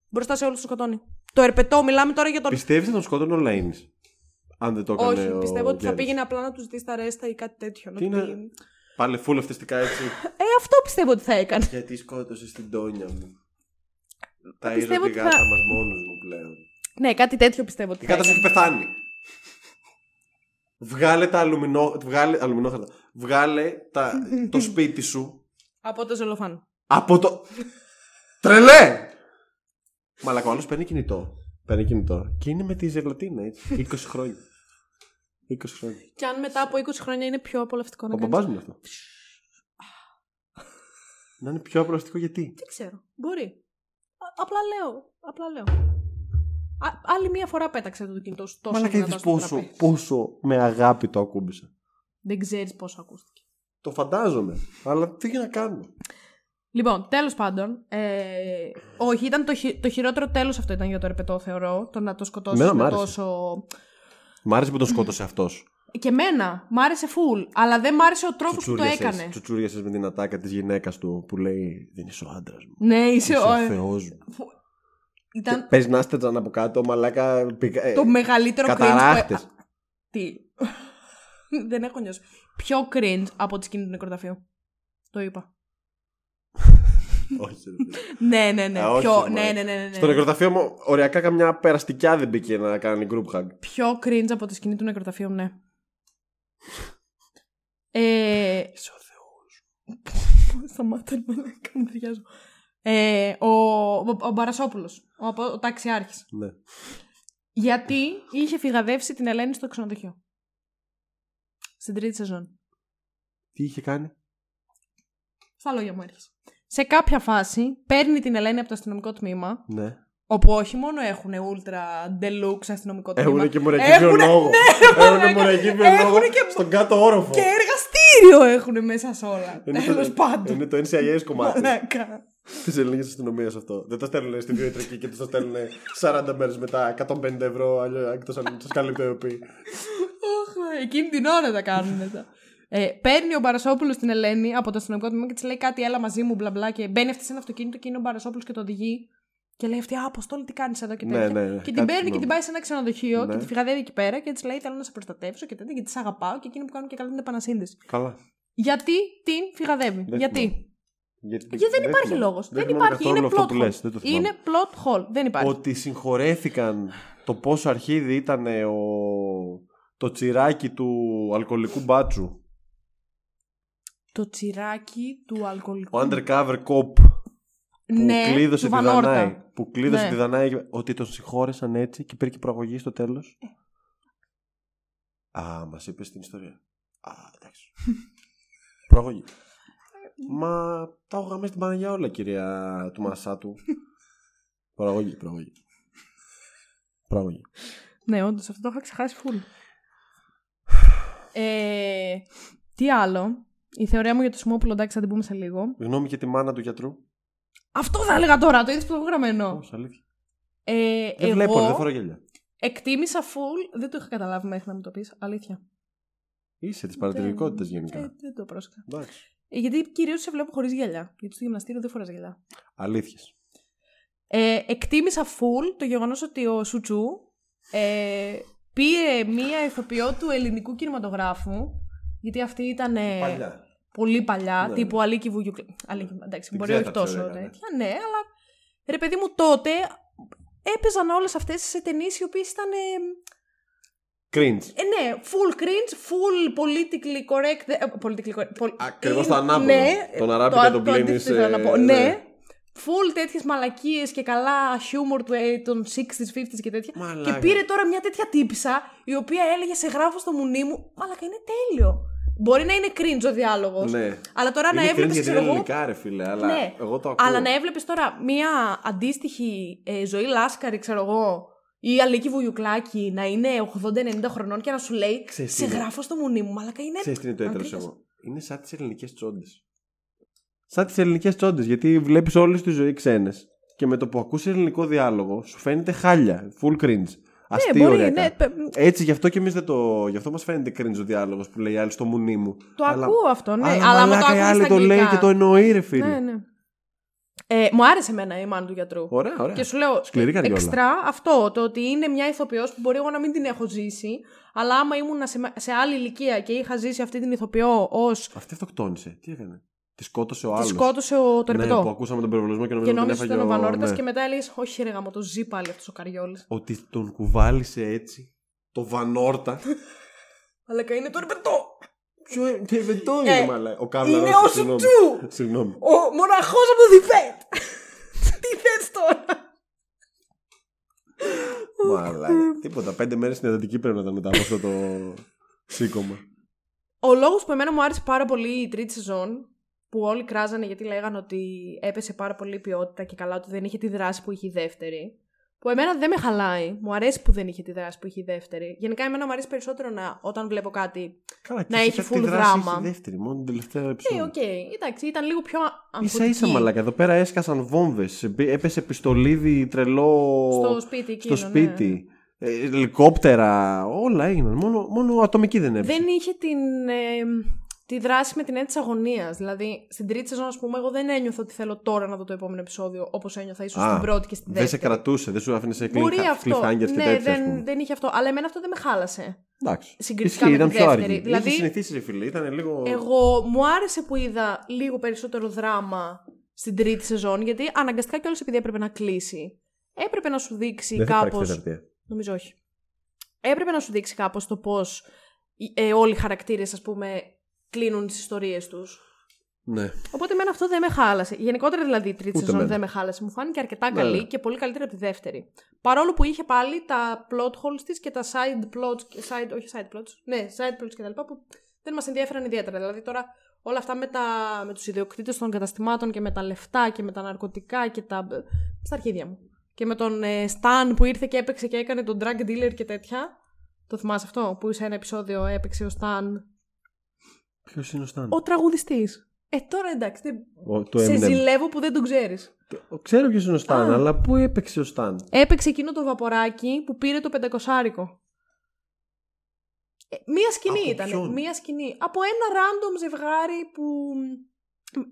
Μπροστά σε όλους τους σκοτώνει. Το ερπετό, μιλάμε τώρα για τον. Πιστεύεις ότι τον σκότωνε ο Λαΐνης Αν δεν το έκανε. Όχι, ο πιστεύω ότι θα Γκέρης; πήγαινε απλά να τους ζητήσει τα ρέστα ή κάτι τέτοιο. Τι να του είναι- πει- Πάλι φούλ αυτιστικά έτσι. Ε, αυτό πιστεύω ότι θα έκανε. Γιατί σκότωσε την τόνια μου. Τα πιστεύω ήρω τη ότι θα- γάτα μας μόνος μου πλέον. Ναι, κάτι τέτοιο πιστεύω ότι Η θα γάτα σου έκανε. έχει πεθάνει. Βγάλε τα αλουμινό... Βγάλε... αλουμινόχαρτα. Βγάλε τα... το σπίτι σου Από το ζελοφάν. από το... Τρελέ! Μαλακό, ο άλλος παίρνει κινητό. Παίρνει κινητό. Και είναι με τη ζελοτίνα, έτσι. 20 χρόνια. 20 χρόνια. Και αν μετά από 20 χρόνια είναι πιο απολαυστικό να Ο κάνεις... μπαμπάς μου είναι αυτό. Να είναι πιο απολαυστικό γιατί; Δεν ξέρω. Μπορεί. Α- απλά λέω. Απλά λέω. Α, άλλη μία φορά πέταξε το κινητό σου τόσο Μαλακά δυνατά είδες στο πόσο, τραπέζι. πόσο με αγάπη το ακούμπησα. Δεν ξέρεις πόσο ακούστηκε. Το φαντάζομαι. Αλλά τι να κάνω. Λοιπόν, τέλος πάντων. Ε, όχι, ήταν το, χει- το χειρότερο τέλος αυτό ήταν για το ερπετό, θεωρώ. Το να το σκοτώσεις Εμένα μ' με άρεσε. τόσο... Μ' άρεσε που τον σκότωσε αυτός. Και εμένα, μ' άρεσε full, αλλά δεν μ' άρεσε ο τρόπος που το έκανε. Τσουτσούριασες με την ατάκα της γυναίκας του που λέει Δεν είσαι ο άντρας μου. Ναι, είσαι Είσαι ο... ο Θεός μου. Ήταν Πες να στέτζαν από κάτω, μαλάκα. πηκα- ε, το μεγαλύτερο cringe που... Καταράχτες. Τι; Δεν έχω νιώσει. Πιο cringe από τη σκηνή του νεκροταφείου. Το είπα. Όχι, ρε φίλε. Ναι, ναι, ναι. Α, όχι, πιο... ρε, ναι, μωρέ. ναι, ναι, ναι, ναι. Στο νεκροταφείο μου, οριακά καμιά περαστικιά δεν μπήκε να κάνει group hug. Πιο cringe από τη σκηνή του νεκροταφείου, ναι. Ε, Είσαι ο Θεός. Σταμάτα να μου ταιριάζω. Ε, ο, ο, ο Μπαρασόπουλος, ο, απο- ο ταξιάρχης. Ναι. Γιατί είχε φυγαδεύσει την Ελένη στο ξενοδοχείο. Στην τρίτη σεζόν. Τι είχε κάνει; Στα λόγια μου έρχεσαι. Σε κάποια φάση παίρνει την Ελένη από το αστυνομικό τμήμα, Ναι. όπου όχι μόνο έχουν ultra deluxe αστυνομικό τμήμα. Έχουν και μοριακή Έχουνε- βιολόγο. Ναι, Έχουν μαλάκα. μοριακή βιολόγο Έχουνε και- στον κάτω όροφο. Και εργαστήριο έχουν μέσα σε όλα. Είναι Τέλος το- πάντων. Είναι το NCIS κομμάτι Μαλάκα. της ελληνικής αστυνομίας αυτό. Δεν τα στέλνουν στη βιοϊατρική και τους τα στέλνουν 40 μέρες μετά 150 ευρώ εκτός αν του καλύπτει ο ΕΟΠΗ. Αχ, Εκείνη την ώρα τα κάνουν μετά. Ε, παίρνει ο Μπαρασόπουλος την Ελένη από το αστυνομικό τμήμα και της λέει κάτι, έλα μαζί μου, μπλα μπλα. Και μπαίνει αυτή σε ένα αυτοκίνητο και είναι ο Μπαρασόπουλος και το οδηγεί. Και λέει αυτή, Α, Αποστόλη, τι κάνεις εδώ; και Ναι, τέτοια. ναι, ναι, και την κάτι παίρνει και θυμάμαι. την πάει σε ένα ξενοδοχείο Ναι. και τη φυγαδεύει εκεί πέρα και της λέει: Θέλω να σε προστατεύσω και τέτοια, γιατί τη αγαπάω και εκείνη που κάνουν και καλά την επανασύνδεση. Καλά. Γιατί την φυγαδεύει. Δεν γιατί; Θυμάμαι. Γιατί, Γιατί δεν υπάρχει θυμάμαι. λόγος. Δεν, θυμάμαι υπάρχει. καθόλου Είναι αυτό plot που hole. λες, δεν το θυμάμαι. είναι plot hole. Δεν υπάρχει. Ότι συγχωρέθηκαν το πόσο αρχίδι ήταν ο... το τσιράκι του αλκοολικού μπάτσου. Το τσιράκι του αλκοολικού. Ο undercover cop που ναι, κλείδωσε του τη Βανόρτα. Δανάη. Που κλείδωσε Ναι. τη Δανάη. και- Ότι τον συγχώρεσαν έτσι και πήρε και προαγωγή στο τέλος. Ε. Α, μας είπες την ιστορία. Α, εντάξει. προαγωγή. Μα τα έχω γραμμίσει στην Παναγία όλα, κυρία του Μασάτου. προαγωγή, προαγωγή. Προαγωγή. Ναι, όντως αυτό το είχα ξεχάσει φουλ. Ε, τι άλλο; Η θεωρία μου για το Σιμόπουλο, εντάξει, θα την πούμε σε λίγο. Γνώμη για τη μάνα του γιατρού. Αυτό θα έλεγα τώρα, το είδες που το έχω γραμμένο. Ω, αλήθεια. Ε, Δεν εγώ βλέπω, δεν φορώ γέλια. εκτίμησα full. Δεν το είχα καταλάβει μέχρι να μου το πεις. Αλήθεια. Είσαι της παρατηρητικότητας γενικά. Ε, δεν το πρόσεχα. Εντάξει. Ε, γιατί κυρίως σε βλέπω χωρίς γυαλιά. Γιατί στο γυμναστήριο δεν φοράς γυαλιά. Αλήθειες. Ε, εκτίμησα full το γεγονός ότι ο Σουτσού ε, πήρε μία ηθοποιό του ελληνικού κινηματογράφου. Γιατί αυτή ήταν ε, πολύ παλιά, Ναι, τύπου Αλίκη Βουγιουκλ... Αλίκη, εντάξει, Την μπορεί όχι ξέθαψε, τόσο έκανε. τέτοια, ναι, αλλά ρε παιδί μου τότε έπαιζαν όλες αυτές σε ταινίες οι οποίες ήταν, ε, Cringe. ε, ναι, full cringe, full politically correct, ε, politically correct, πολ- Ακριβώς ε, το ανάποδο. Ναι, Τον Αράπη και τον πλύνεις, αντίθετο θέλω να ε, πω, ναι. ναι. Full τέτοιες μαλακίες και καλά χιούμορ του, ε, των 60s, 50s και τέτοια. Μαλάκα. Και πήρε τώρα μια τέτοια τύπησα η οποία έλεγε σε γράφω στο μουνί μου, μαλακα είναι τέλειο. Μπορεί να είναι cringe ο διάλογος. Ναι. Αλλά τώρα να Είναι έβλεπες. cringe γιατί ξέρω είναι εγώ. ελληνικά, ρε φίλε. Αλλά Ναι. εγώ το ακούω. Αλλά να έβλεπες τώρα μία αντίστοιχη ε, ζωή Λάσκαρη, ξέρω εγώ, ή Αλίκη Βουγιουκλάκη να είναι 80-90 χρονών και να σου λέει Ξέρεις Σε τι είναι. γράφω στο μουνί μου, μαλακα είναι. Ξέρεις τι είναι το έτερος Αντρίκας. εγώ. Είναι σαν τις ελληνικές τσόντες. Σαν τις ελληνικές τσόντες. Γιατί βλέπεις όλη τη ζωή ξένες. Και με το που ακούς ελληνικό διάλογο σου φαίνεται χάλια. Full cringe. Αστείο Ναι, μπορεί, ωριακά. ναι, πε- Έτσι γι' αυτό και εμείς δεν το... Γι' αυτό μας φαίνεται cringe ο διάλογος που λέει η άλλη στο μουνί μου. Το Αλλά- ακούω αυτό, ναι. Αλλά, Αλλά άμα το μαλάκα, η ακούεις άλλη στα το λέει αγγλικά. και το εννοεί ρε φίλε. Ναι, ναι. Ε, μου άρεσε εμένα η μάνα του γιατρού. Ωραία, ωραία. Και σου λέω Σκληρή καριόλα. εξτρά αυτό, το ότι είναι μια ηθοποιός που μπορεί εγώ να μην την έχω ζήσει, αλλά άμα ήμουν σε, σε άλλη ηλικία και είχα ζήσει αυτή την ηθοποιό ω. Αυτή αυτοκτόνησε. Τι έκανε; Τη σκότωσε ο Τη άλλος. σκότωσε ο το Ναι, ρεπετό. που ακούσαμε τον περιβολισμό και και νομίζω ότι νόμιζε ότι έφαγε ήταν ο ο- Βανόρτας ναι. και μετά έλεγε: Όχι, ρε γάμο, το ζει πάλι αυτός ο Καριόλης. Ότι τον κουβάλισε έτσι. Το Βανόρτα. Αλλά και είναι το ρεπετό. Ποιο είναι, τι ευεντό Ε, είναι, μαλά. Ο Καβλαρός, είναι ο συγγνώμη. Σουτσού. Συγγνώμη. Ο μοναχός από το Διβέτ. Τι θες τώρα; Μαλάκα. Τίποτα. Πέντε μέρες στην εντατική πρέπει να ήταν μετά από αυτό το σήκωμα. Ο λόγος που εμένα μου άρεσε πάρα πολύ η τρίτη σεζόν, που όλοι κράζανε γιατί λέγανε ότι έπεσε πάρα πολύ η ποιότητα και καλά ότι δεν είχε τη δράση που είχε η δεύτερη. Που εμένα δεν με χαλάει. Μου αρέσει που δεν είχε τη δράση που είχε η δεύτερη. Γενικά, εμένα μου αρέσει περισσότερο να, όταν βλέπω κάτι. Καλά, Να και έχει κάτι full δράση δράμα. έχει δεύτερη, μόνο την τελευταία Ε, επεισόδιο. οκ, εντάξει, ήταν λίγο πιο αγχωτική. Ίσα ίσα μαλάκα. Εδώ πέρα έσκασαν βόμβες. Έπεσε πιστολίδι τρελό. Στο σπίτι εκείνο, στο σπίτι. Ε, ελικόπτερα. Όλα έγιναν. Μόνο, μόνο ατομική δεν έπεσε. Δεν είχε την, ε, τη δράση με την έννοια της αγωνίας. Δηλαδή, στην τρίτη σεζόν, ας πούμε, εγώ δεν ένιωθα ότι θέλω τώρα να δω το επόμενο επεισόδιο όπως ένιωθα ίσως Α, στην πρώτη και στην Δεν δεύτερη. σε κρατούσε, δεν σου άφηνε σε Μπορεί cliff- αυτό. cliffhangers και ναι, τέτοια. ας δεν, πούμε. δεν είχε αυτό. Αλλά εμένα αυτό δεν με χάλασε. Εντάξει. συγκριτικά Ισχύει, με ήταν τη πιο δεύτερη. άργη. Δηλαδή- Είχες συνηθίσει, ρε φίλε. Ήταν λίγο. Εγώ μου άρεσε που είδα λίγο περισσότερο δράμα στην τρίτη σεζόν, γιατί αναγκαστικά κιόλας επειδή έπρεπε να κλείσει. Έπρεπε να σου δείξει Δεν θα υπάρξει κάπω. τέταρτη. Νομίζω όχι. Έπρεπε να σου δείξει κάπως το πώς ε, όλοι οι χαρακτήρες, ας πούμε, κλείνουν τις ιστορίες τους. Ναι. Οπότε εμένα αυτό δεν με χάλασε. Γενικότερα δηλαδή η τρίτη Ούτε σεζόν εμένα. δεν με χάλασε. Μου φάνηκε αρκετά Ναι, καλή ναι. και πολύ καλύτερη από τη δεύτερη. Παρόλο που είχε πάλι τα plot holes της και τα side plots. και Side, όχι side plots. Ναι, side plots κτλ. που δεν μας ενδιαφέραν ιδιαίτερα. Δηλαδή τώρα όλα αυτά με, τα, με τους ιδιοκτήτες των καταστημάτων και με τα λεφτά και με τα ναρκωτικά και τα. στα αρχίδια μου. Και με τον ε, Stan που ήρθε και έπαιξε και έκανε τον drug dealer και τέτοια. Το θυμάσαι αυτό που σε ένα επεισόδιο έπαιξε ο Stan. Ποιος είναι ο Σταν. Ο τραγουδιστής. Ε, τώρα εντάξει. δεν- Ο, το σε Eminem. ζηλεύω που δεν τον ξέρεις. Το- Ξέρω ποιος είναι ο Σταν, Α. αλλά πού έπαιξε ο Σταν. Έπαιξε εκείνο το βαποράκι που πήρε το πεντακοσάρικο. Ε, μία σκηνή Από ήταν. ποιον; Μία σκηνή. Από ένα random ζευγάρι που.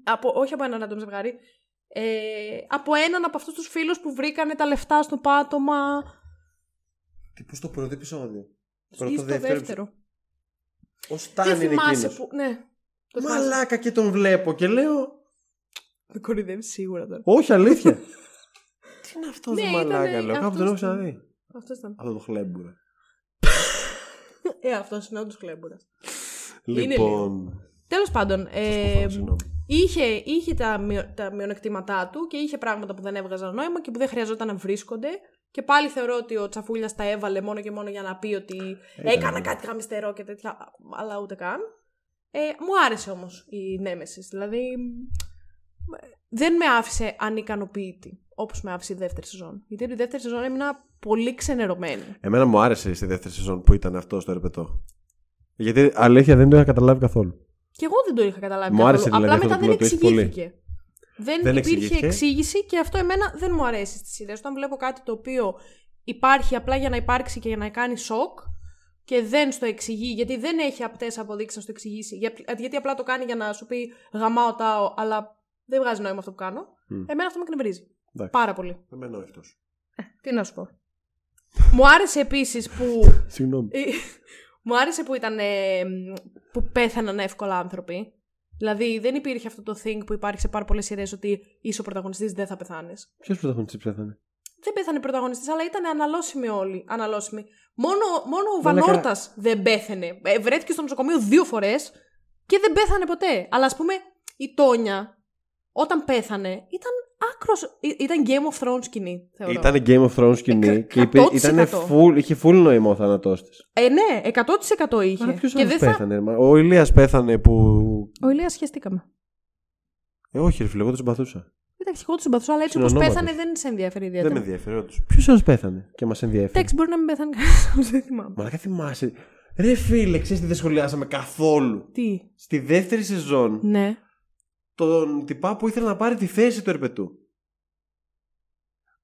Από, όχι από ένα random ζευγάρι. Ε, από έναν από αυτούς τους φίλους που βρήκανε τα λεφτά στο πάτωμα Τι πώς το πρώτο επεισόδιο; ή στο δεύτερο. Ο Σταν Δεν είναι θυμάσαι εκείνος. που... Ναι. Το θυμάσαι. Μαλάκα και τον βλέπω και λέω. Με κορυδεύει σίγουρα τώρα. Όχι, αλήθεια. Τι είναι αυτός, Ναι, δε ήτανε μαλάκα, λέω. Κάπου αυτός τον έχω του- ξαναδεί. Αυτός ήταν. Αυτό το χλέμπουρα. Ε, αυτός είναι όντως κλέμπορα. Είναι Λοιπόν. Τέλος πάντων, ε, σκουφάω, συγγνώμη. είχε, είχε τα, μειο- τα μειονεκτήματά του και είχε πράγματα που δεν έβγαζαν νόημα και που δεν χρειαζόταν να βρίσκονται. Και πάλι θεωρώ ότι ο Τσαφούλιας τα έβαλε μόνο και μόνο για να πει ότι έκανα ναι. κάτι γαμιστερό και τέτοια, αλλά ούτε καν. Ε, μου άρεσε όμως η Νέμεσης. Δηλαδή, ε, δεν με άφησε ανικανοποίητη όπως με άφησε η δεύτερη σεζόν. Γιατί από τη δεύτερη σεζόν έμεινα πολύ ξενερωμένη. Εμένα μου άρεσε στη δεύτερη σεζόν που ήταν αυτό στο ρεπετό. Γιατί αλήθεια δεν το είχα καταλάβει καθόλου. Και εγώ δεν το είχα καταλάβει. Μου άρεσε καθόλου. δηλαδή Απλά αυτό μετά το δεν plot twist πολύ. Εξηγήθηκε. Δεν, Δεν υπήρχε εξηγήθηκε. εξήγηση και αυτό εμένα δεν μου αρέσει στις ιδέες. Όταν βλέπω κάτι το οποίο υπάρχει απλά για να υπάρξει και για να κάνει σοκ, και δεν στο εξηγεί, γιατί δεν έχει απτές αποδείξεις να στο εξηγήσει. Για- Γιατί απλά το κάνει για να σου πει γαμάω τάω, αλλά δεν βγάζει νόημα αυτό που κάνω. Μμ. Εμένα αυτό με εκνευρίζει. Εντάξει. Πάρα πολύ. Εμένα όχι τόσο. Τι να σου πω. Μου άρεσε επίσης που. Συγγνώμη. Ε, Μου άρεσε που ήταν. ε, που πέθαναν εύκολα άνθρωποι. Δηλαδή δεν υπήρχε αυτό το thing που υπάρχει σε πάρα πολλές σειρές ότι είσαι ο πρωταγωνιστής, δεν θα πεθάνεις. Ποιος πρωταγωνιστής πέθανε; Δεν πέθανε πρωταγωνιστή, αλλά ήταν αναλώσιμοι όλοι. Αναλώσιμοι. Μόνο, μόνο ο Μαλάκα. Βανόρτας δεν πέθανε. Ε, βρέθηκε στο νοσοκομείο δύο φορές και δεν πέθανε ποτέ. Αλλά ας πούμε η Τόνια, όταν πέθανε, ήταν άκρος. ήταν Game of Thrones σκηνή, θεωρώ. Ήταν Game of Thrones σκηνή Εκα- και είπε, 100%. ήτανε full, είχε full νόημα ο θάνατός της. Ε, ναι, 100% είχε. Αλλά ποιος και άλλος δεν θα... πέθανε. ρε, μα- Ο Ηλίας πέθανε που. Ο Ηλίας σχεστήκαμε. Ε, όχι, ρε φίλε, εγώ τον συμπαθούσα. Εντάξει, εγώ του συμπαθούσα, αλλά έτσι όπως Συνονόματος. πέθανε δεν σε ενδιαφέρει Δεν ιδιαίτερα. με ενδιαφέρει, όντως. Ποιος άλλος πέθανε και μας ενδιαφέρει; Εντάξει, μπορεί να μην πέθανε κανένας, δεν θυμάμαι. Μα δεν θυμάσαι. Ρε φίλε, ξέρεις τι δεν σχολιάσαμε καθόλου; Τι; Στη δεύτερη σεζόν, Ναι. Τον τυπά που ήθελε να πάρει τη θέση του ερπετού.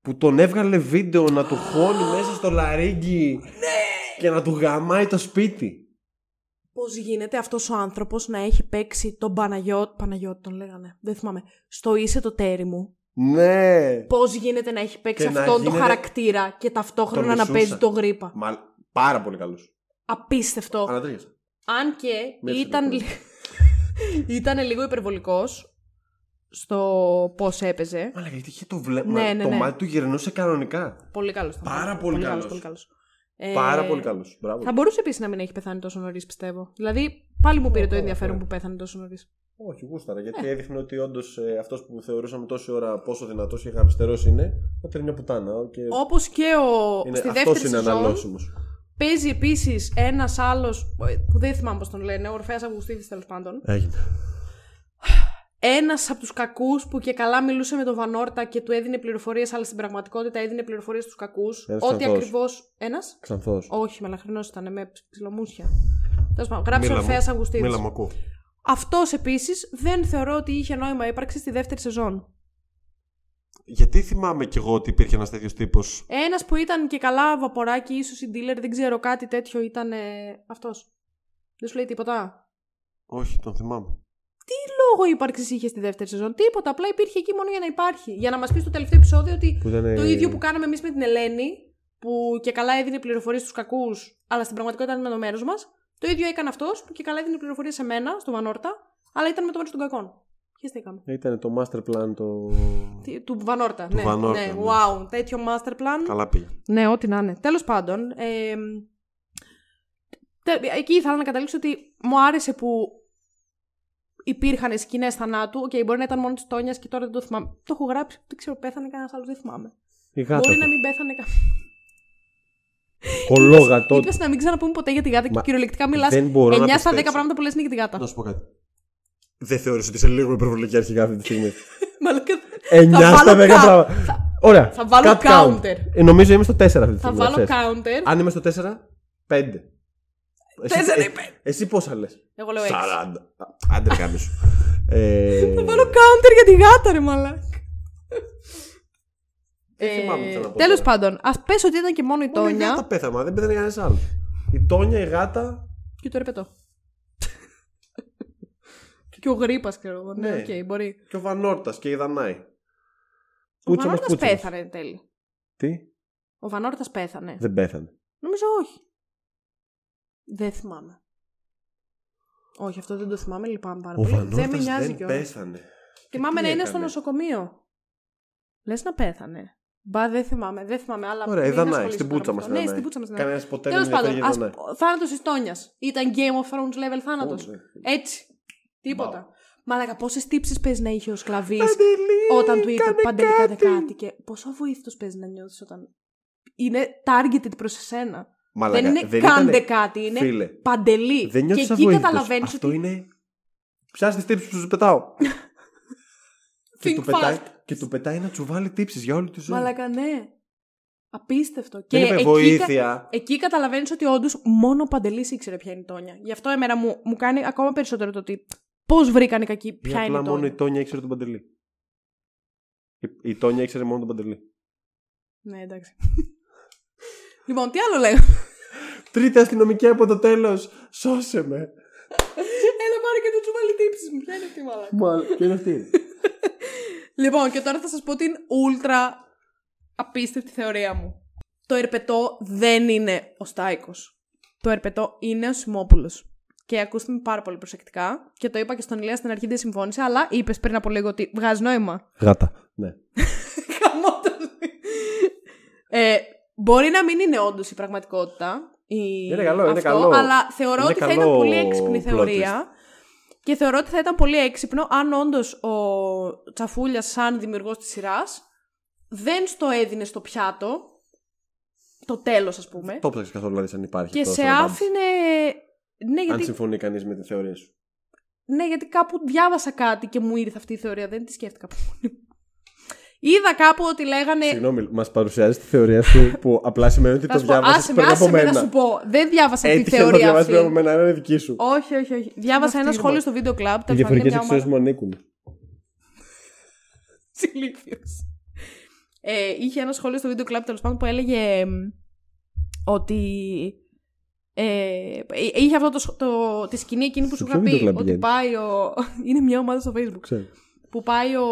Που τον έβγαλε βίντεο να του χώνει μέσα στο λαρίγκι και να του γαμάει το σπίτι. Πώς γίνεται αυτός ο άνθρωπος να έχει παίξει τον Παναγιώτη. Παναγιώτη τον λέγανε. Δεν θυμάμαι. Στο είσαι το τέρι μου. Ναι. Πώς γίνεται να έχει παίξει Και να αυτόν τον γίνεται- χαρακτήρα και ταυτόχρονα Τον να μισούσα. παίζει το γρήπα. Μα, πάρα πολύ καλός. Απίστευτο. Ανατρίχιασα. Αν και Μέσα ήταν, λοιπόν. λι- ήταν λίγο υπερβολικός στο πώς έπαιζε. Αλλά γιατί είχε το βλέμμα. Ναι, ναι, το ναι. μάτι του γυρνούσε κανονικά. Πολύ καλός. Πάρα πολύ καλός. Πολύ καλός. Ε, Πάρα πολύ καλός. Μπράβο. Θα μπορούσε επίσης να μην έχει πεθάνει τόσο νωρίς, πιστεύω. Δηλαδή, πάλι μου πήρε το καλά, ενδιαφέρον καλά. που πέθανε τόσο νωρίς. Όχι, γούσταρα. Ε. Γιατί έδειχνε ότι όντως ε, αυτός που θεωρούσαμε τόση ώρα πόσο δυνατός και γαμπιστερό είναι, ότι είναι μια πουτάνα. Και Όπως και ο. είναι, στη αυτός δεύτερη είναι σεζόν αναλώσιμος. Παίζει επίσης ένας άλλος. που δεν θυμάμαι πώς τον λένε, ο Ορφαία Αυγουστίδη τέλος πάντων. Έγινε. Ένας από τους κακούς που και καλά μιλούσε με τον Βανόρτα και του έδινε πληροφορίες, αλλά στην πραγματικότητα έδινε πληροφορίες στους κακούς. Ένας Ό,τι ξανθός. ακριβώς. Ένας; Ξανθός. Όχι, μελαχρινός ήταν με ψιλομούσια. Τέλος πάντων, γράψε ο Μίλα μου. Ορφαία Αυγουστίδη. Μίλα μου, ακούω. Αυτός επίσης δεν θεωρώ ότι είχε νόημα ύπαρξη στη δεύτερη σεζόν. Γιατί θυμάμαι κι εγώ ότι υπήρχε ένας τέτοιος τύπος; Ένας που ήταν και καλά βαποράκι, ίσως η dealer, δεν ξέρω κάτι τέτοιο ήταν ε, αυτός. Δεν σου λέει τίποτα; Όχι, τον θυμάμαι. Λόγο ύπαρξης είχες στη δεύτερη σεζόν; Τίποτα. Απλά υπήρχε εκεί μόνο για να υπάρχει. Για να μας πεις στο τελευταίο επεισόδιο ότι Που ήταν, το ε, ίδιο που κάναμε εμείς με την Ελένη, που και καλά έδινε πληροφορίες στους κακούς, αλλά στην πραγματικότητα ήταν με το μέρος μας. Το ίδιο έκανε αυτός που και καλά έδινε πληροφορίες σε μένα, στο Βανόρτα, αλλά ήταν με το μέρος των κακών. Χεστήκαμε. Ήταν το master plan το. Τι- Του Βανόρτα. Του ναι, Βανόρτα, ναι. ναι. Wow, τέτοιο master plan. Καλά πήγε. Ναι, ό,τι να είναι. Τέλος πάντων, ε, τε- εκεί ήθελα να καταλήξω ότι μου άρεσε που υπήρχαν σκηνές θανάτου. Οκ, μπορεί να ήταν μόνο της Τόνιας και τώρα δεν το θυμάμαι. Το έχω γράψει, δεν ξέρω, πέθανε κανένας άλλος, δεν θυμάμαι. Η γάτα. μπορεί του. να μην πέθανε κανένα. Κολόγατο. Είπε να μην ξαναπούμε ποτέ για τη γάτα και Μα κυριολεκτικά μιλάς. δεν μπορώ 9 να στα 10 πιστέψω. πράγματα που λες είναι για τη γάτα. Να σου πω κάτι. Δεν θεωρείς ότι είσαι λίγο υπερβολική αρχικά αυτή τη στιγμή; Μαλάκα, 9 Θα στα 10 βάλω κα- πράγματα. Ωραία. θα βάλω Cut count. counter. Ε, νομίζω είμαι στο 4 αυτή τη Θα στιγμή. βάλω να ξέρεις. counter. Αν είμαι στο 4, 5. Τέσσερα ε, ή πέντε. Εσύ πόσα λες; Εγώ λέω 6. 40. Άντε ρε κάμισου. ε, Θα βάλω counter για τη γάτα, ρε μαλάκα. Δεν θυμάμαι τι θέλω να πω Τέλος τώρα. πάντων, ας πες ότι ήταν και μόνο η Μόνο η Τόνια. γάτα πέθανε, μα δεν πέθανε κανένας άλλος. Η Τόνια, η γάτα. Και το ερπετό. Και ο γρήπα, ξέρω εγώ. Ναι, Ναι. οκ, μπορεί. και ο Βανόρτας και η Δανάη. Ο Κούτσα μας Βανόρτας κούτσα μας. πέθανε εν τέλει. Τι, Ο Βανόρτας πέθανε. δεν πέθανε. Νομίζω όχι. Δεν θυμάμαι. Όχι, αυτό δεν το θυμάμαι, λυπάμαι πάρα Ο πολύ. Βανόρτας Δεν με νοιάζει δεν κιόλας. πέθανε. Θυμάμαι τι να είναι στο έκανε; νοσοκομείο. Λες να πέθανε. Μπα, δεν θυμάμαι, δεν θυμάμαι. Αλλά Ωραία, η μην Δανάη, ασχολείσαι στην πάρα πούτσα με μας. αυτό. Ναι, στην πούτσα μας. Κανένας ποτέ δεν Τέλο πάντων, ενδιαφέρει για ας... Δανάη. θάνατο της Τόνιας. Ήταν Game of Thrones level θάνατος. Όχι, ρε. Έτσι. Τίποτα. Μπα. Μαλάκα, πόσες τύψεις παίζει να είχε ο σκλαβής Παντελή, όταν του είπε κάνε Παντελή, κάνε κάτι. κάτι. Και πόσο αβοήθητο παίζει να νιώθεις όταν. Είναι targeted προς εσένα. Μαλάκα, δεν είναι δεν κάντε ήτανε- κάτι, είναι Φίλε, παντελή. δεν και νιώθεις εκεί αβοήθητος. καταλαβαίνεις Αυτό ότι. είναι... Πιάσει τις τύψεις που σου πετάω. και, Think του πετάει, fast. και του πετάει να τσουβάλει τύψεις για όλη τη ζωή. Μαλάκα, ναι. Απίστευτο. Δεν και είπε εκεί, βοήθεια. εκεί καταλαβαίνεις ότι όντως μόνο ο Παντελής ήξερε ποια είναι η Τόνια. Γι' αυτό εμένα μου, μου κάνει ακόμα περισσότερο το ότι πώς βρήκαν οι κακοί Ή ποια είναι απλά η μόνο Τόνια. η Τόνια ήξερε τον Παντελή. Η, η Τόνια ήξερε μόνο τον Παντελή. Ναι, εντάξει. λοιπόν, τι άλλο λέω. Τρίτη αστυνομική από το τέλος. Σώσε με. Έλα πάρε και το τσουβάλι τύψη μου. Ποια είναι αυτή η μαλάκα; Μα, ποιο είναι αυτή; Λοιπόν, και τώρα θα σας πω την ούλτρα απίστευτη θεωρία μου. Το ερπετό δεν είναι ο Στάικος. Το ερπετό είναι ο Σιμόπουλος. Και ακούστε με πάρα πολύ προσεκτικά. Και το είπα και στον Ηλία στην αρχή δεν συμφώνησε, αλλά είπες πριν από λίγο ότι βγάζεις νόημα. Γάτα. Ναι. Χαμό το. ε, μπορεί να μην είναι όντως η πραγματικότητα. Η... Είναι καλό, είναι αυτό, καλό. Αλλά θεωρώ Είναι ότι θα καλό ήταν πολύ έξυπνη plot θεωρία. Και θεωρώ ότι θα ήταν πολύ έξυπνο αν όντως ο Τσαφούλιας, σαν δημιουργός της σειράς, δεν στο έδινε στο πιάτο. Το τέλος, ας πούμε. Το ψάξει καθόλου δηλαδή αν υπάρχει. και αυτό σε στο Rebels. άφηνε. Ναι Αν γιατί, συμφωνεί κανείς με τη θεωρία σου. ναι, γιατί κάπου διάβασα κάτι και μου ήρθε αυτή η θεωρία. Δεν τη σκέφτηκα από μόνη μου. Είδα κάπου ότι λέγανε. Συγγνώμη, μας παρουσιάζει τη θεωρία σου που απλά σημαίνει ότι Θα το σου πω, διάβασες άσε με, πριν από άσε με να μένα. σου πω. Δεν διάβασα αυτή τη Έτυχε να το θεωρία διαβάσει πριν από αυτή. μένα, είναι δική σου. Όχι, όχι, όχι. Διάβασα ένα σχόλιο στο βίντεο κλαμπ. Οι διαφορετικές αξίε μου ανήκουν. Ηλίθιος. Ε, είχε ένα σχόλιο στο βίντεο κλαμπ τέλος πάντων που έλεγε εμ, ότι. Ε, είχε αυτό το, σ- το, τη σκηνή εκείνη που Σε σου ποιο είχα βίντεο πει. κλαμπ Ότι πηγαίνεις; πάει ο. είναι μια ομάδα στο Facebook. Ξέρω. Που πάει ο.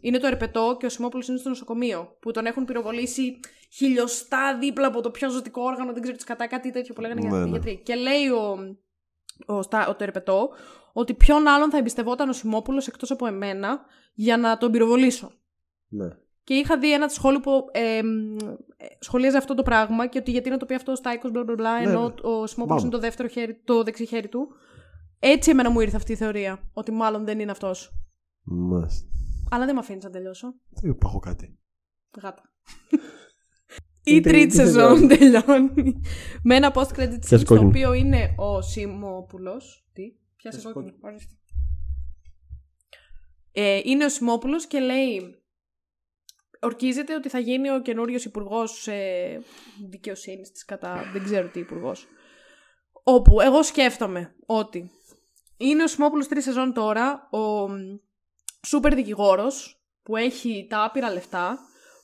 Είναι το ερπετό και ο Σιμόπουλος είναι στο νοσοκομείο. Που τον έχουν πυροβολήσει χιλιοστά δίπλα από το πιο ζωτικό όργανο. Δεν ξέρω τι κατά κάτι τέτοιο που λέγανε Ναι, για ναι. γιατροί. Και λέει ο, ο, Στα- ο το ερπετό ότι ποιον άλλον θα εμπιστευόταν ο Σιμόπουλος εκτός από εμένα για να τον πυροβολήσω. Ναι. Και είχα δει ένα σχόλιο που ε, μ, ε, σχολίαζε αυτό το πράγμα και ότι γιατί να το πει αυτός ο Στάικο, μπλα μπλα μπλα, Ναι, ενώ ναι. ο Σιμόπουλο Μπαμ. είναι το δεύτερο χέρι, το δεξί χέρι του. Έτσι εμένα μου ήρθε αυτή η θεωρία. Ότι μάλλον δεν είναι αυτός. Μάλιστα. Αλλά δεν με αφήνεις να τελειώσω. Δεν υπάρχω κάτι. Γάτα. Η Η τρίτη τρίτη σεζόν σεζόν. τελειώνει. Με ένα post credit scene Πιάσε στο κόκκινο. οποίο είναι ο Σιμόπουλος. Τι; Πιάσε Πιάσε κόκκινο. ορίστε. Ε, είναι ο Σιμόπουλος και λέει. Ορκίζεται ότι θα γίνει ο καινούριος υπουργός ε, δικαιοσύνης της κατά. δεν ξέρω τι υπουργός. Όπου εγώ σκέφτομαι ότι είναι ο Σιμόπουλος τρεις σεζόν τώρα, ο σούπερ δικηγόρος που έχει τα άπειρα λεφτά,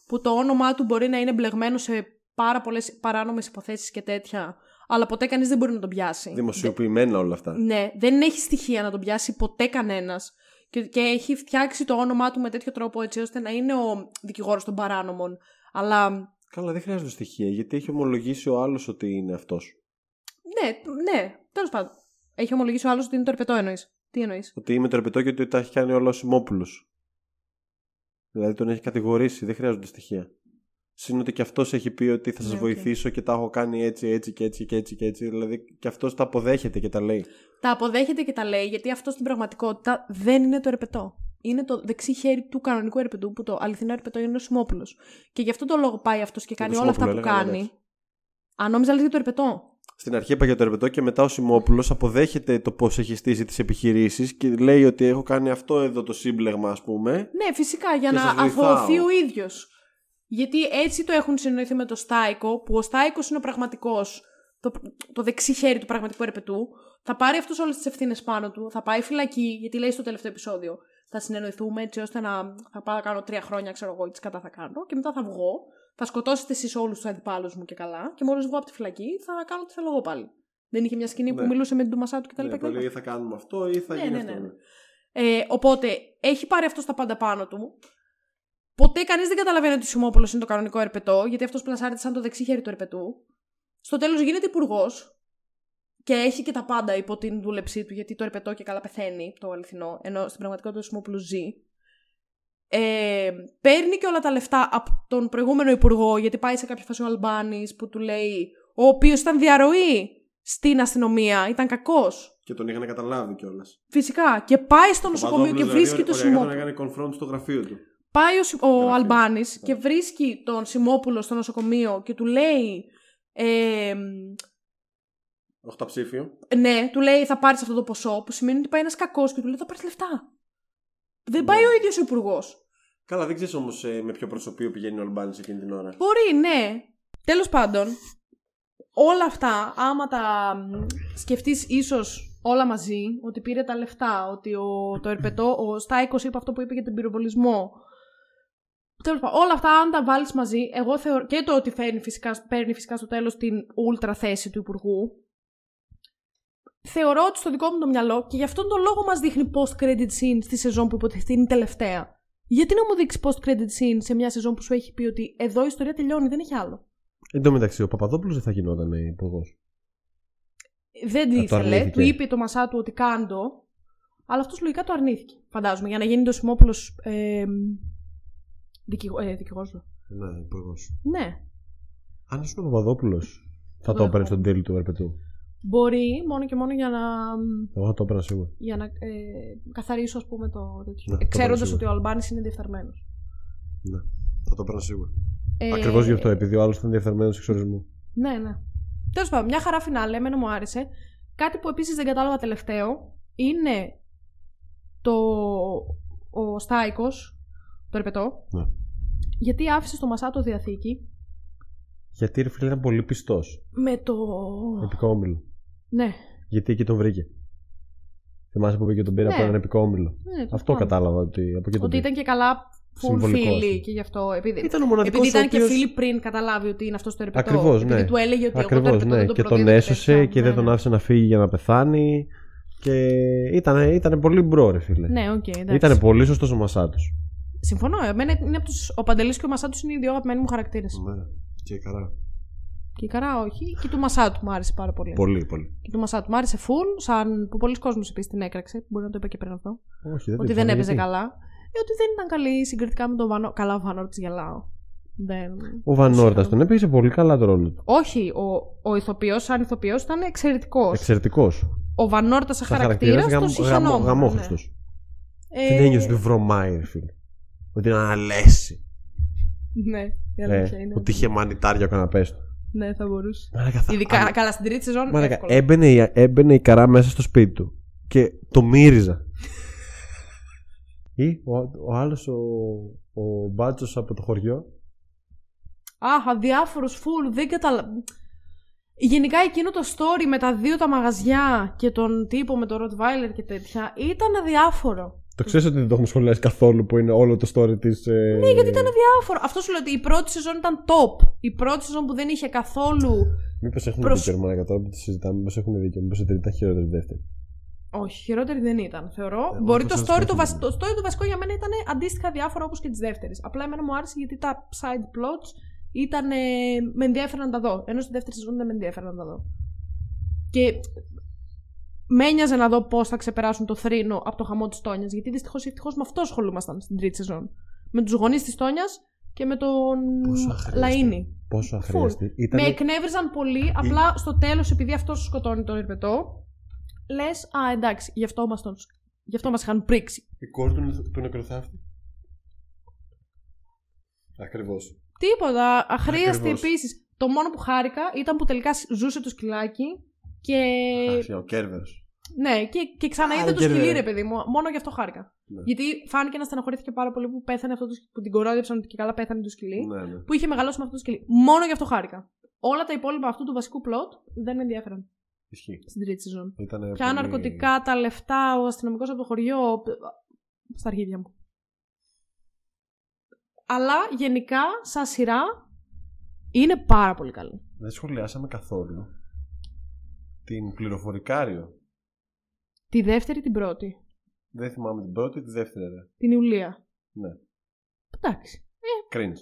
που το όνομά του μπορεί να είναι μπλεγμένο σε πάρα πολλές παράνομες υποθέσεις και τέτοια, αλλά ποτέ κανείς δεν μπορεί να τον πιάσει. Δημοσιοποιημένα όλα αυτά. Ναι, δεν έχει στοιχεία να τον πιάσει ποτέ κανένας και, και έχει φτιάξει το όνομά του με τέτοιο τρόπο έτσι ώστε να είναι ο δικηγόρος των παράνομων. Αλλά Καλά, δεν χρειάζονται στοιχεία γιατί έχει ομολογήσει ο άλλος ότι είναι αυτός. ναι, ναι, τέλος πάντων. Έχει ομολογήσει ο άλλος ότι είναι το ερπετό εννοείς. Τι εννοείς; Ότι είμαι το ερπετό και ότι τα έχει κάνει όλα ο Σιμόπουλος. Δηλαδή τον έχει κατηγορήσει, δεν χρειάζονται στοιχεία. Συν ότι και αυτός έχει πει ότι θα σας Ναι, οκ. βοηθήσω και τα έχω κάνει έτσι, έτσι και έτσι και έτσι και έτσι. Δηλαδή και αυτός τα αποδέχεται και τα λέει. Τα αποδέχεται και τα λέει γιατί αυτό στην πραγματικότητα δεν είναι το ερπετό. Είναι το δεξί χέρι του κανονικού ερπετού που το αληθινό ερπετό είναι ο Σιμόπουλος. Και γι' αυτό το λόγο πάει αυτός και κάνει το όλα αυτά που Σιμόπουλο έλεγα, κάνει. Αν νόμιζα λέει για το ερπετό. Στην αρχή είπα για το ρεπετό και μετά ο Σιμόπουλος αποδέχεται το πώς έχει στήσει τις επιχειρήσεις και λέει ότι έχω κάνει αυτό εδώ το σύμπλεγμα, ας πούμε. Ναι, φυσικά για Και να σας βοηθάω. αθωωωθεί ο ίδιος. Γιατί έτσι το έχουν συνοηθεί με το Στάικο, που ο Στάικος είναι ο πραγματικός, το, το δεξί χέρι του πραγματικού ερπετού. Θα πάρει αυτό όλες τις ευθύνες πάνω του, θα πάει φυλακή, γιατί λέει στο τελευταίο επεισόδιο. Θα συνεννοηθούμε έτσι ώστε να θα πάω να κάνω τρία χρόνια, ξέρω εγώ, τι κατά θα κάνω, και μετά θα βγω. Θα σκοτώσετε εσείς όλους τους αντιπάλους μου και καλά, και μόλις βγω από τη φυλακή θα κάνω τι θέλω εγώ πάλι. Δεν είχε μια σκηνή που Ναι. μιλούσε με την Τουμασά του κτλ. Ναι, κτλ. που λέει, ή θα κάνουμε αυτό ή θα Ναι, γίνει ναι, αυτό. ναι. ναι. Ε, οπότε έχει πάρει αυτό στα πάντα πάνω του. Ποτέ κανείς δεν καταλαβαίνει ότι ο Σιμόπουλος είναι το κανονικό ερπετό, γιατί αυτός πλασάρεται σαν το δεξί χέρι του ερπετού. Στο τέλος γίνεται υπουργός και έχει και τα πάντα υπό την δούλεψή του, γιατί το ερπετό και καλά πεθαίνει, το αληθινό, ενώ στην πραγματικότητα ο Σιμόπουλος ζει. Ε, παίρνει και όλα τα λεφτά από τον προηγούμενο υπουργό, γιατί πάει σε κάποια φάση ο Αλμπάνης που του λέει, ο οποίος ήταν διαρροή στην αστυνομία, ήταν κακός. Και τον είχαν καταλάβει κιόλας. Φυσικά. Και πάει στο νοσοκομείο και βρίσκει το Σιμόπουλο. Να κάνει confront στο γραφείο του. Πάει ο, Σι- ο Γραφείο. Αλμπάνης Ναι. και βρίσκει τον Σιμόπουλο στο νοσοκομείο και του λέει. Ε, Οχταψήφιο. ναι, του λέει θα πάρεις αυτό το ποσό, που σημαίνει ότι πάει ένας κακός και του λέει θα πάρεις λεφτά. Δεν Ναι. πάει ο ίδιος ο υπουργός. Καλά, δεν ξέρεις όμως με ποιο προσωπείο πηγαίνει ο Αλμπάνης εκείνη την ώρα. Μπορεί, ναι. Τέλος πάντων, όλα αυτά, άμα τα σκεφτείς ίσως όλα μαζί, ότι πήρε τα λεφτά, ότι ο, το ερπετό, ο Στάικος είπε αυτό που είπε για τον πυροβολισμό. Τέλος πάντων, όλα αυτά, αν τα βάλεις μαζί, εγώ θεωρώ και το ότι φέρνει φυσικά, παίρνει φυσικά στο τέλος την ούλτρα θέση του Υπουργού. Θεωρώ ότι στο δικό μου το μυαλό και γι' αυτόν τον λόγο μας δείχνει post-credit scene στη σεζόν που υποτιθείται είναι η τελευταία. Γιατί να μου δείξει post-credit scene σε μια σεζόν που σου έχει πει ότι εδώ η ιστορία τελειώνει, δεν έχει άλλο. Εν τω μεταξύ, ο Παπαδόπουλος δεν θα γινόταν υπουργός. Δεν το ήθελε, αρνήθηκε. του είπε το μασά του ότι κάντο, αλλά αυτός λογικά το αρνήθηκε. Φαντάζομαι, για να γίνει το Σιμόπουλο. Ε, δικηγό, ε, δικηγόρος λέω. Ναι, υπουργός. Ναι. Αν ήσουν ο Παπαδόπουλος, θα το Δεν έπαιρνε έχω. στον τέλειο του Ερπετού. Μπορεί μόνο και μόνο για να, Εγώ θα το έπαιρνα σίγουρα. για να ε, καθαρίσω, ας πούμε, το τέτοιο. Ναι, το Ξέροντας πάρω ότι ο Αλμπάνης είναι διεφθαρμένο. Ναι, θα το έπαιρνα σίγουρα. Ε, Ακριβώς γι' αυτό, επειδή ο άλλος ήταν διεφθαρμένο εξορισμού. Ναι, ναι. Τέλος πάντων, μια χαρά φινάλε, εμένα μου άρεσε. Κάτι που επίσης δεν κατάλαβα τελευταίο είναι το. Ο Στάικος, το ερπετό. Ναι. Γιατί άφησε στο Μασάτο διαθήκη Γιατί ρε φίλε ήταν πολύ πιστός. με το. Επικό όμιλο. Ναι. Γιατί εκεί τον βρήκε. Θυμάσαι που πήγε και τον πήρα Ναι. από έναν επικό όμιλο. ναι το Αυτό θυμάμαι. κατάλαβα ότι από εκεί τον Ότι πήρε. ήταν και καλά full Συμβολικός. φίλοι και γι' αυτό. Επειδή, Ήταν ο μοναδικός επειδή ήταν ο και οποίος- φίλοι πριν καταλάβει ότι είναι αυτός το ερπετό. Ακριβώς, επειδή ναι. του έλεγε ότι εγώ το Ακριβώς, ερπετό ναι. δεν το Και τον προδίδω έσωσε τέτοια. και δεν Ναι, τον ναι. άφησε να φύγει για να πεθάνει. Και ήταν, ήταν πολύ bro, ρε φίλε. Ναι, οκ, εντάξει. Ήταν πολύ σωστός ο Μασάτος. Συμφωνώ. Εμένα είναι από τους... Ο Παντελής και ο Μασάτος είναι οι δύο αγαπημένοι μου χαρακτήρες. Ναι, και η Καρά. Και η Καρά όχι. Και του Μασάτου μου άρεσε πάρα πολύ. Πολύ, πολύ. Και του Μασάτου μου άρεσε full, σαν που πολλοί κόσμοι επίσης την έκραξε. Μπορεί να το είπε και πριν αυτό. Όχι, δεν ότι το δεν ήξερα, έπαιζε γιατί; καλά. Ε, ότι δεν ήταν καλή συγκριτικά με τον Βανό. Καλά, ο Βανόρτ γελάω. Δεν... Ο Βανόρτα τον έπαιζε πολύ καλά το ρόλο του. Όχι, ο, ο ηθοποιός, σαν ηθοποιός, ήταν εξαιρετικός. Εξαιρετικός. Ο Βανόρτα σαν χαρακτήρα το συχαινόμουν. Γαμόχριστος. Ε, Δεν ένιωσε ότι βρωμάει, ρε φίλε. Ότι είναι αναλέσει. Ναι, η Ε, αλήθεια είναι. ότι είχε μανιτάρια ο καναπές του. Ναι, θα μπορούσε. Μαλάκα, θα- Ειδικά, αν- καλά, στην τρίτη σεζόν. Μαλάκα, εύκολα. έμπαινε, η- έμπαινε η καρά μέσα στο σπίτι του και το μύριζα. Ή ο, ο άλλος ο, ο μπάτσος από το χωριό. Αχ, αδιάφορος φουλ, δεν καταλαβαίνω. Γενικά εκείνο το story με τα δύο τα μαγαζιά και τον τύπο με το Rottweiler και τέτοια ήταν αδιάφορο. Το ξέρεις ότι δεν το έχουμε σχολιάσει καθόλου που είναι όλο το story της. Ε... Ναι, γιατί ήταν αδιάφορο. Αυτό σου λέω ότι η πρώτη σεζόν ήταν top. Η πρώτη σεζόν που δεν είχε καθόλου. Μήπως έχουν προς- δίκιο, ρε Μαλάκα, τώρα που το συζητάμε, μήπως έχουν δίκιο. Μήπως η τρίτη ήταν χειρότερη η δεύτερη. Όχι, χειρότερη δεν ήταν, θεωρώ. Εγώ Μπορεί το το σας story, το το, έχω βασ- δει. το story το βασικό για μένα ήταν αντίστοιχα διάφορο όπως και της δεύτερης. Απλά εμένα μου άρεσε γιατί τα side plots ήταν. ε, με ενδιαφέρον να τα δω. Ενώ στη δεύτερη σεζόν δεν με ενδιαφέρον να τα δω. Και με ένοιαζε να δω πώς θα ξεπεράσουν το θρήνο από το χαμό της Τόνιας. Γιατί δυστυχώς ή ευτυχώς με αυτό ασχολούμασταν στην τρίτη σεζόν. Με τους γονείς της Τόνιας και με τον Πόσο αχρίαστη. Λαΐνη. Πόσο αχρίαστη. Ήταν... Με εκνεύριζαν πολύ, απλά στο τέλος, επειδή αυτό σκοτώνει τον Ερπετό, λες, Α, εντάξει, γι' αυτό μας τον... γι' αυτό μας είχαν πρίξει. Η κόρη του, του νεκροθάφτη. Ακριβώς. Τίποτα. Αχρίαστη Ακριβώς. επίσης. Το μόνο που χάρηκα ήταν που τελικά ζούσε το σκυλάκι και. Ο Κέρβερος. ναι, και, και ξαναείδε Α, το και σκυλί, ρε. ρε παιδί μου. Μόνο γι' αυτό χάρηκα. Ναι. Γιατί φάνηκε να στεναχωρήθηκε πάρα πολύ που πέθανε αυτό το σκυλί. που την κορόιδεψαν ότι και καλά πέθανε το σκυλί. Ναι, ναι. Που είχε μεγαλώσει με αυτό το σκυλί. Μόνο γι' αυτό χάρηκα. Όλα τα υπόλοιπα αυτού του βασικού πλότ δεν με ενδιαφέραν Ισχύει. στην τρίτη σεζόν. Ήτανε Ποια πολύ- ναρκωτικά, τα λεφτά, ο αστυνομικός από το χωριό. Στα αρχίδια μου. Αλλά γενικά, σαν σειρά, είναι πάρα πολύ καλή. Δεν σχολιάσαμε καθόλου την πληροφορικάριο. Τη δεύτερη, την πρώτη; Δεν θυμάμαι την πρώτη, τη δεύτερη. Ρε. Την Ιουλία. Ναι. Εντάξει. Cringe.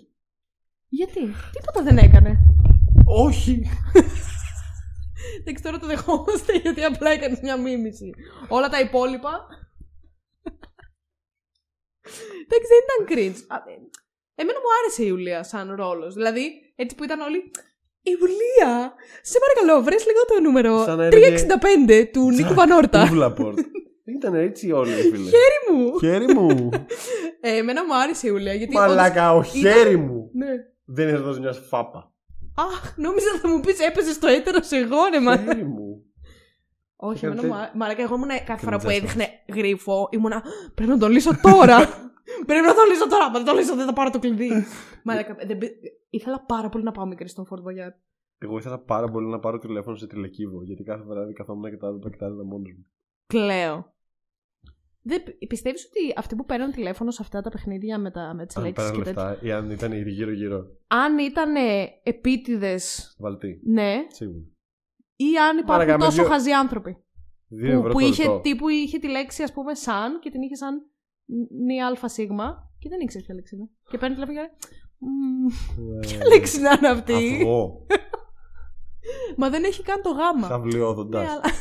Γιατί, τίποτα δεν έκανε. Όχι! Εντάξει, τώρα το δεχόμαστε γιατί απλά έκανε μια μίμηση. Όλα τα υπόλοιπα. Εντάξει, δεν ήταν cringe. Α, ε, Εμένα μου άρεσε η Ιουλία σαν ρόλος. Δηλαδή, έτσι που ήταν όλοι. Ιουλία! Σε παρακαλώ, βρες λίγο το νούμερο Σαν να έλεγε- 365 του Νίκου Βανόρτα. Τούβλαπορτ. Ήταν έτσι όλοι, φίλε. Χέρι μου! Χέρι μου! Ε, εμένα μου άρεσε η Ιουλία γιατί. Μαλάκα, ο όντως ήταν- χέρι μου! Ναι. Δεν είναι εδώ μια φάπα. Αχ, νόμιζα θα μου πεις έπαιζε στο έτερο εγώ, ρε μα. Χέρι μου. Όχι, Έκανε εμένα μου τε- άρεσε. Μαλάκα, εγώ ήμουν κάθε φορά που Κρυντζέσαι. έδειχνε γρίφο, ήμουνα. Πρέπει να τον λύσω τώρα! Πρέπει να τον λύσω τώρα! Αν δεν τον λύσω, δεν θα πάρω το κλειδί. Μαλάκα, δεν πη- ήθελα πάρα πολύ να πάω μικρή στον Fort Boyard. Εγώ ήθελα πάρα πολύ να πάρω τηλέφωνο σε τηλεκύβο. Γιατί κάθε βράδυ καθόμουν και τα το κοιτάζα μόνος μου. Κλαίω. Δεν, πιστεύεις ότι αυτοί που παίρνουν τηλέφωνο σε αυτά τα παιχνίδια με, τα, με τις Αν λέξεις πέραν και τέτοια, λεφτά ή αν ήταν γύρω-γύρω. αν ήταν επίτηδες, Βαλτή. ναι, Σίγουρα. ή αν υπάρχουν Μαλάκα, με τόσο δύο- χαζοί άνθρωποι. Δύο Που, ευρώ που το είχε, λεπτό. τύπου είχε τη λέξη, ας πούμε, σαν και την είχε σαν νη αλφα σίγμα και δεν ήξερε ποια λέξη είναι. Και παίρνει τηλέφωνο και λέει, «Μμμ, Ε, ποια λέξη να είναι αυτή; Αυγό. Μα δεν έχει καν το γάμα. Χαβλιόδοντα. Ναι, αλλά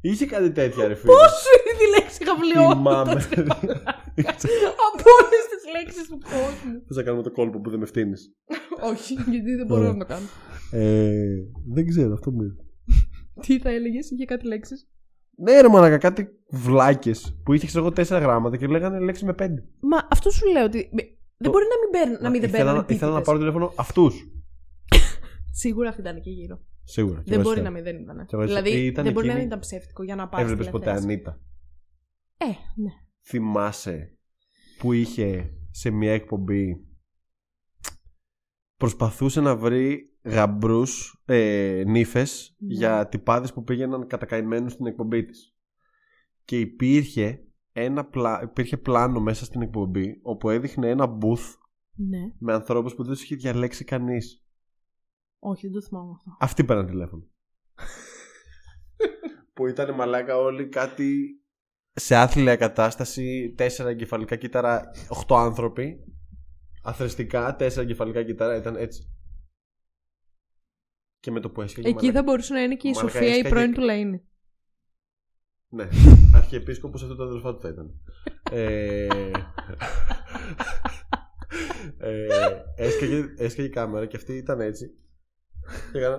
Είχε κάτι τέτοια ρε φίλε. πόσο είναι τη λέξη Θυμάμαι. χαβλιότητα από όλες τις λέξεις του κόσμου. Θες να κάνουμε το κόλπο που δεν με φτύνεις. Όχι, γιατί δεν μπορώ Ωραία. να το κάνω. Ε, δεν ξέρω, αυτό μου ήρθε. Τι θα έλεγες, είχε κάτι λέξεις; Ναι, ρε μαλακα, κάτι βλάκες που είχε ξέρω εγώ τέσσερα γράμματα και λέγανε λέξη με πέντε. Μα αυτό σου λέω ότι. Δεν μπορεί να μην, παίρν, να μην δεν ήθελα, παίρνουν ήθελα να επίτηδες. πάρω τηλέφωνο αυτούς. Σίγουρα αυτή ήταν και γύρω. Σίγουρα. Δεν μπορεί να μην δεν ήταν. Και εγώ έτσι- Δηλαδή ήταν δεν μπορεί να εκείνη- μην ήταν ψεύτικο για να πάρεις. Έβλεπες ποτέ Ανίτα; Ε, ναι. Θυμάσαι που είχε σε μια εκπομπή προσπαθούσε να βρει γαμπρούς ε, νύφες Ναι. για τυπάδες που πήγαιναν κατακαημένους στην εκπομπή της και υπήρχε ένα πλα... υπήρχε πλάνο μέσα στην εκπομπή όπου έδειχνε ένα booth Ναι. με ανθρώπους που δεν τους είχε διαλέξει κανείς Όχι, δεν το θυμάμαι αυτό. αυτοί πέραν τηλέφωνο που ήταν μαλάκα όλοι κάτι σε άθλια κατάσταση τέσσερα εγκεφαλικά κύτταρα οχτώ άνθρωποι αθρεστικά τέσσερα εγκεφαλικά κύτταρα ήταν έτσι και με το που έσχεγε Εκεί μαλάκα- θα μπορούσε να είναι και η Μαλάκα, Σοφία η έσκαγε- πρώην του Λαΐνη. ναι αρχιεπίσκοπος αυτό το αδελφά του θα ήταν ε, ε, έσκαγε, έσκαγε η κάμερα και αυτή ήταν έτσι και έκανα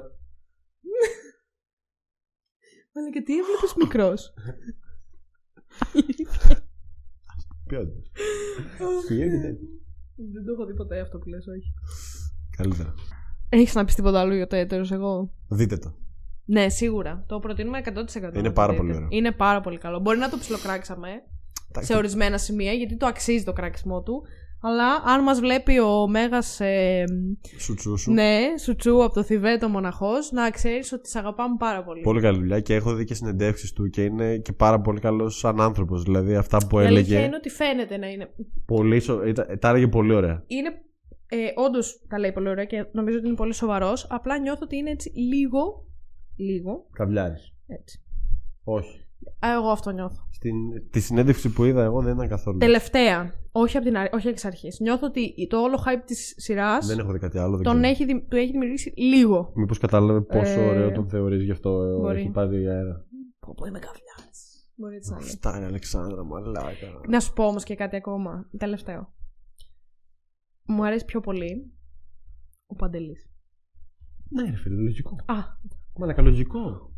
Αλλά και τι έβλεπες μικρός; ποιότητα Φιλιά και τέτοια. Δεν το έχω δει ποτέ αυτό που λες, όχι. Καλύτερα. Έχεις να πεις τίποτα άλλο για το έτερο, εγώ; Δείτε το. Ναι, σίγουρα. Το προτείνουμε 100%. Είναι πάρα πολύ ωραίο. Είναι πάρα πολύ καλό. Μπορεί να το ψιλοκράξαμε σε ορισμένα σημεία, γιατί το αξίζει το κράξιμό του. Αλλά αν μας βλέπει ο Μέγας. Ε, Σουτσούσου. ναι, Σουτσού από το Θιβέτο μοναχός, να ξέρεις ότι σε αγαπάμε πάρα πολύ. Πολύ καλή δουλειά και έχω δει και συνεντεύξεις του και είναι και πάρα πολύ καλός σαν άνθρωπος. Δηλαδή αυτά που Η αλήθεια έλεγε. είναι ότι φαίνεται να είναι. Πολύ σο... ήταν- Τα έλεγε πολύ ωραία. είναι ε, Όντως τα λέει πολύ ωραία και νομίζω ότι είναι πολύ σοβαρός. Απλά νιώθω ότι είναι έτσι λίγο. Λίγο. Καβλιάρης. Έτσι. Όχι. Α, εγώ αυτό νιώθω. Στην... Τη συνέντευξη που είδα εγώ δεν ήταν καθόλου. Τελευταία. Όχι, από την, αρ- όχι εξ αρχής. Νιώθω ότι το όλο hype της σειράς Δεν έχω δει κάτι άλλο. Δεν τον ξέρω. έχει, δη- του έχει δημιουργήσει λίγο. Μήπως κατάλαβε πόσο Ε, ωραίο τον θεωρείς γι' αυτό ε, μπορεί. έχει πάρει αέρα. Πω, πω είμαι καβλιά. Μπορεί έτσι να λέει. Αυτά είναι Αλεξάνδρα, μαλάκα. Να σου πω όμως και κάτι ακόμα. Τελευταίο. Μου αρέσει πιο πολύ ο Παντελής. Ναι, ρε φίλε, λογικό. Α, Μαλάκα, λογικό.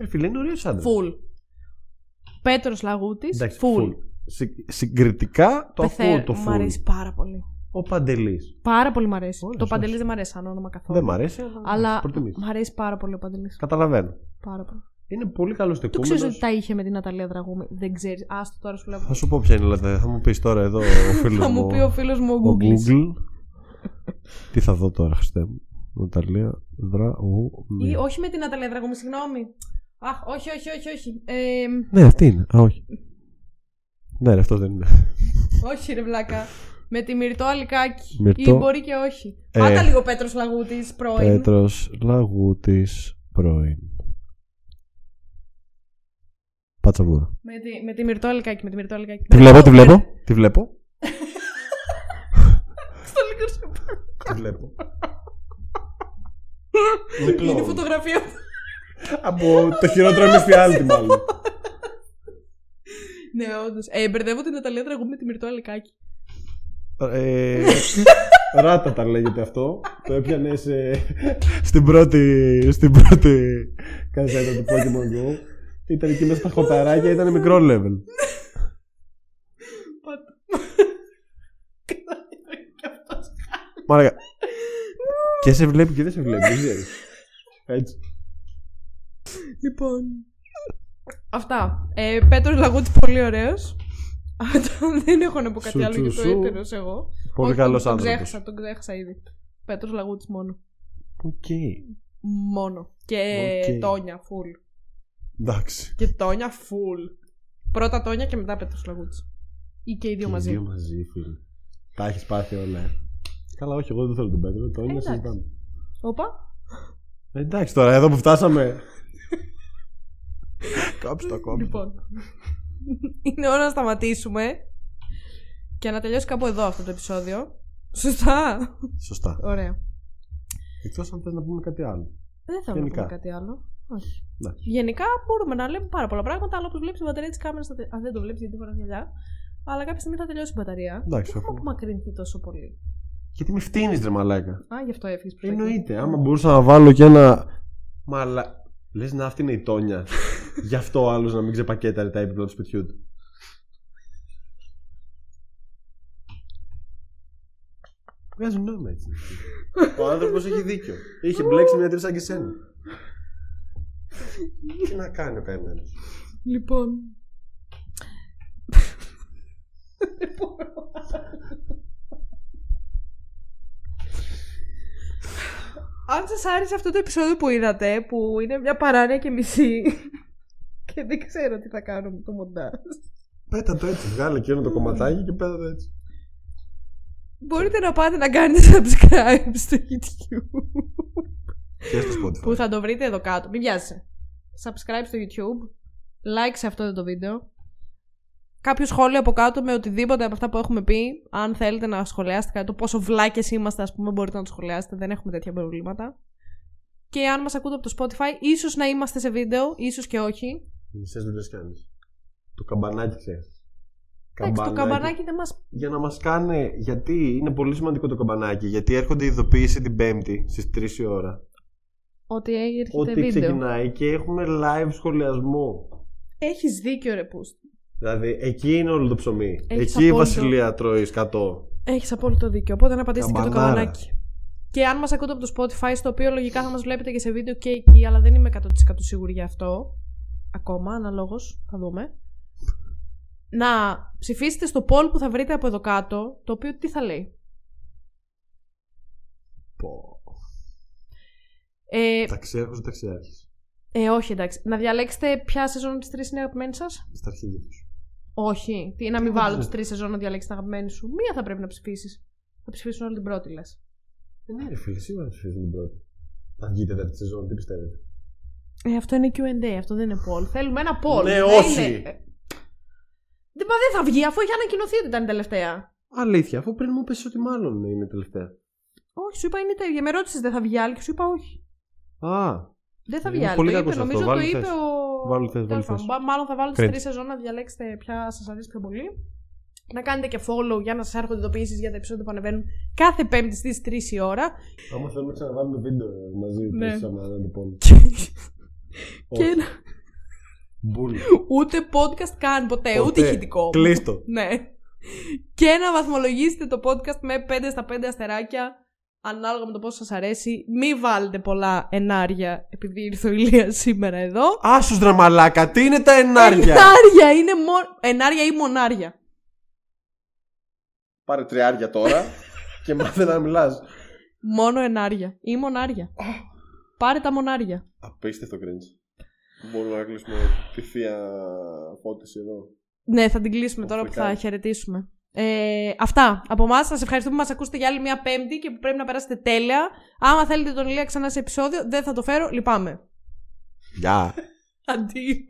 Ρε φίλε, είναι ωραίος άντρας. full. Πέτρος Λαγούτης, Εντάξει, full. full. Συ- συγκριτικά το Πεθέ- ακούω το Μ' full. αρέσει πάρα πολύ. Ο Παντελής. Πάρα πολύ μ' αρέσει. Ωραίος, το Παντελή ωραίος. δεν μ' αρέσει σαν όνομα καθόλου. Δεν μ' αρέσει, αλλά, Αλλά προτιμείς. μ' αρέσει πάρα πολύ ο Παντελής. Καταλαβαίνω. Πάρα πολύ. Είναι πολύ καλός Το στεκούμενο. ξέρεις ότι τα είχε με την Ναταλία Δραγούμη. Δεν ξέρεις. Άστο τώρα σου λέω. Θα σου πω ποια είναι, δηλαδή. Θα μου πεις τώρα εδώ ο φίλος Θα μου. μου πει ο φίλος μου ο ο Google. Google. Τι θα δω τώρα, Χριστέ μου. Ναταλία Δραούμη. Ή όχι με την Ναταλία Δραγούμη, συγγνώμη. Αχ, όχι, όχι, όχι, όχι. Ε, Ναι, αυτή είναι. Α, όχι. Ναι, ρε, αυτό δεν είναι. όχι, ρε βλάκα. Με τη Μυρτό Αλικάκη. Μυρτώ. Ή μπορεί και όχι. Ε. Πάτα λίγο Πέτρος Λαγούτης πρώην. Πέτρος Λαγούτης πρώην. Πάτσα μου. Με τη, με τη Μυρτό Αλικάκη. Με τη Μυρτό Αλικάκη. Τη βλέπω, τη βλέπω. Τη βλέπω. Στο λίγο σε πάρω. Τη βλέπω. Είναι η φωτογραφία μου. Από το χειρότερο μυστιάλτη, μάλλον. ναι, όντως. Ε, μπερδεύω την Ναταλία Δραγούμη με τη Μυρτό Αλικάκη. Ε, ράτα τα λέγεται αυτό. Το έπιανε σε- στην πρώτη, στην πρώτη καζέτα του Pokemon Go. Ήταν εκεί μέσα στα χορταράκια, ήταν μικρό level. Πάτα. Μάρακα. και σε βλέπει και δεν σε βλέπει, δεν ξέρεις. Έτσι. Λοιπόν. Αυτά. Ε, Πέτρος Λαγούτη, πολύ ωραίος. Δεν έχω να πω κάτι Σου, άλλο για σου, το σου. έτερος εγώ. Πολύ Όχι, καλός τον- άνθρωπος. Τον ξέχασα, τον ξέχασα ήδη. Πέτρος Λαγούτης μόνο. Οκ. Μόνο. Και Οκ. Τόνια, full. Εντάξει. Και Τόνια, full. Πρώτα Τόνια και μετά Πέτρος Λαγούτης. Ή και οι δύο Και μαζί. Οι δύο μαζί, φίλε. Τα έχεις πάθει όλα. ε. Καλά, όχι, εγώ δεν θέλω τον Πέτρο. Το είναι εντάξει. συζητάμε. Όπα. Ε, Εντάξει τώρα, εδώ που φτάσαμε. Κάψτε το ακόμα. Λοιπόν. Είναι ώρα να σταματήσουμε και να τελειώσει κάπου εδώ αυτό το επεισόδιο. Σωστά. Σωστά. Ωραία. Εκτός αν θες να πούμε κάτι άλλο. Δεν θέλω να Γενικά. πούμε κάτι άλλο. Όχι. Εντάξει. Γενικά μπορούμε να λέμε πάρα πολλά πράγματα, αλλά όπως βλέπεις η μπαταρία της κάμερας. Θα... τε- Α, δεν το βλέπεις γιατί φοράς γυαλιά. Αλλά κάποια στιγμή θα τελειώσει η μπαταρία. Εντάξει, Δεν έχουμε έχω. απομακρυνθεί τόσο πολύ. Γιατί με φτύνεις, ρε μαλάκα. Α, γι' αυτό έφυγες προ Εννοείται. Άμα μπορούσα να βάλω και ένα. Μαλα. Λες να αυτή είναι η τόνια. Γι' αυτό ο άλλος να μην ξεπακέταρε τα έπιπλα του σπιτιού του. Βγάζει νόημα έτσι. Ο άνθρωπος έχει δίκιο. Είχε μπλέξει μια τρίσα και σένα. Τι να κάνει ο καημένος. Λοιπόν. Αν σας άρεσε αυτό το επεισόδιο που είδατε, που είναι μια παράνοια και μισή και δεν ξέρω τι θα κάνω με το μοντάζ. Πέτα το έτσι. Βγάλε εκείνο το κομματάκι και πέτα το έτσι. Μπορείτε να πάτε να κάνετε subscribe στο YouTube Και στο Spotify. που θα το βρείτε εδώ κάτω. Μην βιάζεσαι. Subscribe στο YouTube, like σε αυτό το βίντεο. Κάποιο σχόλιο από κάτω με οτιδήποτε από αυτά που έχουμε πει. Αν θέλετε να σχολιάσετε κάτι, το πόσο βλάκες είμαστε, ας πούμε, μπορείτε να το σχολιάσετε. Δεν έχουμε τέτοια προβλήματα. Και αν μας ακούτε από το Spotify, ίσως να είμαστε σε βίντεο, ίσως και όχι. Μισέ δουλειές κάνεις. Το καμπανάκι ξέρει. Εντάξει, το καμπανάκι δεν μα. Για να μας κάνει. Γιατί είναι πολύ σημαντικό το καμπανάκι. Γιατί έρχονται η ειδοποίηση την Πέμπτη στις 3 η ώρα. Ότι έρχεται Ότι βίντεο. ξεκινάει και έχουμε live σχολιασμό. Έχεις δίκιο, ρε Πούστη. Δηλαδή εκεί είναι όλο το ψωμί. Έχεις εκεί η απόλυτο. Βασιλεία τρώει σκατό. Έχεις απόλυτο δίκιο. Οπότε να πατήσετε και το Καμπανάρα. καμπανάκι. Και αν μας ακούτε από το Spotify, στο οποίο λογικά θα μας βλέπετε και σε βίντεο και εκεί, αλλά δεν είμαι 100% σίγουρη γι' αυτό. Ακόμα, αναλόγως, θα δούμε. Να ψηφίσετε στο poll που θα βρείτε από εδώ κάτω, το οποίο τι θα λέει. Πω. Ε, Ταξιάρχο ταξιάρχη. ε, όχι εντάξει. Να διαλέξετε ποια σεζόν τη τρεις είναι αγαπημένη σας; Στα αρχίδια τους. Όχι. Τι, να μην Τι βάλω είναι; τις τρεις σεζόν να διαλέξεις την αγαπημένη σου. Μία θα πρέπει να ψηφίσεις. Θα ψηφίσουν όλη την πρώτη, λες. Ε, ναι, ρε φίλε, σίγουρα θα ψηφίσουν την πρώτη. Θα βγει η τέταρτη σεζόν, τι πιστεύετε; Ε, αυτό είναι QA, αυτό δεν είναι poll. Θέλουμε ένα poll. Ναι, Δεν όχι. είναι- Ε, Δεν, μα δεν θα βγει, αφού έχει ανακοινωθεί ότι ήταν η τελευταία. Αλήθεια, αφού πριν μου πες ότι μάλλον είναι τελευταία. Όχι, σου είπα είναι τέλεια. Με ρώτησες δεν θα βγει άλλη και σου είπα όχι. Α, Δεν θα Είναι βγει άλλη. πολύ Το κακός είπε, αυτό. νομίζω το Βάλει είπε θέση. ο. Βάλει θέση, Τέλος βάλει θέση. πάντων, Μάλλον θα βάλω τι Cringe. τρεις σεζόν να διαλέξετε ποια σας αρέσει πιο πολύ. Να κάνετε και follow για να σας έρχονται ειδοποιήσεις για τα επεισόδια που ανεβαίνουν κάθε Πέμπτη στις 3 η ώρα. άμα θέλουμε να ξαναβάλουμε βίντεο ε, μαζί, Ναι. ναι. να το πούμε. και Όχι. να- Μπουλ. ούτε podcast καν ποτέ, ούτε Ποτέ. ηχητικό. Κλείστο. Ναι. Και να βαθμολογήσετε το podcast με 5 στα 5 αστεράκια ανάλογα με το πόσο σας αρέσει. Μη βάλετε πολλά ενάρια επειδή ήρθε ο Ηλίας σήμερα εδώ. Άσους ρε μαλάκα, τι είναι τα ενάρια; Ενάρια είναι μόνο... Ενάρια ή μονάρια. Πάρε τριάρια τώρα και μάθε να μιλάς. Μόνο ενάρια ή μονάρια. Πάρε τα μονάρια. Απίστευτο cringe. Μπορούμε να κλείσουμε τη θεία φώτιση εδώ. Ναι, θα την κλείσουμε τώρα που θα Φρικάρι. χαιρετήσουμε. Ε, αυτά από εμάς. Σας ευχαριστούμε που μας ακούσετε για άλλη μια Πέμπτη και που πρέπει να περάσετε τέλεια. Άμα θέλετε τον Ηλία ξανά σε επεισόδιο, δεν θα το φέρω. Λυπάμαι. Γεια. Αντίο.